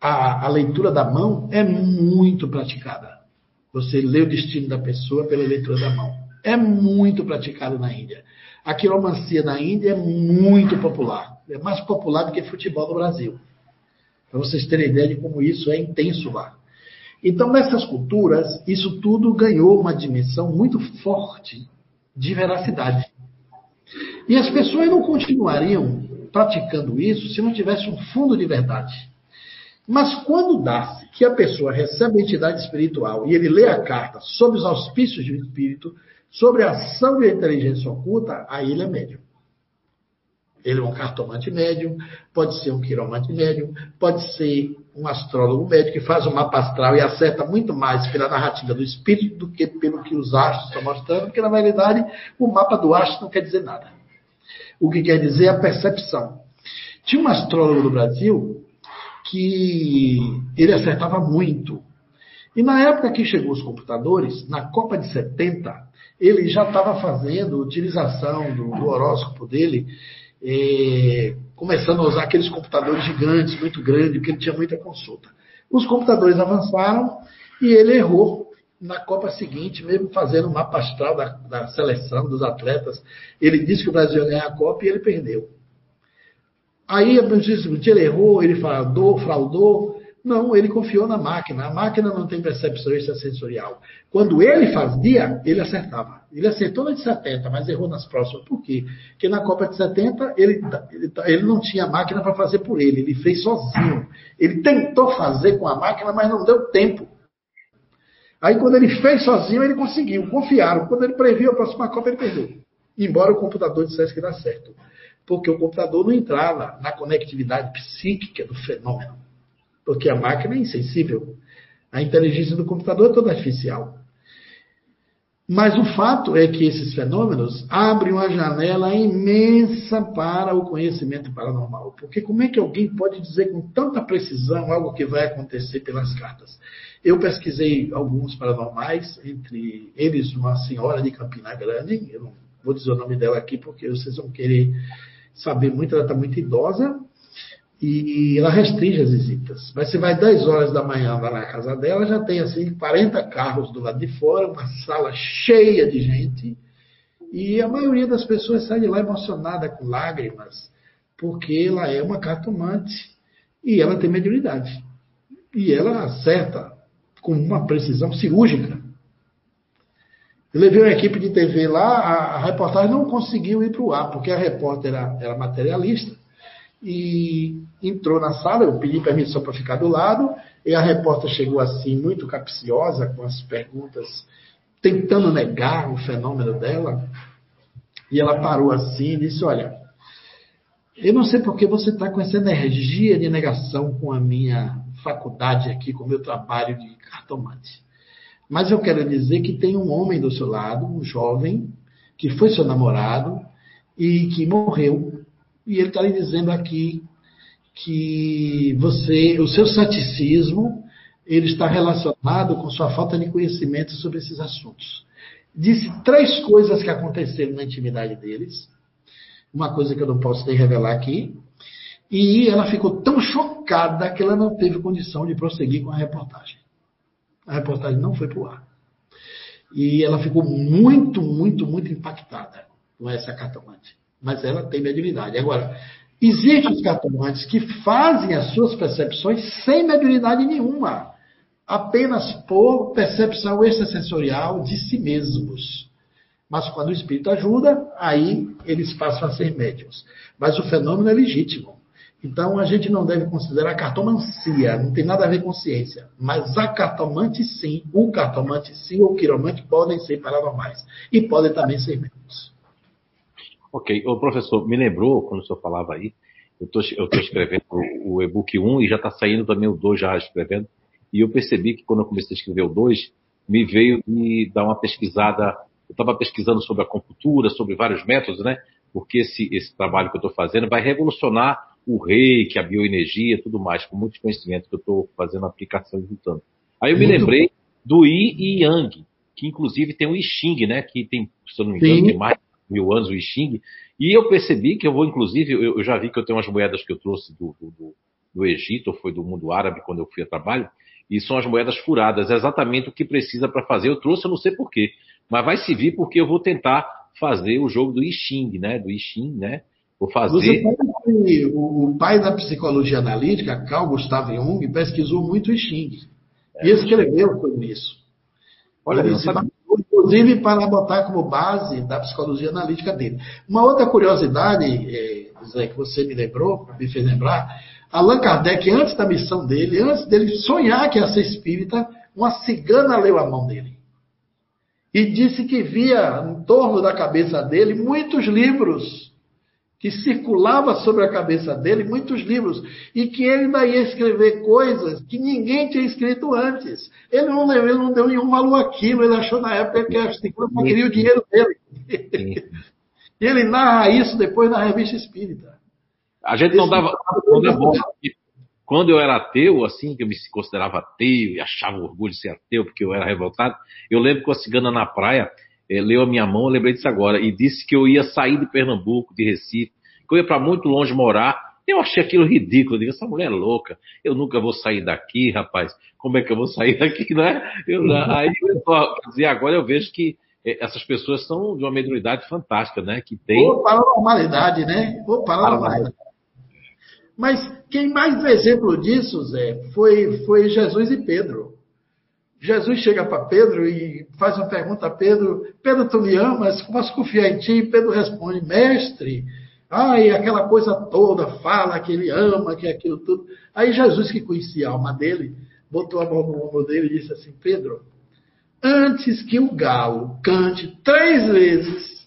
a, a leitura da mão é muito praticada. Você lê o destino da pessoa pela leitura da mão. É muito praticado na Índia. A quiromancia na Índia é muito popular. É mais popular do que futebol no Brasil. Para vocês terem ideia de como isso é intenso lá. Então, nessas culturas, isso tudo ganhou uma dimensão muito forte de veracidade. E as pessoas não continuariam praticando isso se não tivesse um fundo de verdade. Mas quando dá-se que a pessoa recebe a entidade espiritual e ele lê a carta sob os auspícios do espírito, sobre a ação e a inteligência oculta, aí ele é médium. Ele é um cartomante médium, pode ser um quiromante médium, pode ser um astrólogo médium que faz um mapa astral e acerta muito mais pela narrativa do espírito do que pelo que os astros estão mostrando, porque na realidade o mapa do astro não quer dizer nada. O que quer dizer a percepção. Tinha um astrólogo do Brasil que ele acertava muito. E na época que chegou os computadores, na Copa de 70, ele já estava fazendo utilização do, do horóscopo dele, eh, começando a usar aqueles computadores gigantes, muito grandes, porque ele tinha muita consulta. Os computadores avançaram e ele errou na Copa seguinte, mesmo fazendo o mapa astral da, da, seleção dos atletas, ele disse que o Brasil ia ganhar a Copa e ele perdeu. Aí, ele errou, ele fraudou, fraudou. Não, ele confiou na máquina. A máquina não tem percepção extrasensorial. Quando ele fazia, ele acertava. Ele acertou na de 70, mas errou nas próximas. Por quê? Porque na Copa de 70, ele, ele, ele não tinha máquina para fazer por ele. Ele fez sozinho. Ele tentou fazer com a máquina, mas não deu tempo. Aí quando ele fez sozinho, ele conseguiu, confiaram. Quando ele previu a próxima Copa, ele perdeu. Embora o computador dissesse que dá certo. Porque o computador não entrava na conectividade psíquica do fenômeno. Porque a máquina é insensível. A inteligência do computador é toda artificial. Mas o fato é que esses fenômenos abrem uma janela imensa para o conhecimento paranormal. Porque como é que alguém pode dizer com tanta precisão algo que vai acontecer pelas cartas? Eu pesquisei alguns paranormais, entre eles uma senhora de Campina Grande, eu não vou dizer o nome dela aqui porque vocês vão querer saber muito, ela está muito idosa, e ela restringe as visitas. Mas você vai 10 horas da manhã lá na casa dela, já tem assim 40 carros do lado de fora, uma sala cheia de gente, e a maioria das pessoas sai de lá emocionada com lágrimas, porque ela é uma cartomante e ela tem mediunidade. E ela acerta com uma precisão cirúrgica. Eu levei uma equipe de TV lá, a, a reportagem não conseguiu ir para o ar, porque a repórter era, era materialista, e entrou na sala, eu pedi permissão para ficar do lado, e a repórter chegou assim, muito capciosa, com as perguntas, tentando negar o fenômeno dela, e ela parou assim e disse: Olha, eu não sei por que você está com essa energia de negação com a minha faculdade aqui, com o meu trabalho de cartomante. Mas eu quero dizer que tem um homem do seu lado, um jovem, que foi seu namorado e que morreu. E ele está lhe dizendo aqui que você, o seu ceticismo, ele está relacionado com sua falta de conhecimento sobre esses assuntos. Disse três coisas que aconteceram na intimidade deles. Uma coisa que eu não posso nem revelar aqui. E ela ficou tão chocada que ela não teve condição de prosseguir com a reportagem. A reportagem não foi para o ar. E ela ficou muito, muito, muito impactada com essa cartomante. Mas ela tem mediunidade. Agora, Existem os cartomantes que fazem as suas percepções sem mediunidade nenhuma, apenas por percepção extrasensorial de si mesmos. Mas quando o espírito ajuda, aí eles passam a ser médiums. Mas o fenômeno é legítimo. Então a gente não deve considerar a cartomancia, não tem nada a ver com ciência. Mas a cartomante sim, o cartomante sim, ou o quiromante podem ser paranormais. E podem também ser médiums. Ok. O professor, me lembrou, quando o senhor falava aí, eu estou escrevendo o, e-book 1 e já está saindo também o 2 já escrevendo. E eu percebi que quando eu comecei a escrever o 2, me veio de dar uma pesquisada. Eu estava pesquisando sobre a acupuntura, sobre vários métodos, né? Porque esse, esse trabalho que eu estou fazendo vai revolucionar o reiki, a bioenergia, tudo mais, com muitos conhecimentos que eu estou fazendo aplicação e juntando. Aí eu me lembrei do Yi e Yang, que inclusive tem o I Ching, né? Que tem, se eu não me engano, tem mais mil anos o I Ching. E eu percebi que eu vou, inclusive, eu, eu já vi que eu tenho umas moedas que eu trouxe do, do, do Egito, ou foi do mundo árabe, quando eu fui a trabalho, e são as moedas furadas, é exatamente o que precisa para fazer. Eu trouxe, eu não sei porquê, mas vai servir porque eu vou tentar fazer o jogo do I Ching, né? Do I Ching, né? Vou fazer. O pai da psicologia analítica, Carl Gustav Jung, pesquisou muito o I Ching. É. E escreveu sobre isso. Olha, sabia inclusive para botar como base da psicologia analítica dele. Uma outra curiosidade, é, Zé, que você me lembrou, me fez lembrar, Allan Kardec, antes da missão dele, antes dele sonhar que ia ser espírita, uma cigana leu a mão dele. E disse que via em torno da cabeça dele muitos livros que circulava sobre a cabeça dele muitos livros e que ele ainda ia escrever coisas que ninguém tinha escrito antes. Ele não, ele não deu nenhum valor àquilo, ele achou na época que a Estigma queria o dinheiro dele. e ele narra isso depois na revista Espírita. A gente não dava, não dava quando eu era ateu, assim, que eu me considerava ateu e achava orgulho de ser ateu porque eu era revoltado, eu lembro que a cigana na praia é, leu a minha mão, eu lembrei disso agora, e disse que eu ia sair de Pernambuco, de Recife, que eu ia para muito longe morar. Eu achei aquilo ridículo. Eu digo, essa mulher é louca. Eu nunca vou sair daqui, rapaz. Como é que eu vou sair daqui, não é? Eu, aí, quer dizer, agora eu vejo que é, essas pessoas são de uma mediunidade fantástica, né? Que tem. Ou paranormalidade, né? Ou paranormalidade. Mas quem mais deu exemplo disso, Zé, foi, foi Jesus e Pedro. Jesus chega para Pedro e faz uma pergunta a Pedro: Pedro, tu me amas? Posso confiar em ti? Pedro responde: Mestre, ai, aquela coisa toda, fala que ele ama, que aquilo tudo. Aí Jesus, que conhecia a alma dele, botou a mão no ombro dele e disse assim: Pedro, antes que o galo cante três vezes,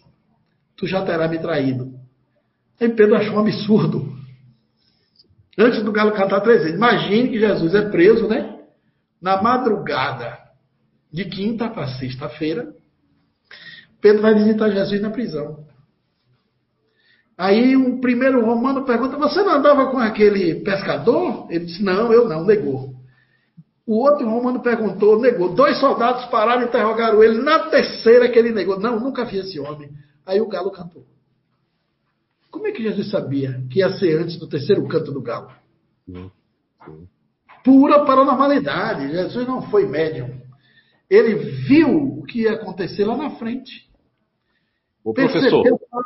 tu já terá me traído. Aí Pedro achou um absurdo. Antes do galo cantar três vezes. Imagine que Jesus é preso, né? Na madrugada de quinta para sexta-feira, Pedro vai visitar Jesus na prisão. Aí um primeiro romano pergunta: Você não andava com aquele pescador? Ele disse: Não, eu não, negou. O outro romano perguntou, negou. Dois soldados pararam e interrogaram ele. Na terceira que ele negou: Não, nunca vi esse homem. Aí o galo cantou. Como é que Jesus sabia que ia ser antes do terceiro canto do galo? Sim, sim. Pura paranormalidade. Jesus não foi médium. Ele viu o que ia acontecer lá na frente. O professor.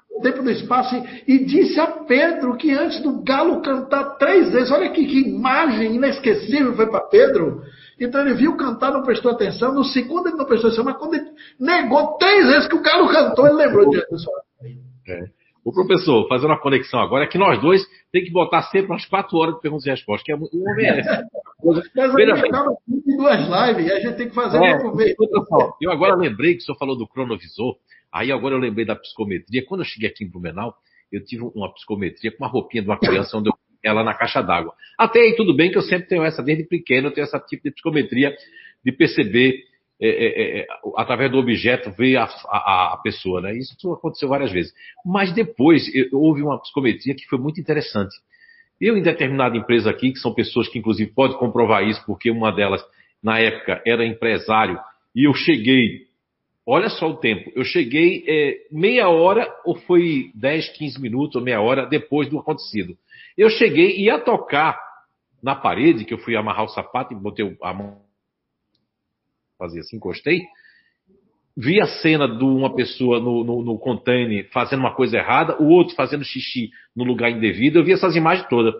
o tempo do espaço e, e, disse a Pedro que antes do galo cantar três vezes, olha que, que imagem inesquecível foi para Pedro. Então ele viu cantar, não prestou atenção. No segundo ele não prestou atenção, mas quando ele negou três vezes que o galo cantou, ele lembrou de Jesus. É. O professor, fazendo uma conexão agora, é que nós dois tem que botar sempre umas quatro horas de perguntas e respostas, que é, o homem é essa. Mas a gente acaba em duas lives e a gente tem que fazer é, por vez. Eu agora lembrei que o senhor falou do cronovisor. Aí agora eu lembrei da psicometria. Quando eu cheguei aqui em Blumenau, eu tive uma psicometria com uma roupinha de uma criança onde eu ela na caixa d'água. Até aí tudo bem que eu sempre tenho essa, desde pequeno, eu tenho esse tipo de psicometria de perceber é, é, é, através do objeto ver a, a, a, pessoa, né? Isso aconteceu várias vezes. Mas depois houve uma psicometria que foi muito interessante. Eu, em determinada empresa aqui, que são pessoas que inclusive podem comprovar isso, porque uma delas, na época, era empresário, e eu cheguei Olha só o tempo. Eu cheguei é, meia hora, ou foi 10, 15 minutos, ou meia hora depois do acontecido. Eu cheguei e ia tocar na parede, que eu fui amarrar o sapato e botei a mão, fazia assim, encostei. Vi a cena de uma pessoa no, no, no container fazendo uma coisa errada, o outro fazendo xixi no lugar indevido. Eu vi essas imagens todas.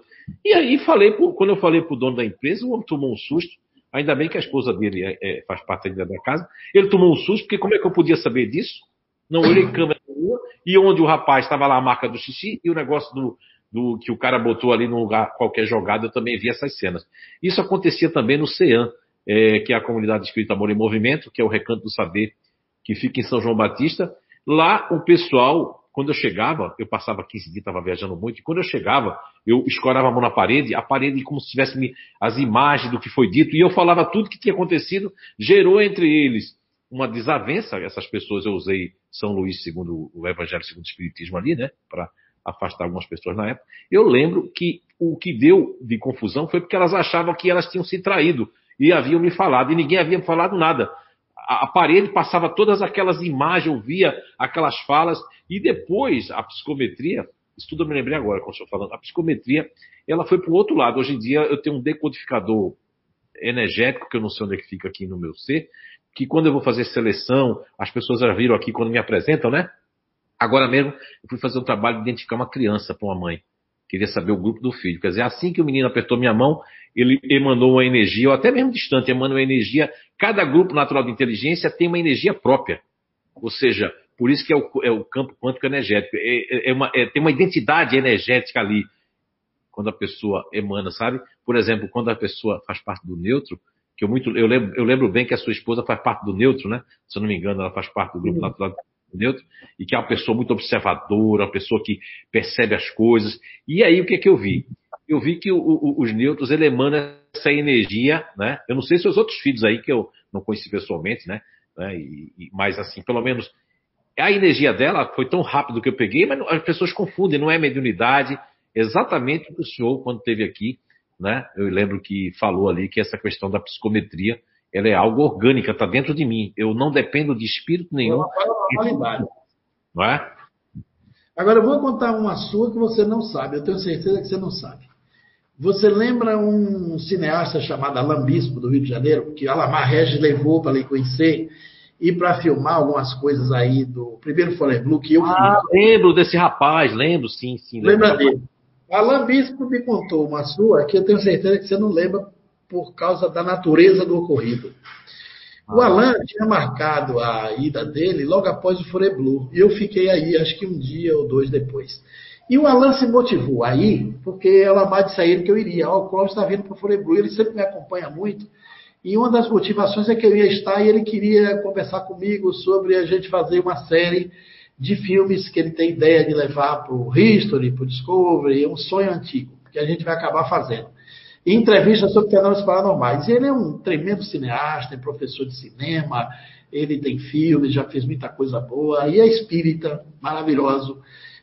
E aí falei, pro, quando eu falei para o dono da empresa, o homem tomou um susto. Ainda bem que a esposa dele é, é, faz parte ainda da casa. Ele tomou um susto, porque como é que eu podia saber disso? Não olhei câmera nenhuma, e onde o rapaz estava lá a marca do xixi e o negócio do, do que o cara botou ali num lugar qualquer jogado, eu também vi essas cenas. Isso acontecia também no CEAM, é, que é a Comunidade Espírita Amor em Movimento, que é o Recanto do Saber, que fica em São João Batista. Lá o pessoal quando eu chegava, eu passava 15 dias, estava viajando muito, e quando eu chegava, eu escorava a mão na parede, a parede como se tivesse as imagens do que foi dito, e eu falava tudo que tinha acontecido, gerou entre eles uma desavença, essas pessoas eu usei São Luís segundo o Evangelho segundo o Espiritismo ali, né, para afastar algumas pessoas na época. Eu lembro que o que deu de confusão foi porque elas achavam que elas tinham se traído e haviam me falado, e ninguém havia me falado nada a, parede passava todas aquelas imagens, eu via aquelas falas, e depois a psicometria, isso tudo eu me lembrei agora, como estou falando, a psicometria, ela foi para o outro lado. Hoje em dia eu tenho um decodificador energético, que eu não sei onde é que fica aqui no meu ser, que quando eu vou fazer seleção, as pessoas já viram aqui quando me apresentam, né? Agora mesmo, eu fui fazer um trabalho de identificar uma criança para uma mãe. Queria saber o grupo do filho. Quer dizer, assim que o menino apertou minha mão, ele emanou uma energia, ou até mesmo distante, emana uma energia. Cada grupo natural de inteligência tem uma energia própria. Ou seja, por isso que é o, é o campo quântico energético. É, é, é uma, é, tem uma identidade energética ali quando a pessoa emana, sabe? Por exemplo, quando a pessoa faz parte do neutro, que eu muito, eu lembro, eu lembro bem que a sua esposa faz parte do neutro, né? Se eu não me engano, ela faz parte do grupo natural neutro, e que é uma pessoa muito observadora, uma pessoa que percebe as coisas. E aí o que é que eu vi? Eu vi que o, o, os neutros ele essa energia, né? Eu não sei se os outros filhos aí que eu não conheci pessoalmente, né? né? E, e, mas assim, pelo menos a energia dela foi tão rápido que eu peguei, mas as pessoas confundem, não é mediunidade. Exatamente o que o senhor, quando esteve aqui, né? Eu lembro que falou ali que essa questão da psicometria ela é algo orgânica, está dentro de mim. Eu não dependo de espírito nenhum. Não é? Agora eu vou contar uma sua que você não sabe. Eu tenho certeza que você não sabe. Você lembra um cineasta chamado Alain Bispo, do Rio de Janeiro, que Alamar Regis levou para lhe conhecer e para filmar algumas coisas aí do primeiro Blue que eu ah, lembro desse rapaz, lembro, sim, sim. Lembra dele? Alain Bispo me contou uma sua que eu tenho certeza que você não lembra por causa da natureza do ocorrido. O ah. Alan tinha marcado a ida dele logo após o Fure Blue. E eu fiquei aí, acho que um dia ou dois depois. E o Alan se motivou aí, porque ela mais disse a ele que eu iria. Ó, oh, o Cláudio está vindo para o Fure Blue, ele sempre me acompanha muito. E uma das motivações é que eu ia estar e ele queria conversar comigo sobre a gente fazer uma série de filmes que ele tem ideia de levar para o History, para o Discovery, um sonho antigo, que a gente vai acabar fazendo em entrevistas sobre fenômenos paranormais. Ele é um tremendo cineasta, é professor de cinema, ele tem filme, já fez muita coisa boa, e é espírita, maravilhoso,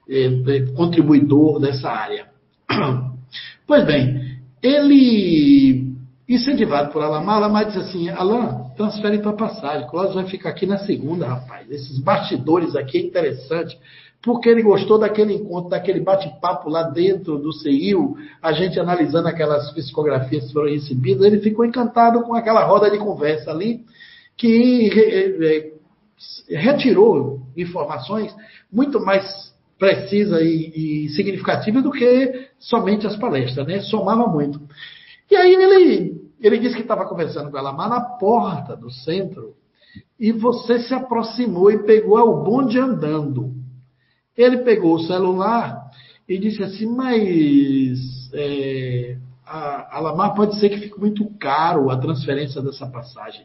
é, é, contribuidor dessa área. Pois bem, ele, incentivado por Alamar, Alamar disse assim, Alain, transfere para passagem, Clóvis vai ficar aqui na segunda, rapaz, esses bastidores aqui é interessante, porque ele gostou daquele encontro, daquele bate-papo lá dentro do CIU, a gente analisando aquelas psicografias que foram recebidas, ele ficou encantado com aquela roda de conversa ali, que retirou informações muito mais precisas e, e significativas do que somente as palestras, né? Somava muito. E aí ele, ele disse que estava conversando com ela mas na porta do centro e você se aproximou e pegou o bonde andando. Ele pegou o celular e disse assim, mas é, a, a Lamar pode ser que fique muito caro a transferência dessa passagem.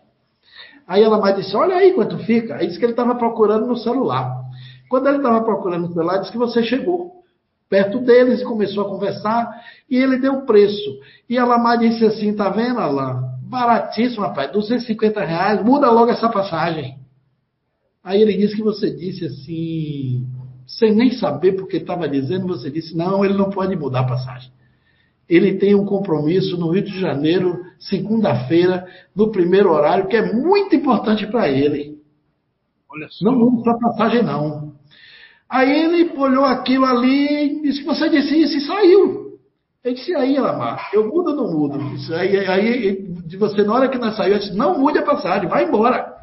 Aí ela mais disse, olha aí quanto fica. Aí disse que ele estava procurando no celular. Quando ele estava procurando no celular, disse que você chegou perto deles e começou a conversar e ele deu o preço. E a Lamar disse assim, tá vendo, Alain? Baratíssimo, rapaz, 250 reais, muda logo essa passagem. Aí ele disse que você disse assim, sem nem saber porque estava dizendo, você disse: não, ele não pode mudar a passagem. Ele tem um compromisso no Rio de Janeiro, segunda-feira, no primeiro horário, que é muito importante para ele. Não muda a passagem, não. Aí ele olhou aquilo ali, disse que você disse isso e saiu. Eu disse, aí, Lamar, eu mudo ou não mudo? Isso aí, aí, de você, na hora que nós saímos, eu disse, não mude a passagem, vai embora.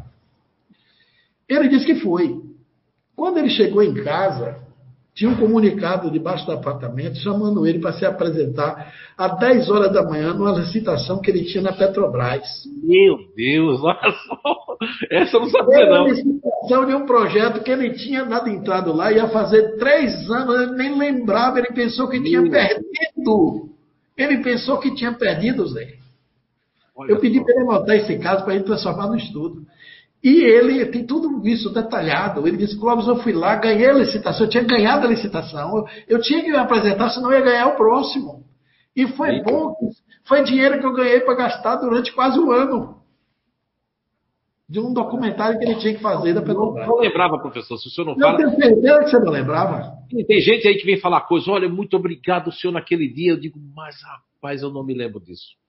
Ele disse que foi. Quando ele chegou em casa, tinha um comunicado debaixo do apartamento chamando ele para se apresentar às 10 horas da manhã numa licitação que ele tinha na Petrobras. Meu Deus, olha só. Essa eu não sabia, não. licitação de um projeto que ele tinha dado entrado lá, ia fazer três anos, ele nem lembrava, ele pensou que tinha perdido. Ele pensou que tinha perdido, Zé. Olha eu pedi para ele anotar esse caso para ele transformar no estudo. E ele tem tudo isso detalhado. Ele disse: Clóvis, eu fui lá, ganhei a licitação, eu tinha ganhado a licitação, eu tinha que me apresentar, senão eu ia ganhar o próximo. E foi Eita. bom, foi dinheiro que eu ganhei para gastar durante quase um ano. De um documentário que ele tinha que fazer da. Não lembrava, professor, se o senhor não fala. Eu tenho certeza que você não lembrava. Tem gente aí que vem falar coisas, olha, muito obrigado o senhor naquele dia. Eu digo, mas rapaz, eu não me lembro disso.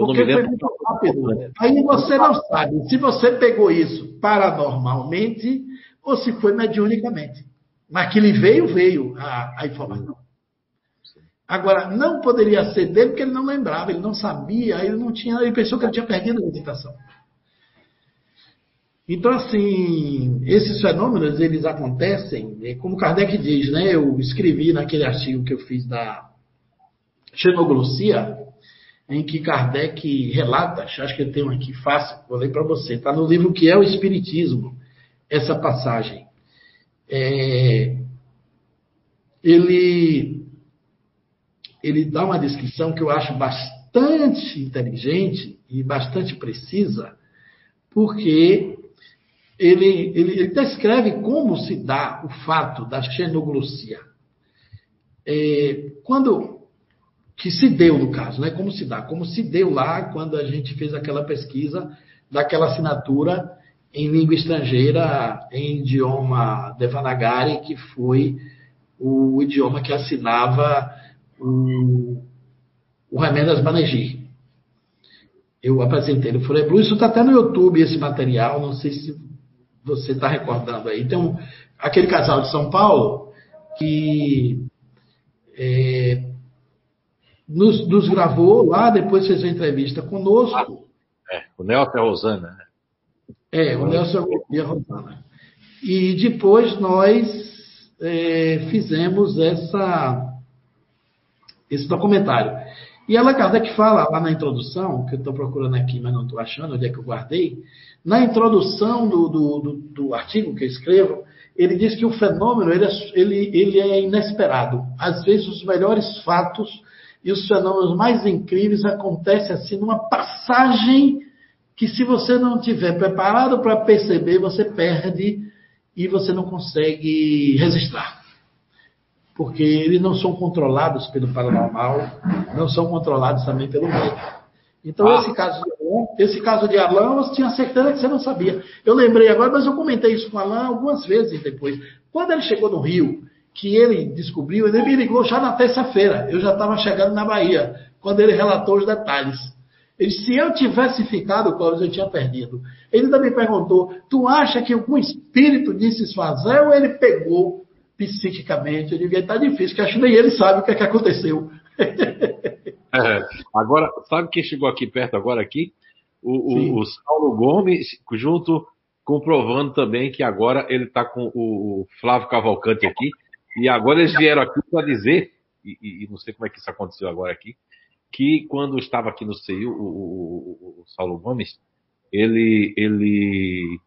Eu Porque foi muito rápido. Aí você não sabe se você pegou isso paranormalmente ou se foi mediunicamente. Mas que ele veio, veio a, a informação. Agora, não poderia ser dele porque ele não lembrava, ele não sabia, ele não tinha, ele pensou que ele tinha perdido a meditação. Então, assim, esses fenômenos, eles acontecem, é como Kardec diz, né? Eu escrevi naquele artigo que eu fiz da xenoglossia, em que Kardec relata, acho que eu tenho aqui fácil, vou ler para você, está no livro que é o Espiritismo, essa passagem. É, ele, ele dá uma descrição que eu acho bastante inteligente e bastante precisa, porque ele, ele, ele descreve como se dá o fato da xenoglossia. É, quando que se deu no caso, né? Como se dá? Como se deu lá quando a gente fez aquela pesquisa daquela assinatura em língua estrangeira, em idioma Devanagari, que foi o idioma que assinava o, o Remendas Banerjee. Eu apresentei no Furebru, isso está até no YouTube, esse material, não sei se você está recordando aí. Então, aquele casal de São Paulo que é, nos, nos, gravou lá, depois fez uma entrevista conosco. É, o Nelson e a Rosana. Né? É, o Nelson e a Rosana. E depois nós é, fizemos essa, esse documentário. E ela, Kardec fala lá na introdução, que eu estou procurando aqui, mas não estou achando onde é que eu guardei, na introdução do, do, do, do artigo que eu escrevo, ele diz que o fenômeno ele é, ele, ele é inesperado. Às vezes os melhores fatos e os fenômenos mais incríveis acontecem assim numa passagem que se você não tiver preparado para perceber, você perde e você não consegue registrar. Porque eles não são controlados pelo paranormal, não são controlados também pelo médico. Então, ah. esse, caso de Alain, esse caso de Alain, você tinha certeza que você não sabia. Eu lembrei agora, mas eu comentei isso com o Alain algumas vezes depois. Quando ele chegou no Rio, que ele descobriu, ele me ligou já na terça-feira. Eu já estava chegando na Bahia, quando ele relatou os detalhes. Ele, se eu tivesse ficado, Clóvis, eu tinha perdido. Ele ainda me perguntou: tu acha que algum espírito disse fazer ou ele pegou psiquicamente? Eu digo: está difícil, que acho que nem ele sabe o que, é que aconteceu. É, agora, sabe quem chegou aqui perto agora aqui? O, o, o Saulo Gomes, junto comprovando também que agora ele está com o, o, Flávio Cavalcante aqui. E agora eles vieram aqui para dizer, e, e, não sei como é que isso aconteceu agora aqui, que quando estava aqui no CEIU, o, o, o, Saulo Gomes, ele, ele,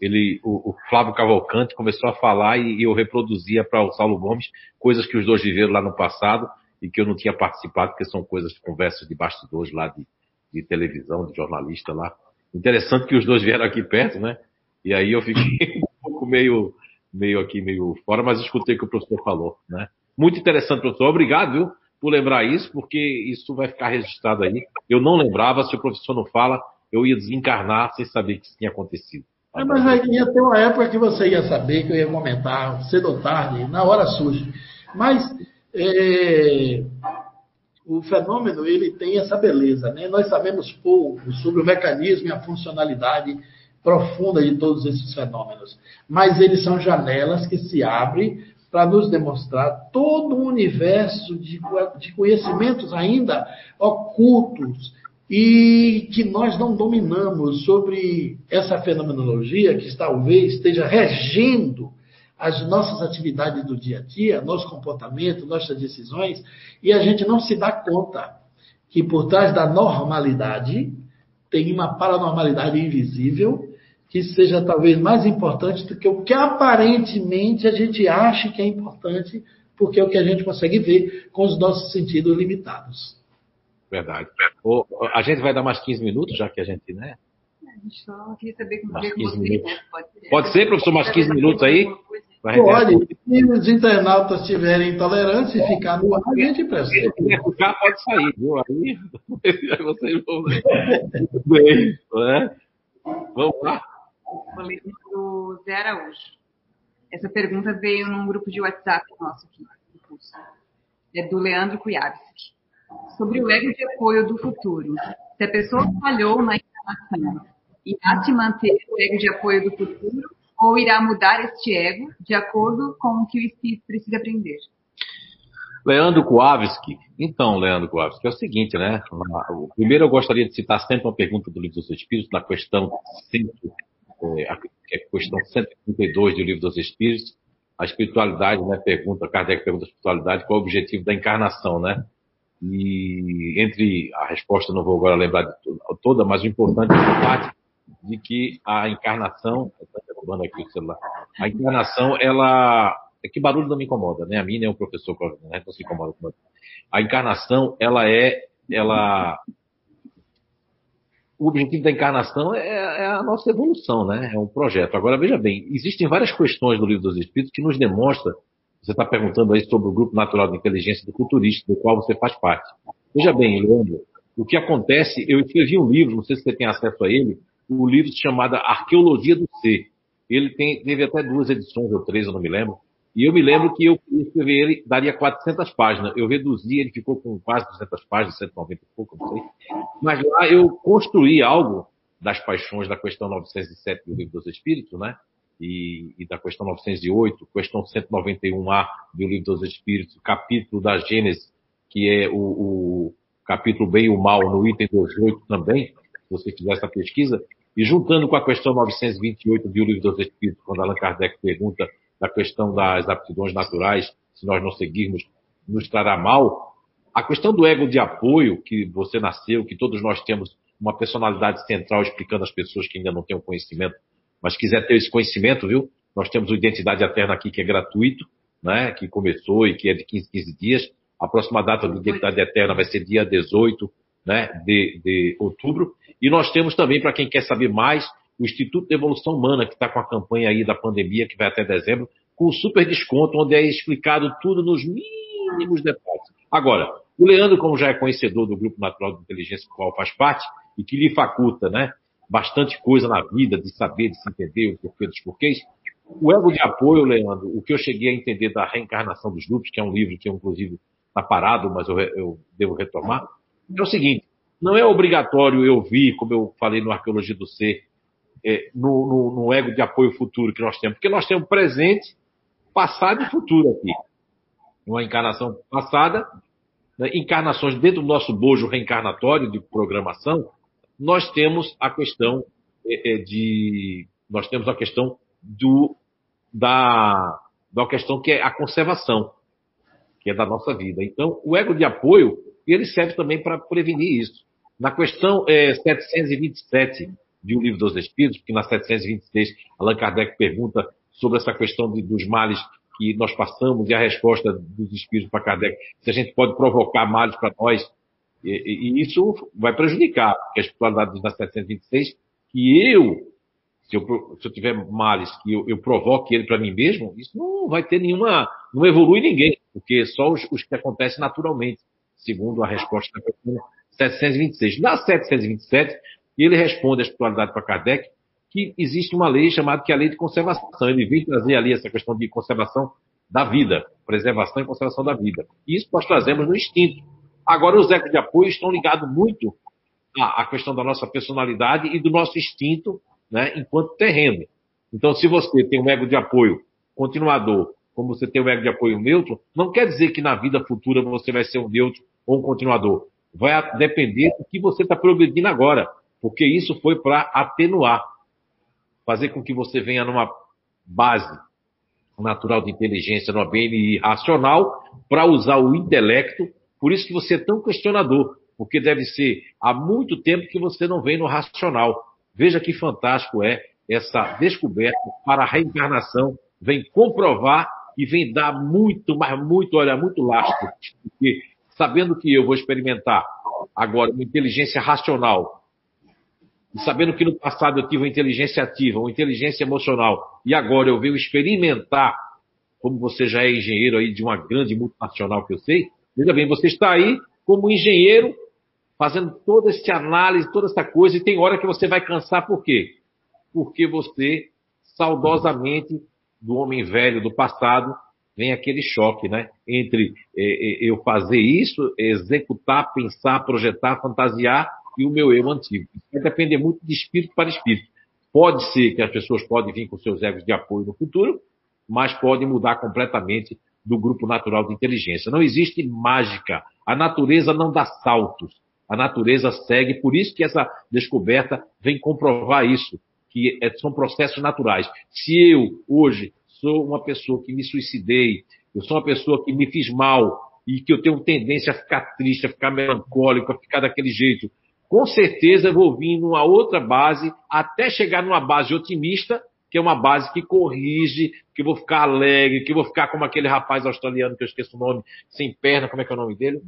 ele, o, Flávio Cavalcante começou a falar e, e eu reproduzia para o Saulo Gomes coisas que os dois viveram lá no passado e que eu não tinha participado, porque são coisas, conversas de bastidores lá de, de televisão, de jornalista lá. Interessante que os dois vieram aqui perto, né? E aí eu fiquei um pouco meio, meio aqui, meio fora, mas escutei o que o professor falou, né? Muito interessante, professor. Obrigado, viu, por lembrar isso, porque isso vai ficar registrado aí. Eu não lembrava, se o professor não fala, eu ia desencarnar sem saber que isso tinha acontecido. É, mas aí ia ter uma época que você ia saber, que eu ia comentar, cedo ou tarde, na hora surge. Mas é, o fenômeno ele tem essa beleza, né? Nós sabemos pouco sobre o mecanismo e a funcionalidade profunda de todos esses fenômenos, mas eles são janelas que se abrem para nos demonstrar todo um universo de, de conhecimentos ainda ocultos e que nós não dominamos sobre essa fenomenologia que talvez esteja regendo as nossas atividades do dia a dia, nosso comportamento, nossas decisões, e a gente não se dá conta que por trás da normalidade tem uma paranormalidade invisível que seja talvez mais importante do que o que aparentemente a gente acha que é importante, porque é o que a gente consegue ver com os nossos sentidos limitados. Verdade. O, a gente vai dar mais 15 minutos, já que a gente, né? A gente só queria saber como mais 15 minutos. Né? Pode, ser. Pode ser, professor, mais 15 minutos aí? Pode. Se os internautas tiverem intolerância e ficar no ar, a gente presta. Se ficar, pode sair, viu? Aí vocês vão ver. Bem, né? Vamos lá. Vou do Zé Araújo. Essa pergunta veio num grupo de WhatsApp nosso aqui, É do Leandro Kujawski. Sobre o ego de apoio do futuro. Se a pessoa falhou na encarnação, irá se manter o ego de apoio do futuro ou irá mudar este ego de acordo com o que o espírito precisa aprender? Leandro Kowalski. Então, Leandro Kowalski, é o seguinte, né? Primeiro eu gostaria de citar sempre uma pergunta do Livro dos Espíritos, na questão, é, a questão 132 do Livro dos Espíritos, a espiritualidade, né? Pergunta, Kardec pergunta a espiritualidade, qual é o objetivo da encarnação, né? E entre a resposta, não vou agora lembrar de toda, mas o importante é a parte de que a encarnação, aqui o celular, a encarnação, ela, é que barulho não me incomoda, né? A mim nem o professor, né? Não se incomoda com A encarnação, ela é, ela, o objetivo da encarnação é, é, a nossa evolução, né? É um projeto. Agora, veja bem, existem várias questões no livro dos Espíritos que nos demonstram, você está perguntando aí sobre o Grupo Natural de Inteligência do Futurista, do qual você faz parte. Veja bem, Leandro, o que acontece, eu escrevi um livro, não sei se você tem acesso a ele, o livro chamado Arqueologia do Ser. Ele tem, teve até duas edições, ou três, eu não me lembro. E eu me lembro que eu escrever ele, daria 400 páginas. Eu reduzi, ele ficou com quase 200 páginas, 190 e pouco, não sei. Mas lá eu construí algo das paixões da questão 907 do Livro dos Espíritos, né? E, e da questão 908, questão 191A do Livro dos Espíritos, capítulo da Gênesis, que é o, o capítulo Bem e o Mal, no item 28 também, se você fizer essa pesquisa, e juntando com a questão 928 do Livro dos Espíritos, quando Allan Kardec pergunta da questão das aptidões naturais, se nós não seguirmos, nos trará mal, a questão do ego de apoio, que você nasceu, que todos nós temos uma personalidade central explicando às pessoas que ainda não têm o conhecimento, mas quiser ter esse conhecimento, viu? Nós temos o Identidade Eterna aqui, que é gratuito, né? Que começou e que é de 15, 15 dias. A próxima data do Identidade Eterna vai ser dia 18 né, de, de outubro. E nós temos também, para quem quer saber mais, o Instituto de Evolução Humana, que está com a campanha aí da pandemia, que vai até dezembro, com super desconto, onde é explicado tudo nos mínimos detalhes. Agora, O Leandro, como já é conhecedor do Grupo Natural de Inteligência, do qual faz parte, e que lhe faculta, né, bastante coisa na vida, de saber, de se entender o porquê dos porquês, o ego de apoio, Leandro, o que eu cheguei a entender da reencarnação dos grupos, que é um livro que, inclusive, está parado, mas eu, eu, devo retomar, é o seguinte: não é obrigatório eu vir, como eu falei no Arqueologia do Ser, é, no, no, no, ego de apoio futuro que nós temos, porque nós temos presente, passado e futuro aqui. Uma encarnação passada, né, encarnações dentro do nosso bojo reencarnatório de programação, nós temos a questão é, é, de. Nós temos a questão do, da, da questão que é a conservação, que é da nossa vida. Então, o ego de apoio, ele serve também para prevenir isso. Na questão é, 727 de O Livro dos Espíritos, porque na 726 Allan Kardec pergunta sobre essa questão de, dos males que nós passamos e a resposta dos espíritos para Kardec, se a gente pode provocar males para nós, e, e, isso vai prejudicar, porque a espiritualidade diz na 726 que eu, se eu, se eu tiver males, que eu, eu provoque ele para mim mesmo, isso não vai ter nenhuma, não evolui ninguém, porque só os, os que acontecem naturalmente, segundo a resposta da questão 726. Na 727, ele responde a espiritualidade para Kardec que existe uma lei chamada que é a lei de conservação. Ele vem trazer ali essa questão de conservação da vida, preservação e conservação da vida. E isso nós trazemos no instinto. Agora, os ecos de apoio estão ligados muito à, à questão da nossa personalidade e do nosso instinto né, enquanto terreno. Então, se você tem um ego de apoio continuador, como você tem um ego de apoio neutro, não quer dizer que na vida futura você vai ser um neutro ou um continuador. Vai depender do que você está progredindo agora, porque isso foi para atenuar fazer com que você venha numa base natural de inteligência, numa BNI racional, para usar o intelecto. Por isso que você é tão questionador, porque deve ser há muito tempo que você não vem no racional. Veja que fantástico é essa descoberta para a reencarnação, vem comprovar e vem dar muito, mas muito, olha, muito lastro. Porque sabendo que eu vou experimentar agora uma inteligência racional e sabendo que no passado eu tive uma inteligência ativa, uma inteligência emocional, e agora eu venho experimentar, como você já é engenheiro aí de uma grande multinacional que eu sei, veja bem, você está aí como engenheiro, fazendo toda essa análise, toda essa coisa, e tem hora que você vai cansar, por quê? Porque você, saudosamente, do homem velho do passado, vem aquele choque, né? Entre é, é, eu fazer isso, executar, pensar, projetar, fantasiar, e o meu eu antigo. Vai depender muito de espírito para espírito. Pode ser que as pessoas podem vir com seus egos de apoio no futuro, mas podem mudar completamente do grupo natural de inteligência. Não existe mágica. A natureza não dá saltos. A natureza segue, por isso que essa descoberta vem comprovar isso, que é, são processos naturais. Se eu, hoje, sou uma pessoa que me suicidei, eu sou uma pessoa que me fiz mal e que eu tenho tendência a ficar triste, a ficar melancólico, a ficar daquele jeito, com certeza eu vou vir numa outra base, até chegar numa base otimista, que é uma base que corrige, que eu vou ficar alegre, que eu vou ficar como aquele rapaz australiano que eu esqueço o nome, sem perna, como é que é o nome dele?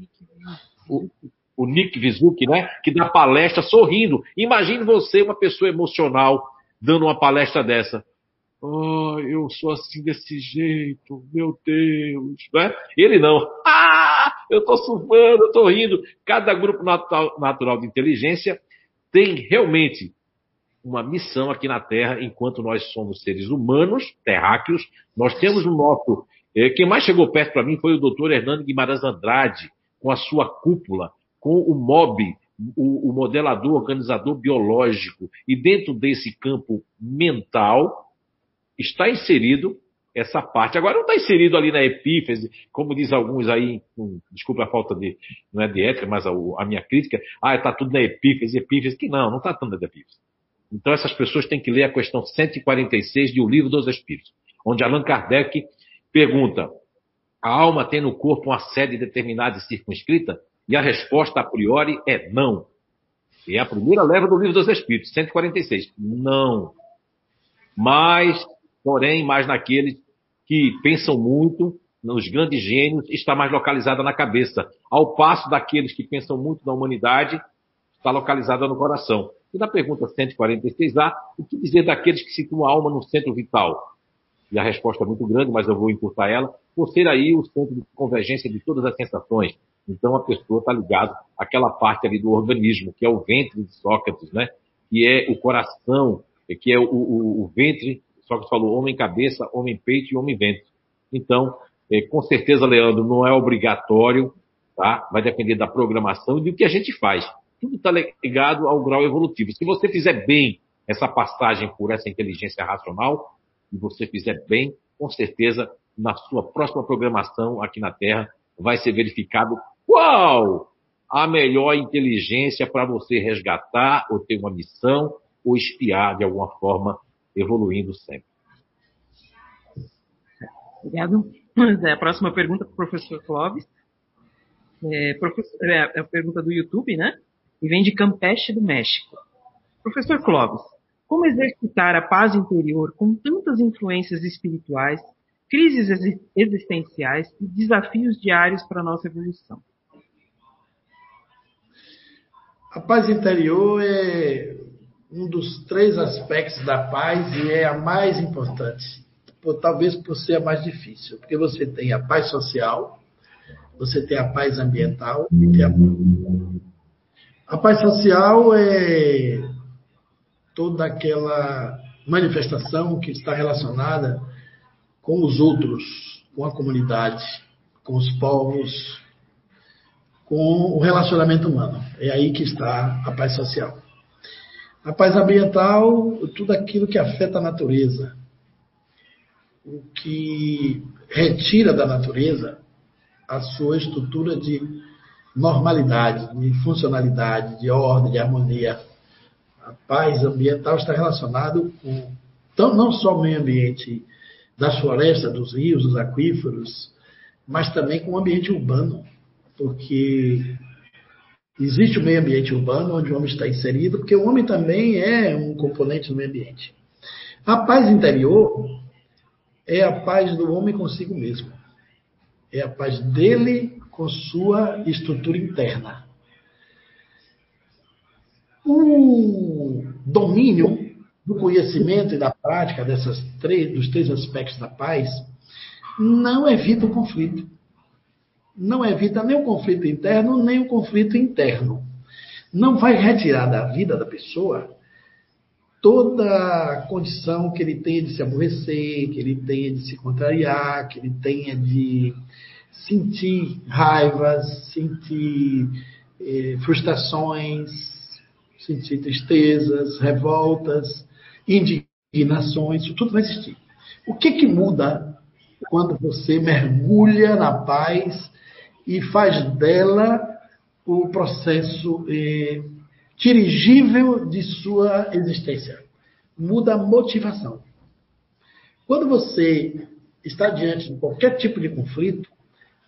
O, o Nick Vizuki, né? Que dá palestra sorrindo. Imagine você, uma pessoa emocional, dando uma palestra dessa. Oh, eu sou assim desse jeito, meu Deus, né? Ele não. Ah, eu tô surfando, eu tô rindo. Cada grupo natural, de inteligência tem realmente uma missão aqui na Terra, enquanto nós somos seres humanos, terráqueos, nós temos o nosso. Eh, quem mais chegou perto para mim foi o doutor Hernando Guimarães Andrade, com a sua cúpula, com o MOB, o modelador, organizador biológico. E dentro desse campo mental, está inserido essa parte. Agora não está inserido ali na epífise, como diz alguns aí, um, desculpa a falta de, não é de ética, mas a, a minha crítica, ah, está tudo na epífise, epífise, que não, não está tudo na epífise. Então essas pessoas têm que ler a questão 146 de O Livro dos Espíritos, onde Allan Kardec pergunta, a alma tem no corpo uma sede determinada e circunscrita? E a resposta a priori é não. E é a primeira leva do Livro dos Espíritos, 146. Não. Mas porém, mais naqueles que pensam muito, nos grandes gênios, está mais localizada na cabeça, ao passo daqueles que pensam muito na humanidade, está localizada no coração. E na pergunta 146A, o que dizer daqueles que situam a alma no centro vital? E a resposta é muito grande, mas eu vou encurtar ela. por ser aí o centro de convergência de todas as sensações. Então a pessoa está ligada àquela parte ali do organismo, que é o ventre de Sócrates, né? que é o coração, que é o, o, o ventre, Sócrates falou homem cabeça, homem peito e homem ventre. Então, é, com certeza, Leandro, não é obrigatório, tá? vai depender da programação e do que a gente faz. Tudo está ligado ao grau evolutivo. Se você fizer bem essa passagem por essa inteligência racional, e você fizer bem, com certeza, na sua próxima programação aqui na Terra, vai ser verificado qual a melhor inteligência para você resgatar ou ter uma missão ou espiar de alguma forma, evoluindo sempre. Obrigado. É, a próxima pergunta para o professor Clóvis. É, professor, é, é a pergunta do YouTube, né? E vem de Campeche, do México. Professor Clóvis, como exercitar a paz interior com tantas influências espirituais, crises existenciais e desafios diários para a nossa evolução? A paz interior é um dos três aspectos da paz e é a mais importante, por, talvez por ser a mais difícil, porque você tem a paz social, você tem a paz ambiental e tem a a paz social é toda aquela manifestação que está relacionada com os outros, com a comunidade, com os povos, com o relacionamento humano. É aí que está a paz social. A paz ambiental, tudo aquilo que afeta a natureza, o que retira da natureza a sua estrutura de normalidade, de funcionalidade, de ordem, de harmonia. A paz ambiental está relacionado com então, não só o meio ambiente das florestas, dos rios, dos aquíferos, mas também com o ambiente urbano, porque existe o meio ambiente urbano onde o homem está inserido, porque o homem também é um componente do meio ambiente. A paz interior é a paz do homem consigo mesmo. É a paz dele com sua estrutura interna. O domínio do conhecimento e da prática dessas três, dos três aspectos da paz não evita o conflito. Não evita nem o conflito interno, nem o conflito interno. Não vai retirar da vida da pessoa toda a condição que ele tenha de se aborrecer, que ele tenha de se contrariar, que ele tenha de sentir raivas, sentir eh, frustrações, sentir tristezas, revoltas, indignações, isso tudo vai existir. O que, que muda quando você mergulha na paz e faz dela o processo eh, dirigível de sua existência? Muda a motivação. Quando você está diante de qualquer tipo de conflito,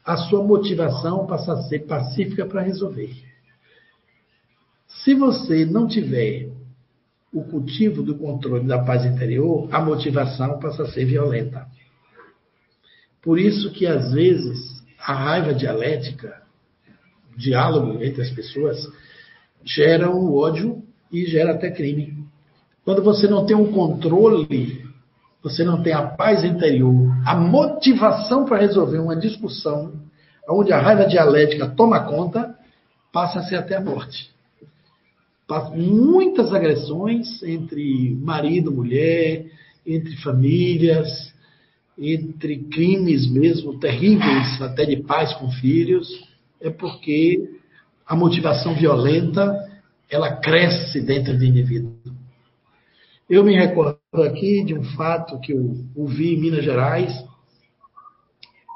a sua motivação passa a ser pacífica para resolver. Se você não tiver o cultivo do controle da paz interior, a motivação passa a ser violenta. Por isso que às vezes a raiva dialética, o diálogo entre as pessoas, gera um ódio e gera até crime. Quando você não tem um controle você não tem a paz interior, a motivação para resolver uma discussão, onde a raiva dialética toma conta, passa a ser até a morte. Muitas agressões entre marido, mulher, entre famílias, entre crimes mesmo terríveis, até de pais com filhos, é porque a motivação violenta ela cresce dentro do indivíduo. Eu me recordo aqui de um fato que eu ouvi em Minas Gerais.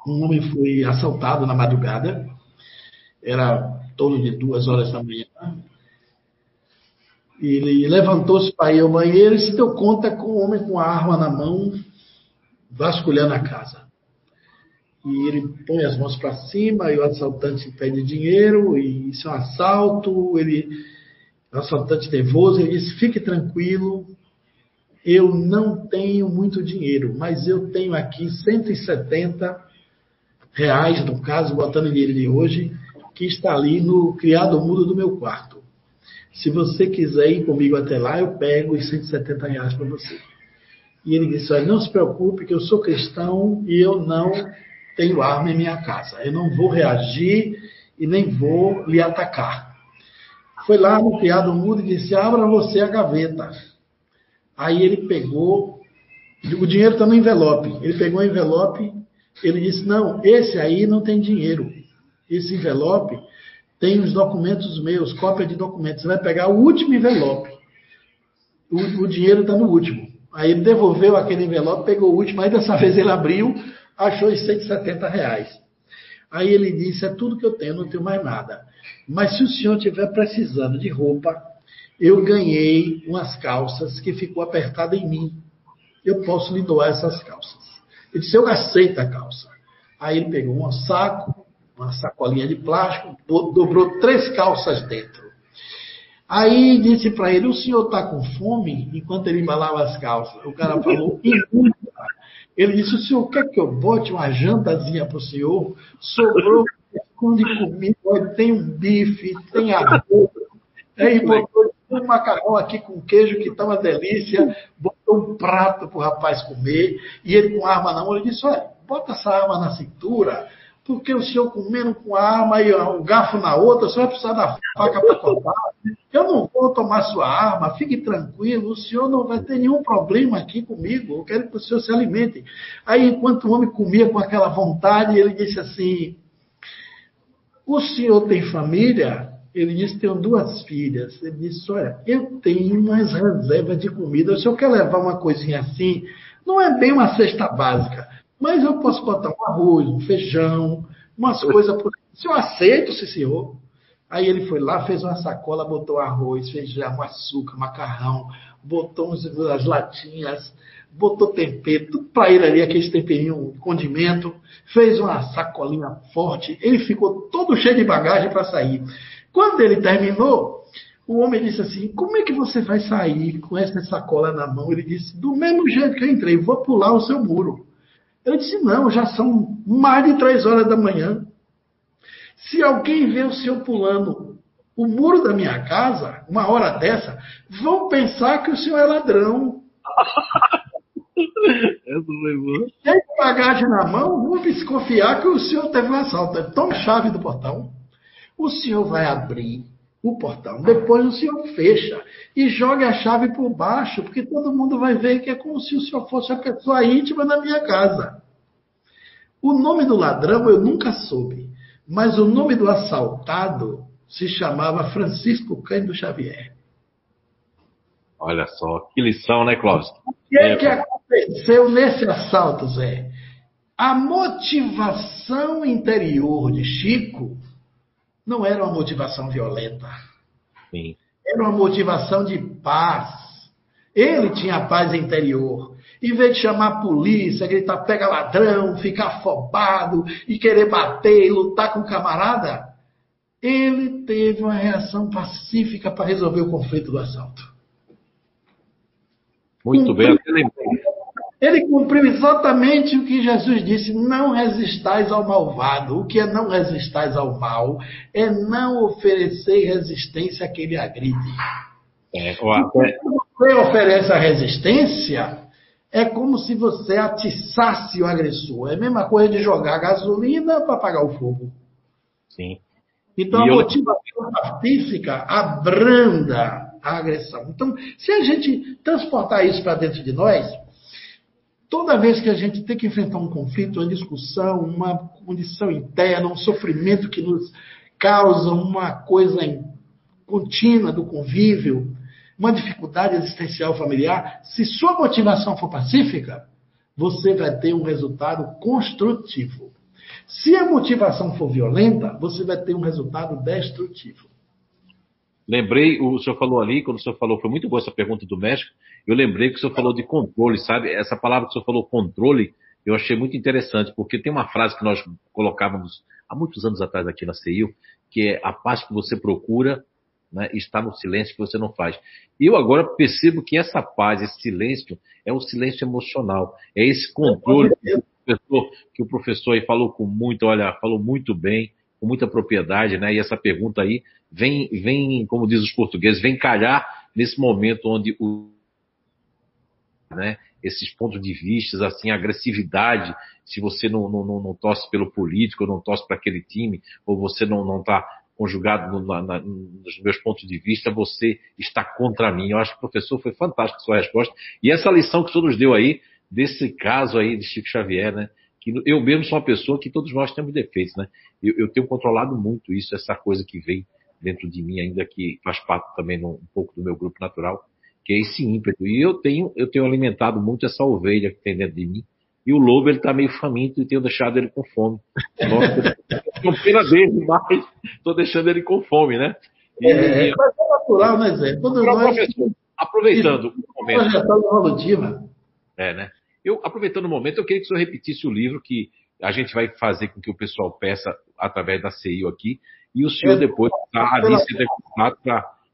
Um homem foi assaltado na madrugada, era torno de duas horas da manhã. Ele levantou-se para ir ao banheiro e se deu conta com um homem com arma na mão, vasculhando a casa. E ele põe as mãos para cima e o assaltante pede dinheiro, e isso é um assalto. Ele, o assaltante nervoso, ele diz: fique tranquilo, eu não tenho muito dinheiro, mas eu tenho aqui 170 reais, no caso, botando dinheiro de hoje, que está ali no criado mudo do meu quarto. Se você quiser ir comigo até lá, eu pego os 170 reais para você. E ele disse: Olha, não se preocupe, que eu sou cristão e eu não tenho arma em minha casa. Eu não vou reagir e nem vou lhe atacar. Foi lá no criado mudo e disse: Abra você a gaveta. Aí ele pegou, o dinheiro está no envelope. Ele pegou o envelope, ele disse: Não, esse aí não tem dinheiro. Esse envelope tem os documentos meus, cópia de documentos. Você vai pegar o último envelope. O, o dinheiro está no último. Aí ele devolveu aquele envelope, pegou o último, aí dessa vez ele abriu, achou os 170 reais. Aí ele disse: É tudo que eu tenho, não tenho mais nada. Mas se o senhor estiver precisando de roupa, eu ganhei umas calças que ficou apertada em mim. Eu posso lhe doar essas calças. Ele disse: Eu aceito a calça. Aí ele pegou um saco, uma sacolinha de plástico, dobrou três calças dentro. Aí disse para ele: O senhor está com fome? Enquanto ele embalava as calças. O cara falou: Ele disse: O senhor quer que eu bote uma jantazinha para o senhor? Sobrou um de comida, tem um bife, tem arroz. Aí botou um macarrão aqui com queijo que está uma delícia. Botou um prato para o rapaz comer. E ele com arma na mão, ele disse: Olha, bota essa arma na cintura porque o senhor comendo com a arma e o garfo na outra, o senhor vai precisar da faca para cortar. Eu não vou tomar sua arma, fique tranquilo, o senhor não vai ter nenhum problema aqui comigo, eu quero que o senhor se alimente. Aí, enquanto o homem comia com aquela vontade, ele disse assim: O senhor tem família? Ele disse: Tenho duas filhas. Ele disse: Olha, eu tenho mais reserva de comida. O senhor quer levar uma coisinha assim? Não é bem uma cesta básica, mas eu posso botar um arroz, um feijão, umas coisas por. Se eu aceito, sim, senhor. Aí ele foi lá, fez uma sacola, botou arroz, feijão, açúcar, macarrão, botou as latinhas, botou tempero, tudo para ele ali, aquele temperinho, condimento, fez uma sacolinha forte. Ele ficou todo cheio de bagagem para sair. Quando ele terminou, o homem disse assim: Como é que você vai sair com essa sacola na mão? Ele disse: Do mesmo jeito que eu entrei, vou pular o seu muro. Eu disse: Não, já são mais de três horas da manhã. Se alguém vê o senhor pulando o muro da minha casa, uma hora dessa, vão pensar que o senhor é ladrão. Tem bagagem na mão, vão desconfiar que o senhor teve um assalto. Toma chave do portão. O senhor vai abrir o portão. Depois o senhor fecha e joga a chave por baixo, porque todo mundo vai ver que é como se o senhor fosse a pessoa íntima da minha casa. O nome do ladrão eu nunca soube. Mas o nome do assaltado se chamava Francisco Cândido Xavier. Olha só, que lição, né, Clóvis? O que é, é que aconteceu nesse assalto, Zé? A motivação interior de Chico não era uma motivação violenta. Sim. Era uma motivação de paz. Ele tinha paz interior. Em vez de chamar a polícia, gritar pega ladrão, ficar afobado e querer bater e lutar com o camarada, ele teve uma reação pacífica para resolver o conflito do assalto. Muito bem, Ele cumpriu exatamente o que Jesus disse: não resistais ao malvado. O que é não resistais ao mal é não oferecer resistência lhe agride. É, Quando você oferece a resistência, é como se você atiçasse o agressor. É a mesma coisa de jogar gasolina para apagar o fogo. Sim. Então, e a motivação pacífica abranda a agressão. Então, se a gente transportar isso para dentro de nós, toda vez que a gente tem que enfrentar um conflito, uma discussão, uma condição interna, um sofrimento que nos causa uma coisa contínua do convívio, uma dificuldade existencial familiar, se sua motivação for pacífica, você vai ter um resultado construtivo. Se a motivação for violenta, você vai ter um resultado destrutivo. Lembrei, o senhor falou ali, quando o senhor falou, foi muito boa essa pergunta do México, eu lembrei que o senhor falou de controle, sabe? Essa palavra que o senhor falou, controle, eu achei muito interessante, porque tem uma frase que nós colocávamos há muitos anos atrás aqui na CEIU, que é a paz que você procura né, está no silêncio que você não faz. Eu agora percebo que essa paz, esse silêncio, é um silêncio emocional. É esse controle que o professor, que o professor aí falou com muito, olha, falou muito bem, com muita propriedade, né? E essa pergunta aí vem, vem, como diz os portugueses, vem calhar nesse momento onde o né? esses pontos de vista, assim, agressividade, se você não, não, não, torce pelo político, não torce para aquele time, ou você não está conjugado no, na, nos meus pontos de vista, você está contra mim. Eu acho que professor foi fantástico a sua resposta. E essa lição que o senhor nos deu aí, desse caso aí de Chico Xavier, né? Que eu mesmo sou uma pessoa que todos nós temos defeitos, né? Eu, eu tenho controlado muito isso, essa coisa que vem dentro de mim, ainda que faz parte também um pouco do meu grupo natural, que é esse ímpeto. E eu tenho, eu tenho alimentado muito essa ovelha que tem dentro de mim, e o lobo, ele tá meio faminto e tenho deixado ele com fome. Nossa, com pena dele, mas tô deixando ele com fome, né? E, é, é, mas é natural, né, Zé? Quando nós... aproveitando o momento. evolutiva. É, né? Eu, aproveitando o momento, eu queria que o senhor repetisse o livro que a gente vai fazer com que o pessoal peça através da CIO aqui, e o senhor é, depois está ali se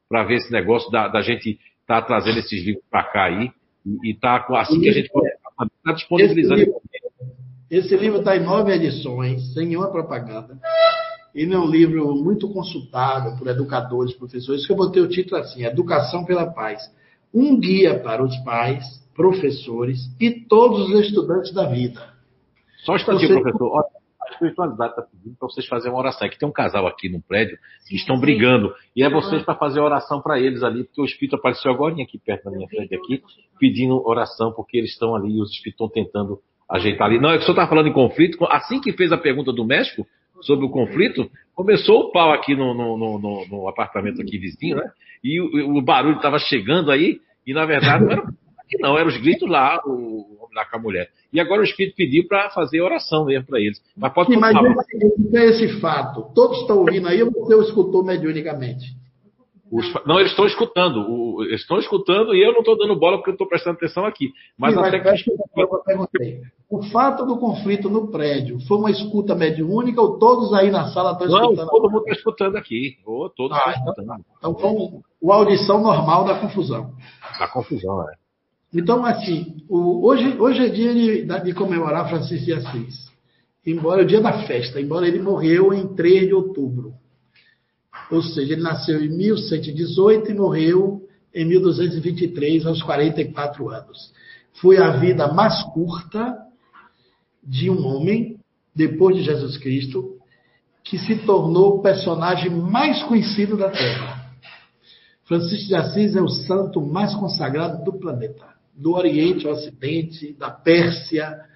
para ver esse negócio da, da gente estar tá trazendo esses livros para cá aí, e, e tá assim que a gente pode Está disponibilizando. Esse livro está em nove edições, sem nenhuma propaganda. Ele é um livro muito consultado por educadores, professores, que eu botei o título assim: Educação pela Paz. Um guia para os pais, professores e todos os estudantes da vida. Só um instantinho, Você... professor. Espiritualidade está pedindo para vocês fazerem uma oração. Aqui tem um casal aqui no prédio que estão brigando. E é vocês para fazer oração para eles ali, porque o Espírito apareceu agora aqui perto da minha frente aqui, pedindo oração, porque eles estão ali e os Espíritos estão tentando ajeitar ali. Não, é que o senhor está falando em conflito. Assim que fez a pergunta do México sobre o conflito, começou o pau aqui no, no, no, no apartamento aqui vizinho, né? E o, o barulho estava chegando aí, e na verdade não era aqui não, eram os gritos lá, o lá com a mulher. E agora o Espírito pediu para fazer oração mesmo para eles. Mas pode Sim, mas é esse fato. Todos estão ouvindo aí ou você o escutou mediunicamente? Os, não, eles estão escutando. O, eles estão escutando e eu não estou dando bola porque eu estou prestando atenção aqui. Mas Sim, até mas, que. O fato do conflito no prédio foi uma escuta mediúnica ou todos aí na sala estão escutando? Não, todo mundo está escutando aqui. Oh, todos ah, estão escutando. Então, então a audição normal da confusão. Da confusão, é. Então, assim, o, hoje, hoje é dia de, de, comemorar Francisco de Assis. Embora é o dia da festa, embora ele morreu em 3 de outubro. Ou seja, ele nasceu em 1118 e morreu em 1223, aos 44 anos. Foi a vida mais curta de um homem, depois de Jesus Cristo, que se tornou o personagem mais conhecido da Terra. Francisco de Assis é o santo mais consagrado do planeta do Oriente ao Ocidente, da Pérsia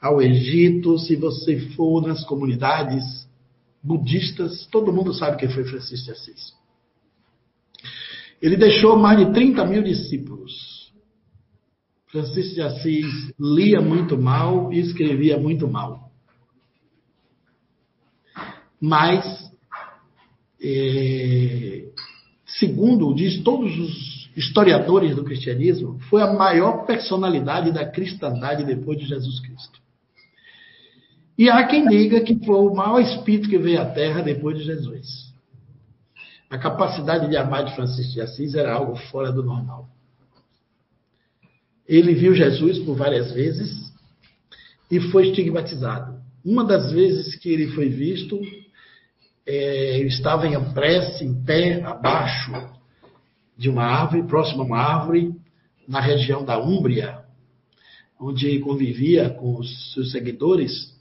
ao Egito, se você for nas comunidades budistas, todo mundo sabe quem foi Francisco de Assis. Ele deixou mais de 30 mil discípulos. Francisco de Assis lia muito mal e escrevia muito mal. Mas, é, segundo diz todos os historiadores do cristianismo, foi a maior personalidade da cristandade depois de Jesus Cristo. E há quem diga que foi o maior espírito que veio à Terra depois de Jesus. A capacidade de amar de Francisco de Assis era algo fora do normal. Ele viu Jesus por várias vezes e foi estigmatizado. Uma das vezes que ele foi visto, é, estava em prece, em pé, abaixo, de uma árvore, próximo a uma árvore, na região da Úmbria, onde convivia com os seus seguidores.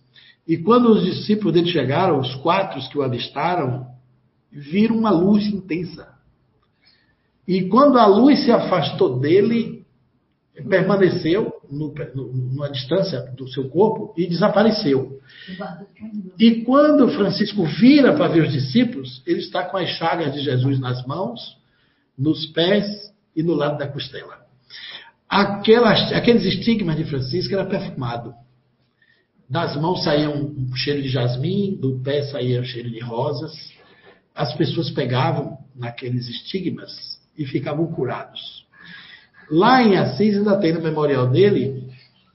E quando os discípulos dele chegaram, os quatro que o avistaram, viram uma luz intensa. E quando a luz se afastou dele, permaneceu no, no, numa distância do seu corpo e desapareceu. E quando Francisco vira para ver os discípulos, ele está com as chagas de Jesus nas mãos nos pés e no lado da costela. Aquelas, aqueles estigmas de Francisco era perfumado. Das mãos saía um cheiro de jasmim, do pé saía um cheiro de rosas. As pessoas pegavam naqueles estigmas e ficavam curados. Lá em Assis ainda tem no memorial dele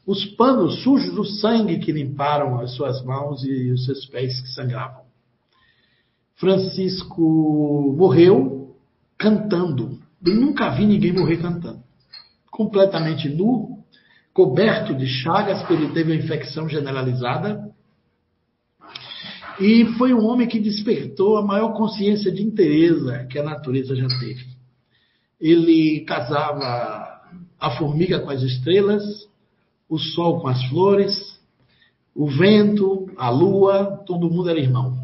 os panos sujos do sangue que limparam as suas mãos e os seus pés que sangravam. Francisco morreu cantando. Eu nunca vi ninguém morrer cantando. Completamente nu, coberto de chagas, porque ele teve uma infecção generalizada. E foi um homem que despertou a maior consciência de inteireza que a natureza já teve. Ele casava a formiga com as estrelas, o sol com as flores, o vento, a lua, todo mundo era irmão.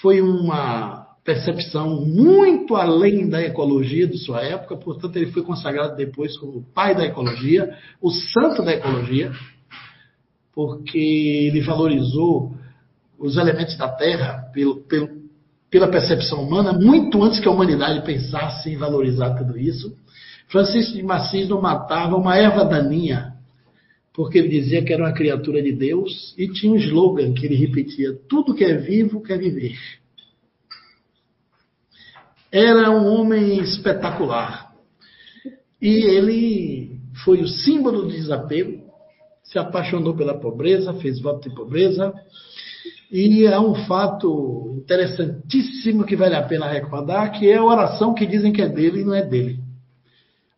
Foi uma percepção muito além da ecologia de sua época, portanto, ele foi consagrado depois como o pai da ecologia, o santo da ecologia, porque ele valorizou os elementos da Terra pelo, pelo, pela percepção humana muito antes que a humanidade pensasse em valorizar tudo isso. Francisco de Assis não matava uma erva daninha, porque ele dizia que era uma criatura de Deus e tinha um slogan que ele repetia: tudo que é vivo quer viver. Era um homem espetacular. E ele foi o símbolo do desapego, se apaixonou pela pobreza, fez voto de pobreza. E há um fato interessantíssimo que vale a pena recordar, que é a oração que dizem que é dele e não é dele.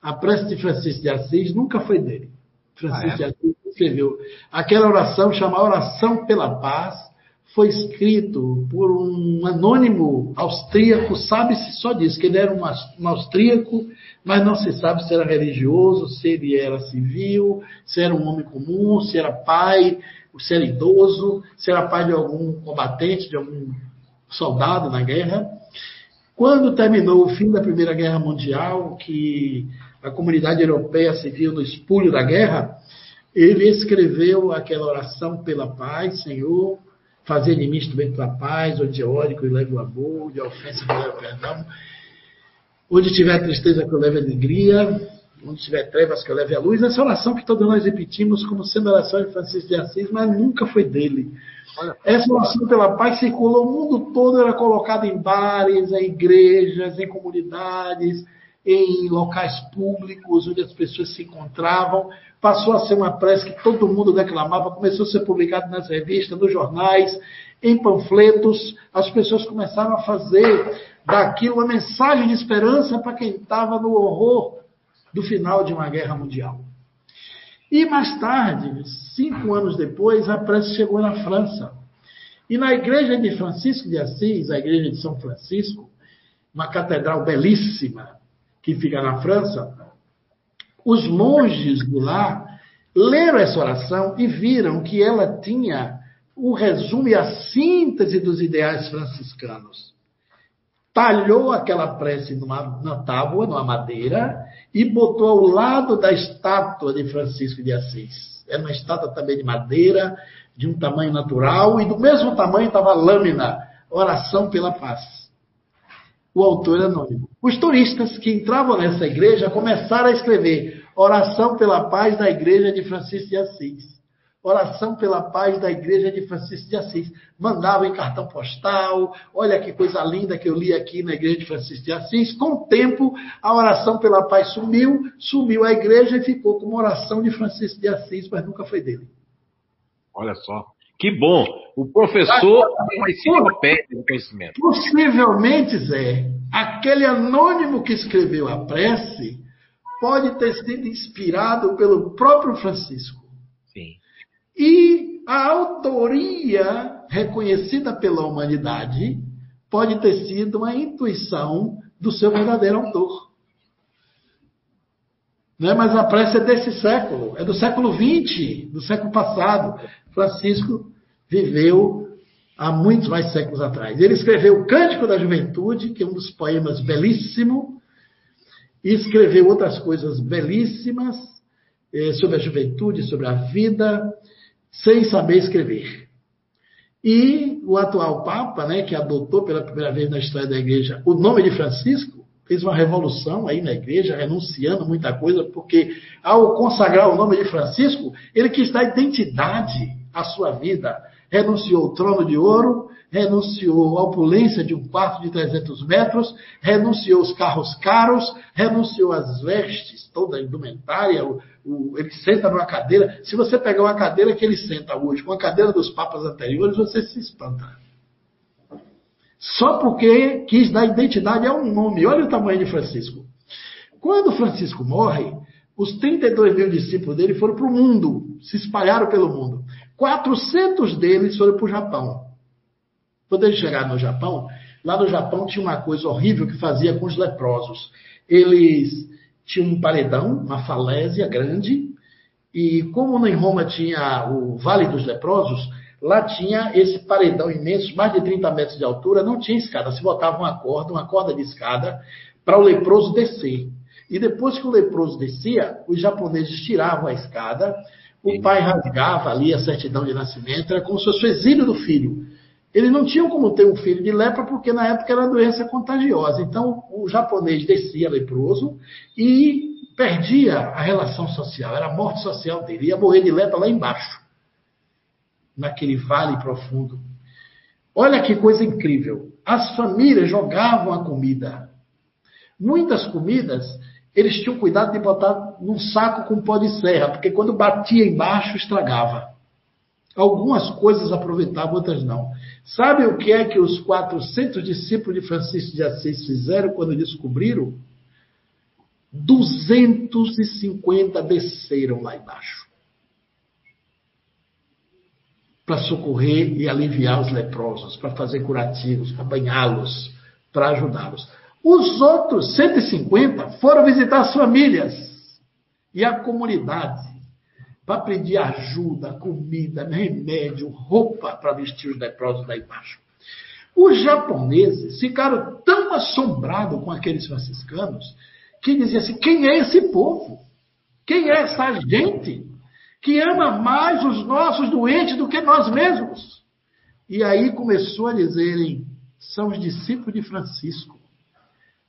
A prece de Francisco de Assis nunca foi dele. Francisco ah, é? de Assis escreveu aquela oração chamada Oração pela Paz, foi escrito por um anônimo austríaco, sabe-se só disso, que ele era um, austríaco, mas não se sabe se era religioso, se ele era civil, se era um homem comum, se era pai, se era idoso, se era pai de algum combatente, de algum soldado na guerra. Quando terminou o fim da Primeira Guerra Mundial, que a comunidade europeia se viu no espulho da guerra, ele escreveu aquela oração pela paz, Senhor, fazer de mim instrumento da paz, onde é ódio que eu leve o amor, onde é ofensa que eu leve o perdão, onde tiver tristeza que eu leve a alegria, onde tiver trevas que eu leve a luz. Essa oração que todos nós repetimos como sendo a oração de Francisco de Assis, mas nunca foi dele. Essa oração pela paz circulou o mundo todo, era colocada em bares, em igrejas, em comunidades, em locais públicos onde as pessoas se encontravam, passou a ser uma prece que todo mundo declamava, começou a ser publicado nas revistas, nos jornais, em panfletos, as pessoas começaram a fazer daquilo uma mensagem de esperança para quem estava no horror do final de uma guerra mundial. E mais tarde, cinco anos depois, a prece chegou na França. E na igreja de Francisco de Assis, a igreja de São Francisco, uma catedral belíssima, que fica na França, os monges de lá leram essa oração e viram que ela tinha o resumo e a síntese dos ideais franciscanos. Talhou aquela prece numa, na tábua, numa madeira, e botou ao lado da estátua de Francisco de Assis. Era uma estátua também de madeira, de um tamanho natural, e do mesmo tamanho estava a lâmina, oração pela paz o autor anônimo. Os turistas que entravam nessa igreja começaram a escrever oração pela paz da igreja de Francisco de Assis. Oração pela paz da igreja de Francisco de Assis. Mandavam em cartão postal. Olha que coisa linda que eu li aqui na igreja de Francisco de Assis. Com o tempo, a oração pela paz sumiu, sumiu a igreja e ficou como oração de Francisco de Assis, mas nunca foi dele. Olha só. Que bom. O professor tem uma enciclopédia de conhecimento. Possivelmente, Zé, aquele anônimo que escreveu a prece pode ter sido inspirado pelo próprio Francisco. Sim. E a autoria reconhecida pela humanidade pode ter sido uma intuição do seu verdadeiro autor. Não é? Mas a prece é desse século, é do século XX, do século passado. Francisco viveu há muitos mais séculos atrás. Ele escreveu o Cântico da Juventude, que é um dos poemas belíssimo, e escreveu outras coisas belíssimas eh, sobre a juventude, sobre a vida, sem saber escrever. E o atual Papa, né, que adotou pela primeira vez na história da Igreja o nome de Francisco, fez uma revolução aí na igreja, renunciando muita coisa, porque ao consagrar o nome de Francisco, ele quis dar identidade à sua vida. Renunciou ao trono de ouro, renunciou à opulência de um quarto de 300 metros, renunciou aos carros caros, renunciou às vestes, toda a indumentária, o, o, ele senta numa cadeira. Se você pegar uma cadeira que ele senta hoje, com a cadeira dos papas anteriores, você se espanta. Só porque quis dar identidade a um nome. Olha o tamanho de Francisco. Quando Francisco morre, os 32 mil discípulos dele foram para o mundo, se espalharam pelo mundo. 400 deles foram para o Japão. Quando eles chegaram no Japão, lá no Japão tinha uma coisa horrível que fazia com os leprosos. Eles tinham um paredão, uma falésia grande, E como em Roma tinha o Vale dos Leprosos, lá tinha esse paredão imenso, mais de 30 metros de altura, não tinha escada. Se botava uma corda, uma corda de escada, para o leproso descer. E depois que o leproso descia, os japoneses tiravam a escada, o pai rasgava ali a certidão de nascimento, era como se fosse o exílio do filho. Eles não tinham como ter um filho de lepra, porque na época era doença contagiosa. Então, o japonês descia leproso e perdia a relação social, era a morte social dele. Ia morrer de lepra lá embaixo, naquele vale profundo. Olha que coisa incrível. As famílias jogavam a comida. Muitas comidas eles tinham cuidado de botar num saco com pó de serra, porque quando batia embaixo estragava. Algumas coisas aproveitavam, outras não. Sabe o que é que os 400 discípulos de Francisco de Assis fizeram quando descobriram? 250 desceram lá embaixo para socorrer e aliviar os leprosos, para fazer curativos, para banhá-los, para ajudá-los. Os outros 150 foram visitar as famílias e a comunidade para pedir ajuda, comida, remédio, roupa para vestir os leprosos lá embaixo. Os japoneses ficaram tão assombrados com aqueles franciscanos que diziam assim: quem é esse povo? Quem é essa gente que ama mais os nossos doentes do que nós mesmos? E aí começou a dizerem: são os discípulos de Francisco.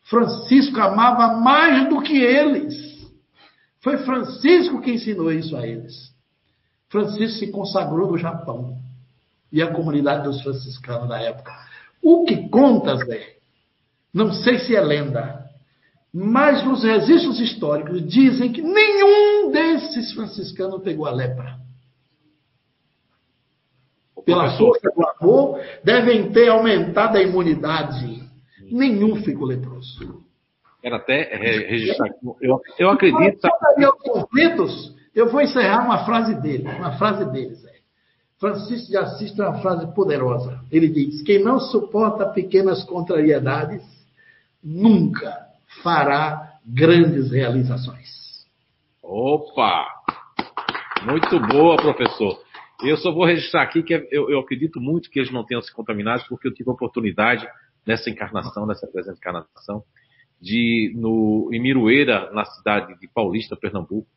Francisco amava mais do que eles. Foi Francisco que ensinou isso a eles. Francisco se consagrou no Japão e a comunidade dos franciscanos da época. O que conta, Zé, não sei se é lenda, mas nos registros históricos dizem que nenhum desses franciscanos pegou a lepra. Pela força do amor, devem ter aumentado a imunidade nenhum ficou leproso. Quero até registrar aqui. Eu, eu acredito. conflitos, eu vou encerrar uma frase dele, uma frase dele, Zé. Francisco de Assis tem uma frase poderosa. Ele diz: Quem não suporta pequenas contrariedades nunca fará grandes realizações. Opa! Muito boa, professor. Eu só vou registrar aqui que eu, eu acredito muito que eles não tenham se contaminado, porque eu tive a oportunidade nessa encarnação, nessa presente encarnação, de no, em Miroeira, na cidade de Paulista, Pernambuco.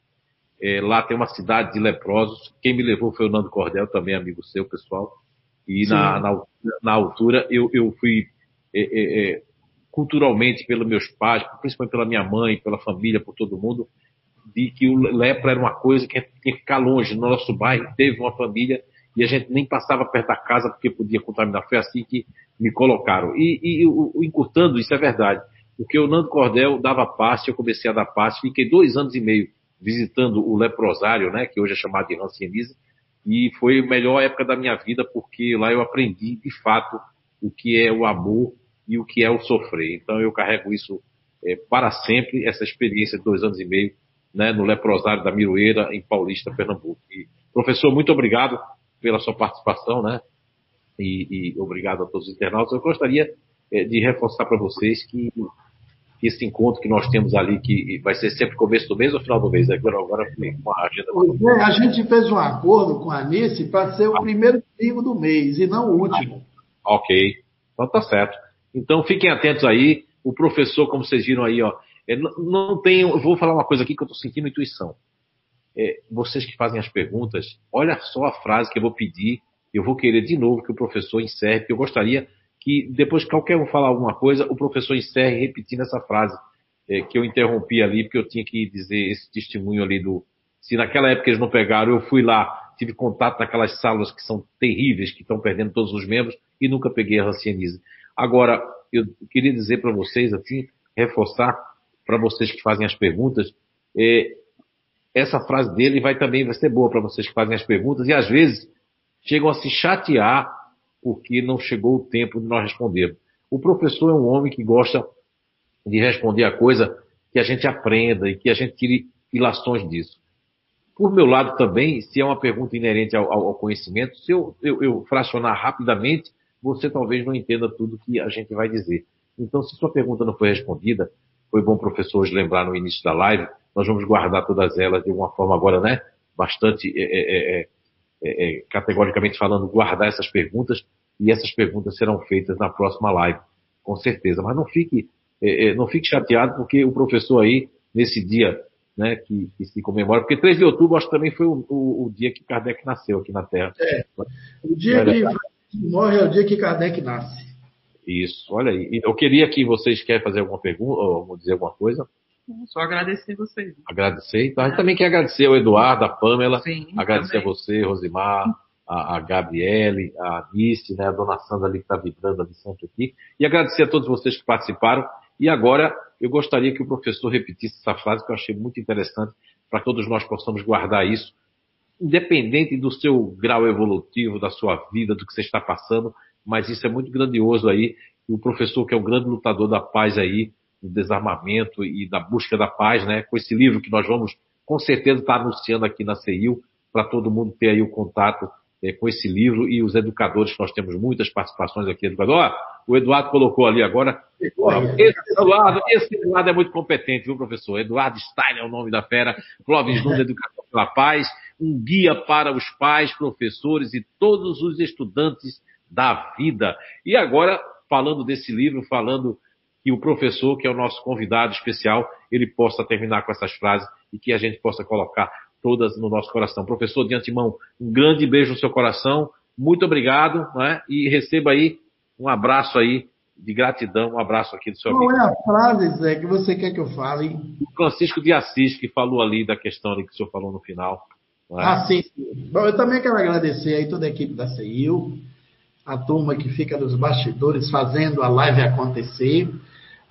É, lá tem uma cidade de leprosos. Quem me levou foi o Nando Cordel, também amigo seu, pessoal. E na, na, na, altura eu, eu fui é, é, é, culturalmente pelos meus pais, principalmente pela minha mãe, pela família, por todo mundo, de que o lepra era uma coisa que tinha que ficar longe. No nosso bairro teve uma família e a gente nem passava perto da casa porque podia contaminar. Foi assim que me colocaram. E, e encurtando, isso é verdade. Porque o Nando Cordel dava passe, eu comecei a dar passe, fiquei dois anos e meio visitando o leprosário, né, que hoje é chamado de Hanseníase, e foi a melhor época da minha vida, porque lá eu aprendi, de fato, o que é o amor e o que é o sofrer. Então eu carrego isso é, para sempre, essa experiência de dois anos e meio, né, no leprosário da Miroeira, em Paulista, Pernambuco. E, professor, muito obrigado pela sua participação, né? E, e obrigado a todos os internautas. Eu gostaria é, de reforçar para vocês que, que, esse encontro que nós temos ali, que vai ser sempre começo do mês ou final do mês? Agora, agora com a agenda. É, a gente fez um acordo com a Anice para ser o ah. primeiro domingo do mês e não o último. Ah, ok. Então tá certo. Então fiquem atentos aí. O professor, como vocês viram aí, ó, é, não, não tem. Eu vou falar uma coisa aqui que eu estou sentindo intuição é, vocês que fazem as perguntas, olha só a frase que eu vou pedir. Eu vou querer de novo que o professor encerre, porque eu gostaria que depois que qualquer um falar alguma coisa, o professor encerre repetindo essa frase é, que eu interrompi ali, porque eu tinha que dizer esse testemunho ali do. Se naquela época eles não pegaram, eu fui lá, tive contato naquelas salas que são terríveis, que estão perdendo todos os membros, e nunca peguei a rancianise. Agora, eu queria dizer para vocês, assim, reforçar para vocês que fazem as perguntas, é, essa frase dele vai também vai ser boa para vocês que fazem as perguntas e às vezes chegam a se chatear porque não chegou o tempo de nós responder. O professor é um homem que gosta de responder a coisa que a gente aprenda e que a gente tire ilações disso. Por meu lado também, se é uma pergunta inerente ao, ao conhecimento, se eu, eu, eu, fracionar rapidamente, você talvez não entenda tudo que a gente vai dizer. Então, se sua pergunta não foi respondida, foi bom professor hoje lembrar no início da live, nós vamos guardar todas elas de uma forma agora, né? bastante, é é, é, é, é, categoricamente falando, guardar essas perguntas e essas perguntas serão feitas na próxima live, com certeza. Mas não fique, não fique chateado porque o professor aí, nesse dia né, que, que, se comemora, porque 3 de outubro acho que também foi o, o, o, dia que Kardec nasceu aqui na Terra. É, o dia que morre é o dia que Kardec nasce. Isso, olha aí. Eu queria que vocês querem fazer alguma pergunta, ou dizer alguma coisa. Só agradecer vocês. Agradecer. Então, a gente também quer agradecer ao Eduardo, a Pamela, Sim, agradecer também. a você, Rosimar, a, a Gabriele, a Nice, né, a dona Sandra ali que está vibrando ali sempre aqui. E agradecer a todos vocês que participaram. E agora, eu gostaria que o professor repetisse essa frase que eu achei muito interessante, para todos nós possamos guardar isso, independente do seu grau evolutivo, da sua vida, do que você está passando, mas isso é muito grandioso aí. E o professor, que é um grande lutador da paz aí, do desarmamento e da busca da paz, né? Com esse livro que nós vamos, com certeza, estar anunciando aqui na CEIU, para todo mundo ter aí o contato é, com esse livro e os educadores, nós temos muitas participações aqui, educador. O Eduardo colocou ali agora. Esse Eduardo, esse Eduardo é muito competente, viu, professor? Eduardo Stein é o nome da fera, Clóvis Nunes, Educação pela Paz, um guia para os pais, professores e todos os estudantes da vida. E agora, falando desse livro, falando que o professor, que é o nosso convidado especial, ele possa terminar com essas frases e que a gente possa colocar todas no nosso coração. Professor, de antemão, um grande beijo no seu coração, muito obrigado, né? e receba aí um abraço aí de gratidão, um abraço aqui do seu Qual amigo. Qual é a frase, Zé, que você quer que eu fale? O Francisco de Assis, que falou ali da questão que o senhor falou no final. É? Ah, sim, sim. Bom, eu também quero agradecer aí toda a equipe da CIU, a turma que fica nos bastidores fazendo a live acontecer.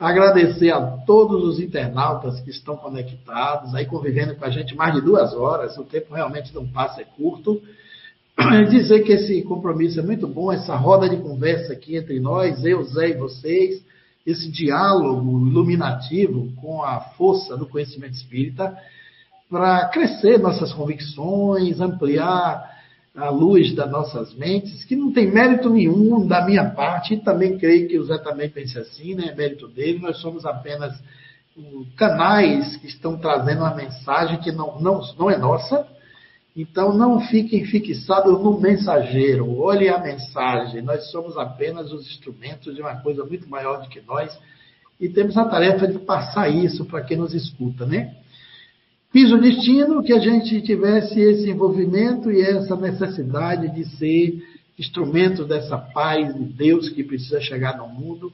Agradecer a todos os internautas que estão conectados, aí convivendo com a gente mais de duas horas, o tempo realmente não passa, é curto. Dizer que esse compromisso é muito bom, essa roda de conversa aqui entre nós, eu, Zé e vocês, esse diálogo iluminativo com a força do conhecimento espírita, para crescer nossas convicções, ampliar a luz das nossas mentes, que não tem mérito nenhum da minha parte, e também creio que o Zé também pense assim, né? É mérito dele, nós somos apenas canais que estão trazendo uma mensagem que não, não, não é nossa. Então não fiquem fixados no mensageiro, olhem a mensagem, nós somos apenas os instrumentos de uma coisa muito maior do que nós e temos a tarefa de passar isso para quem nos escuta, né? Quis o destino que a gente tivesse esse envolvimento e essa necessidade de ser instrumento dessa paz de Deus que precisa chegar no mundo,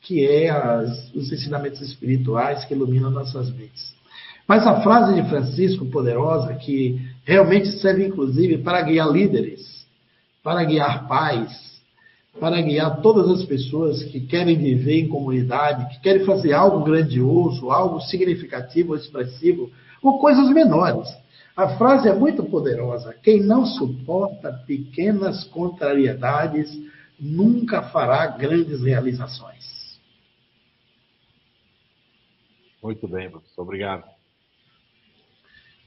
que é as, os ensinamentos espirituais que iluminam nossas vidas. Mas a frase de Francisco poderosa, que realmente serve inclusive para guiar líderes, para guiar pais, para guiar todas as pessoas que querem viver em comunidade, que querem fazer algo grandioso, algo significativo, expressivo por coisas menores. A frase é muito poderosa. Quem não suporta pequenas contrariedades nunca fará grandes realizações. Muito bem, professor. Obrigado.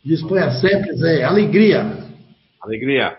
Disponha sempre, Zé. Alegria. Alegria.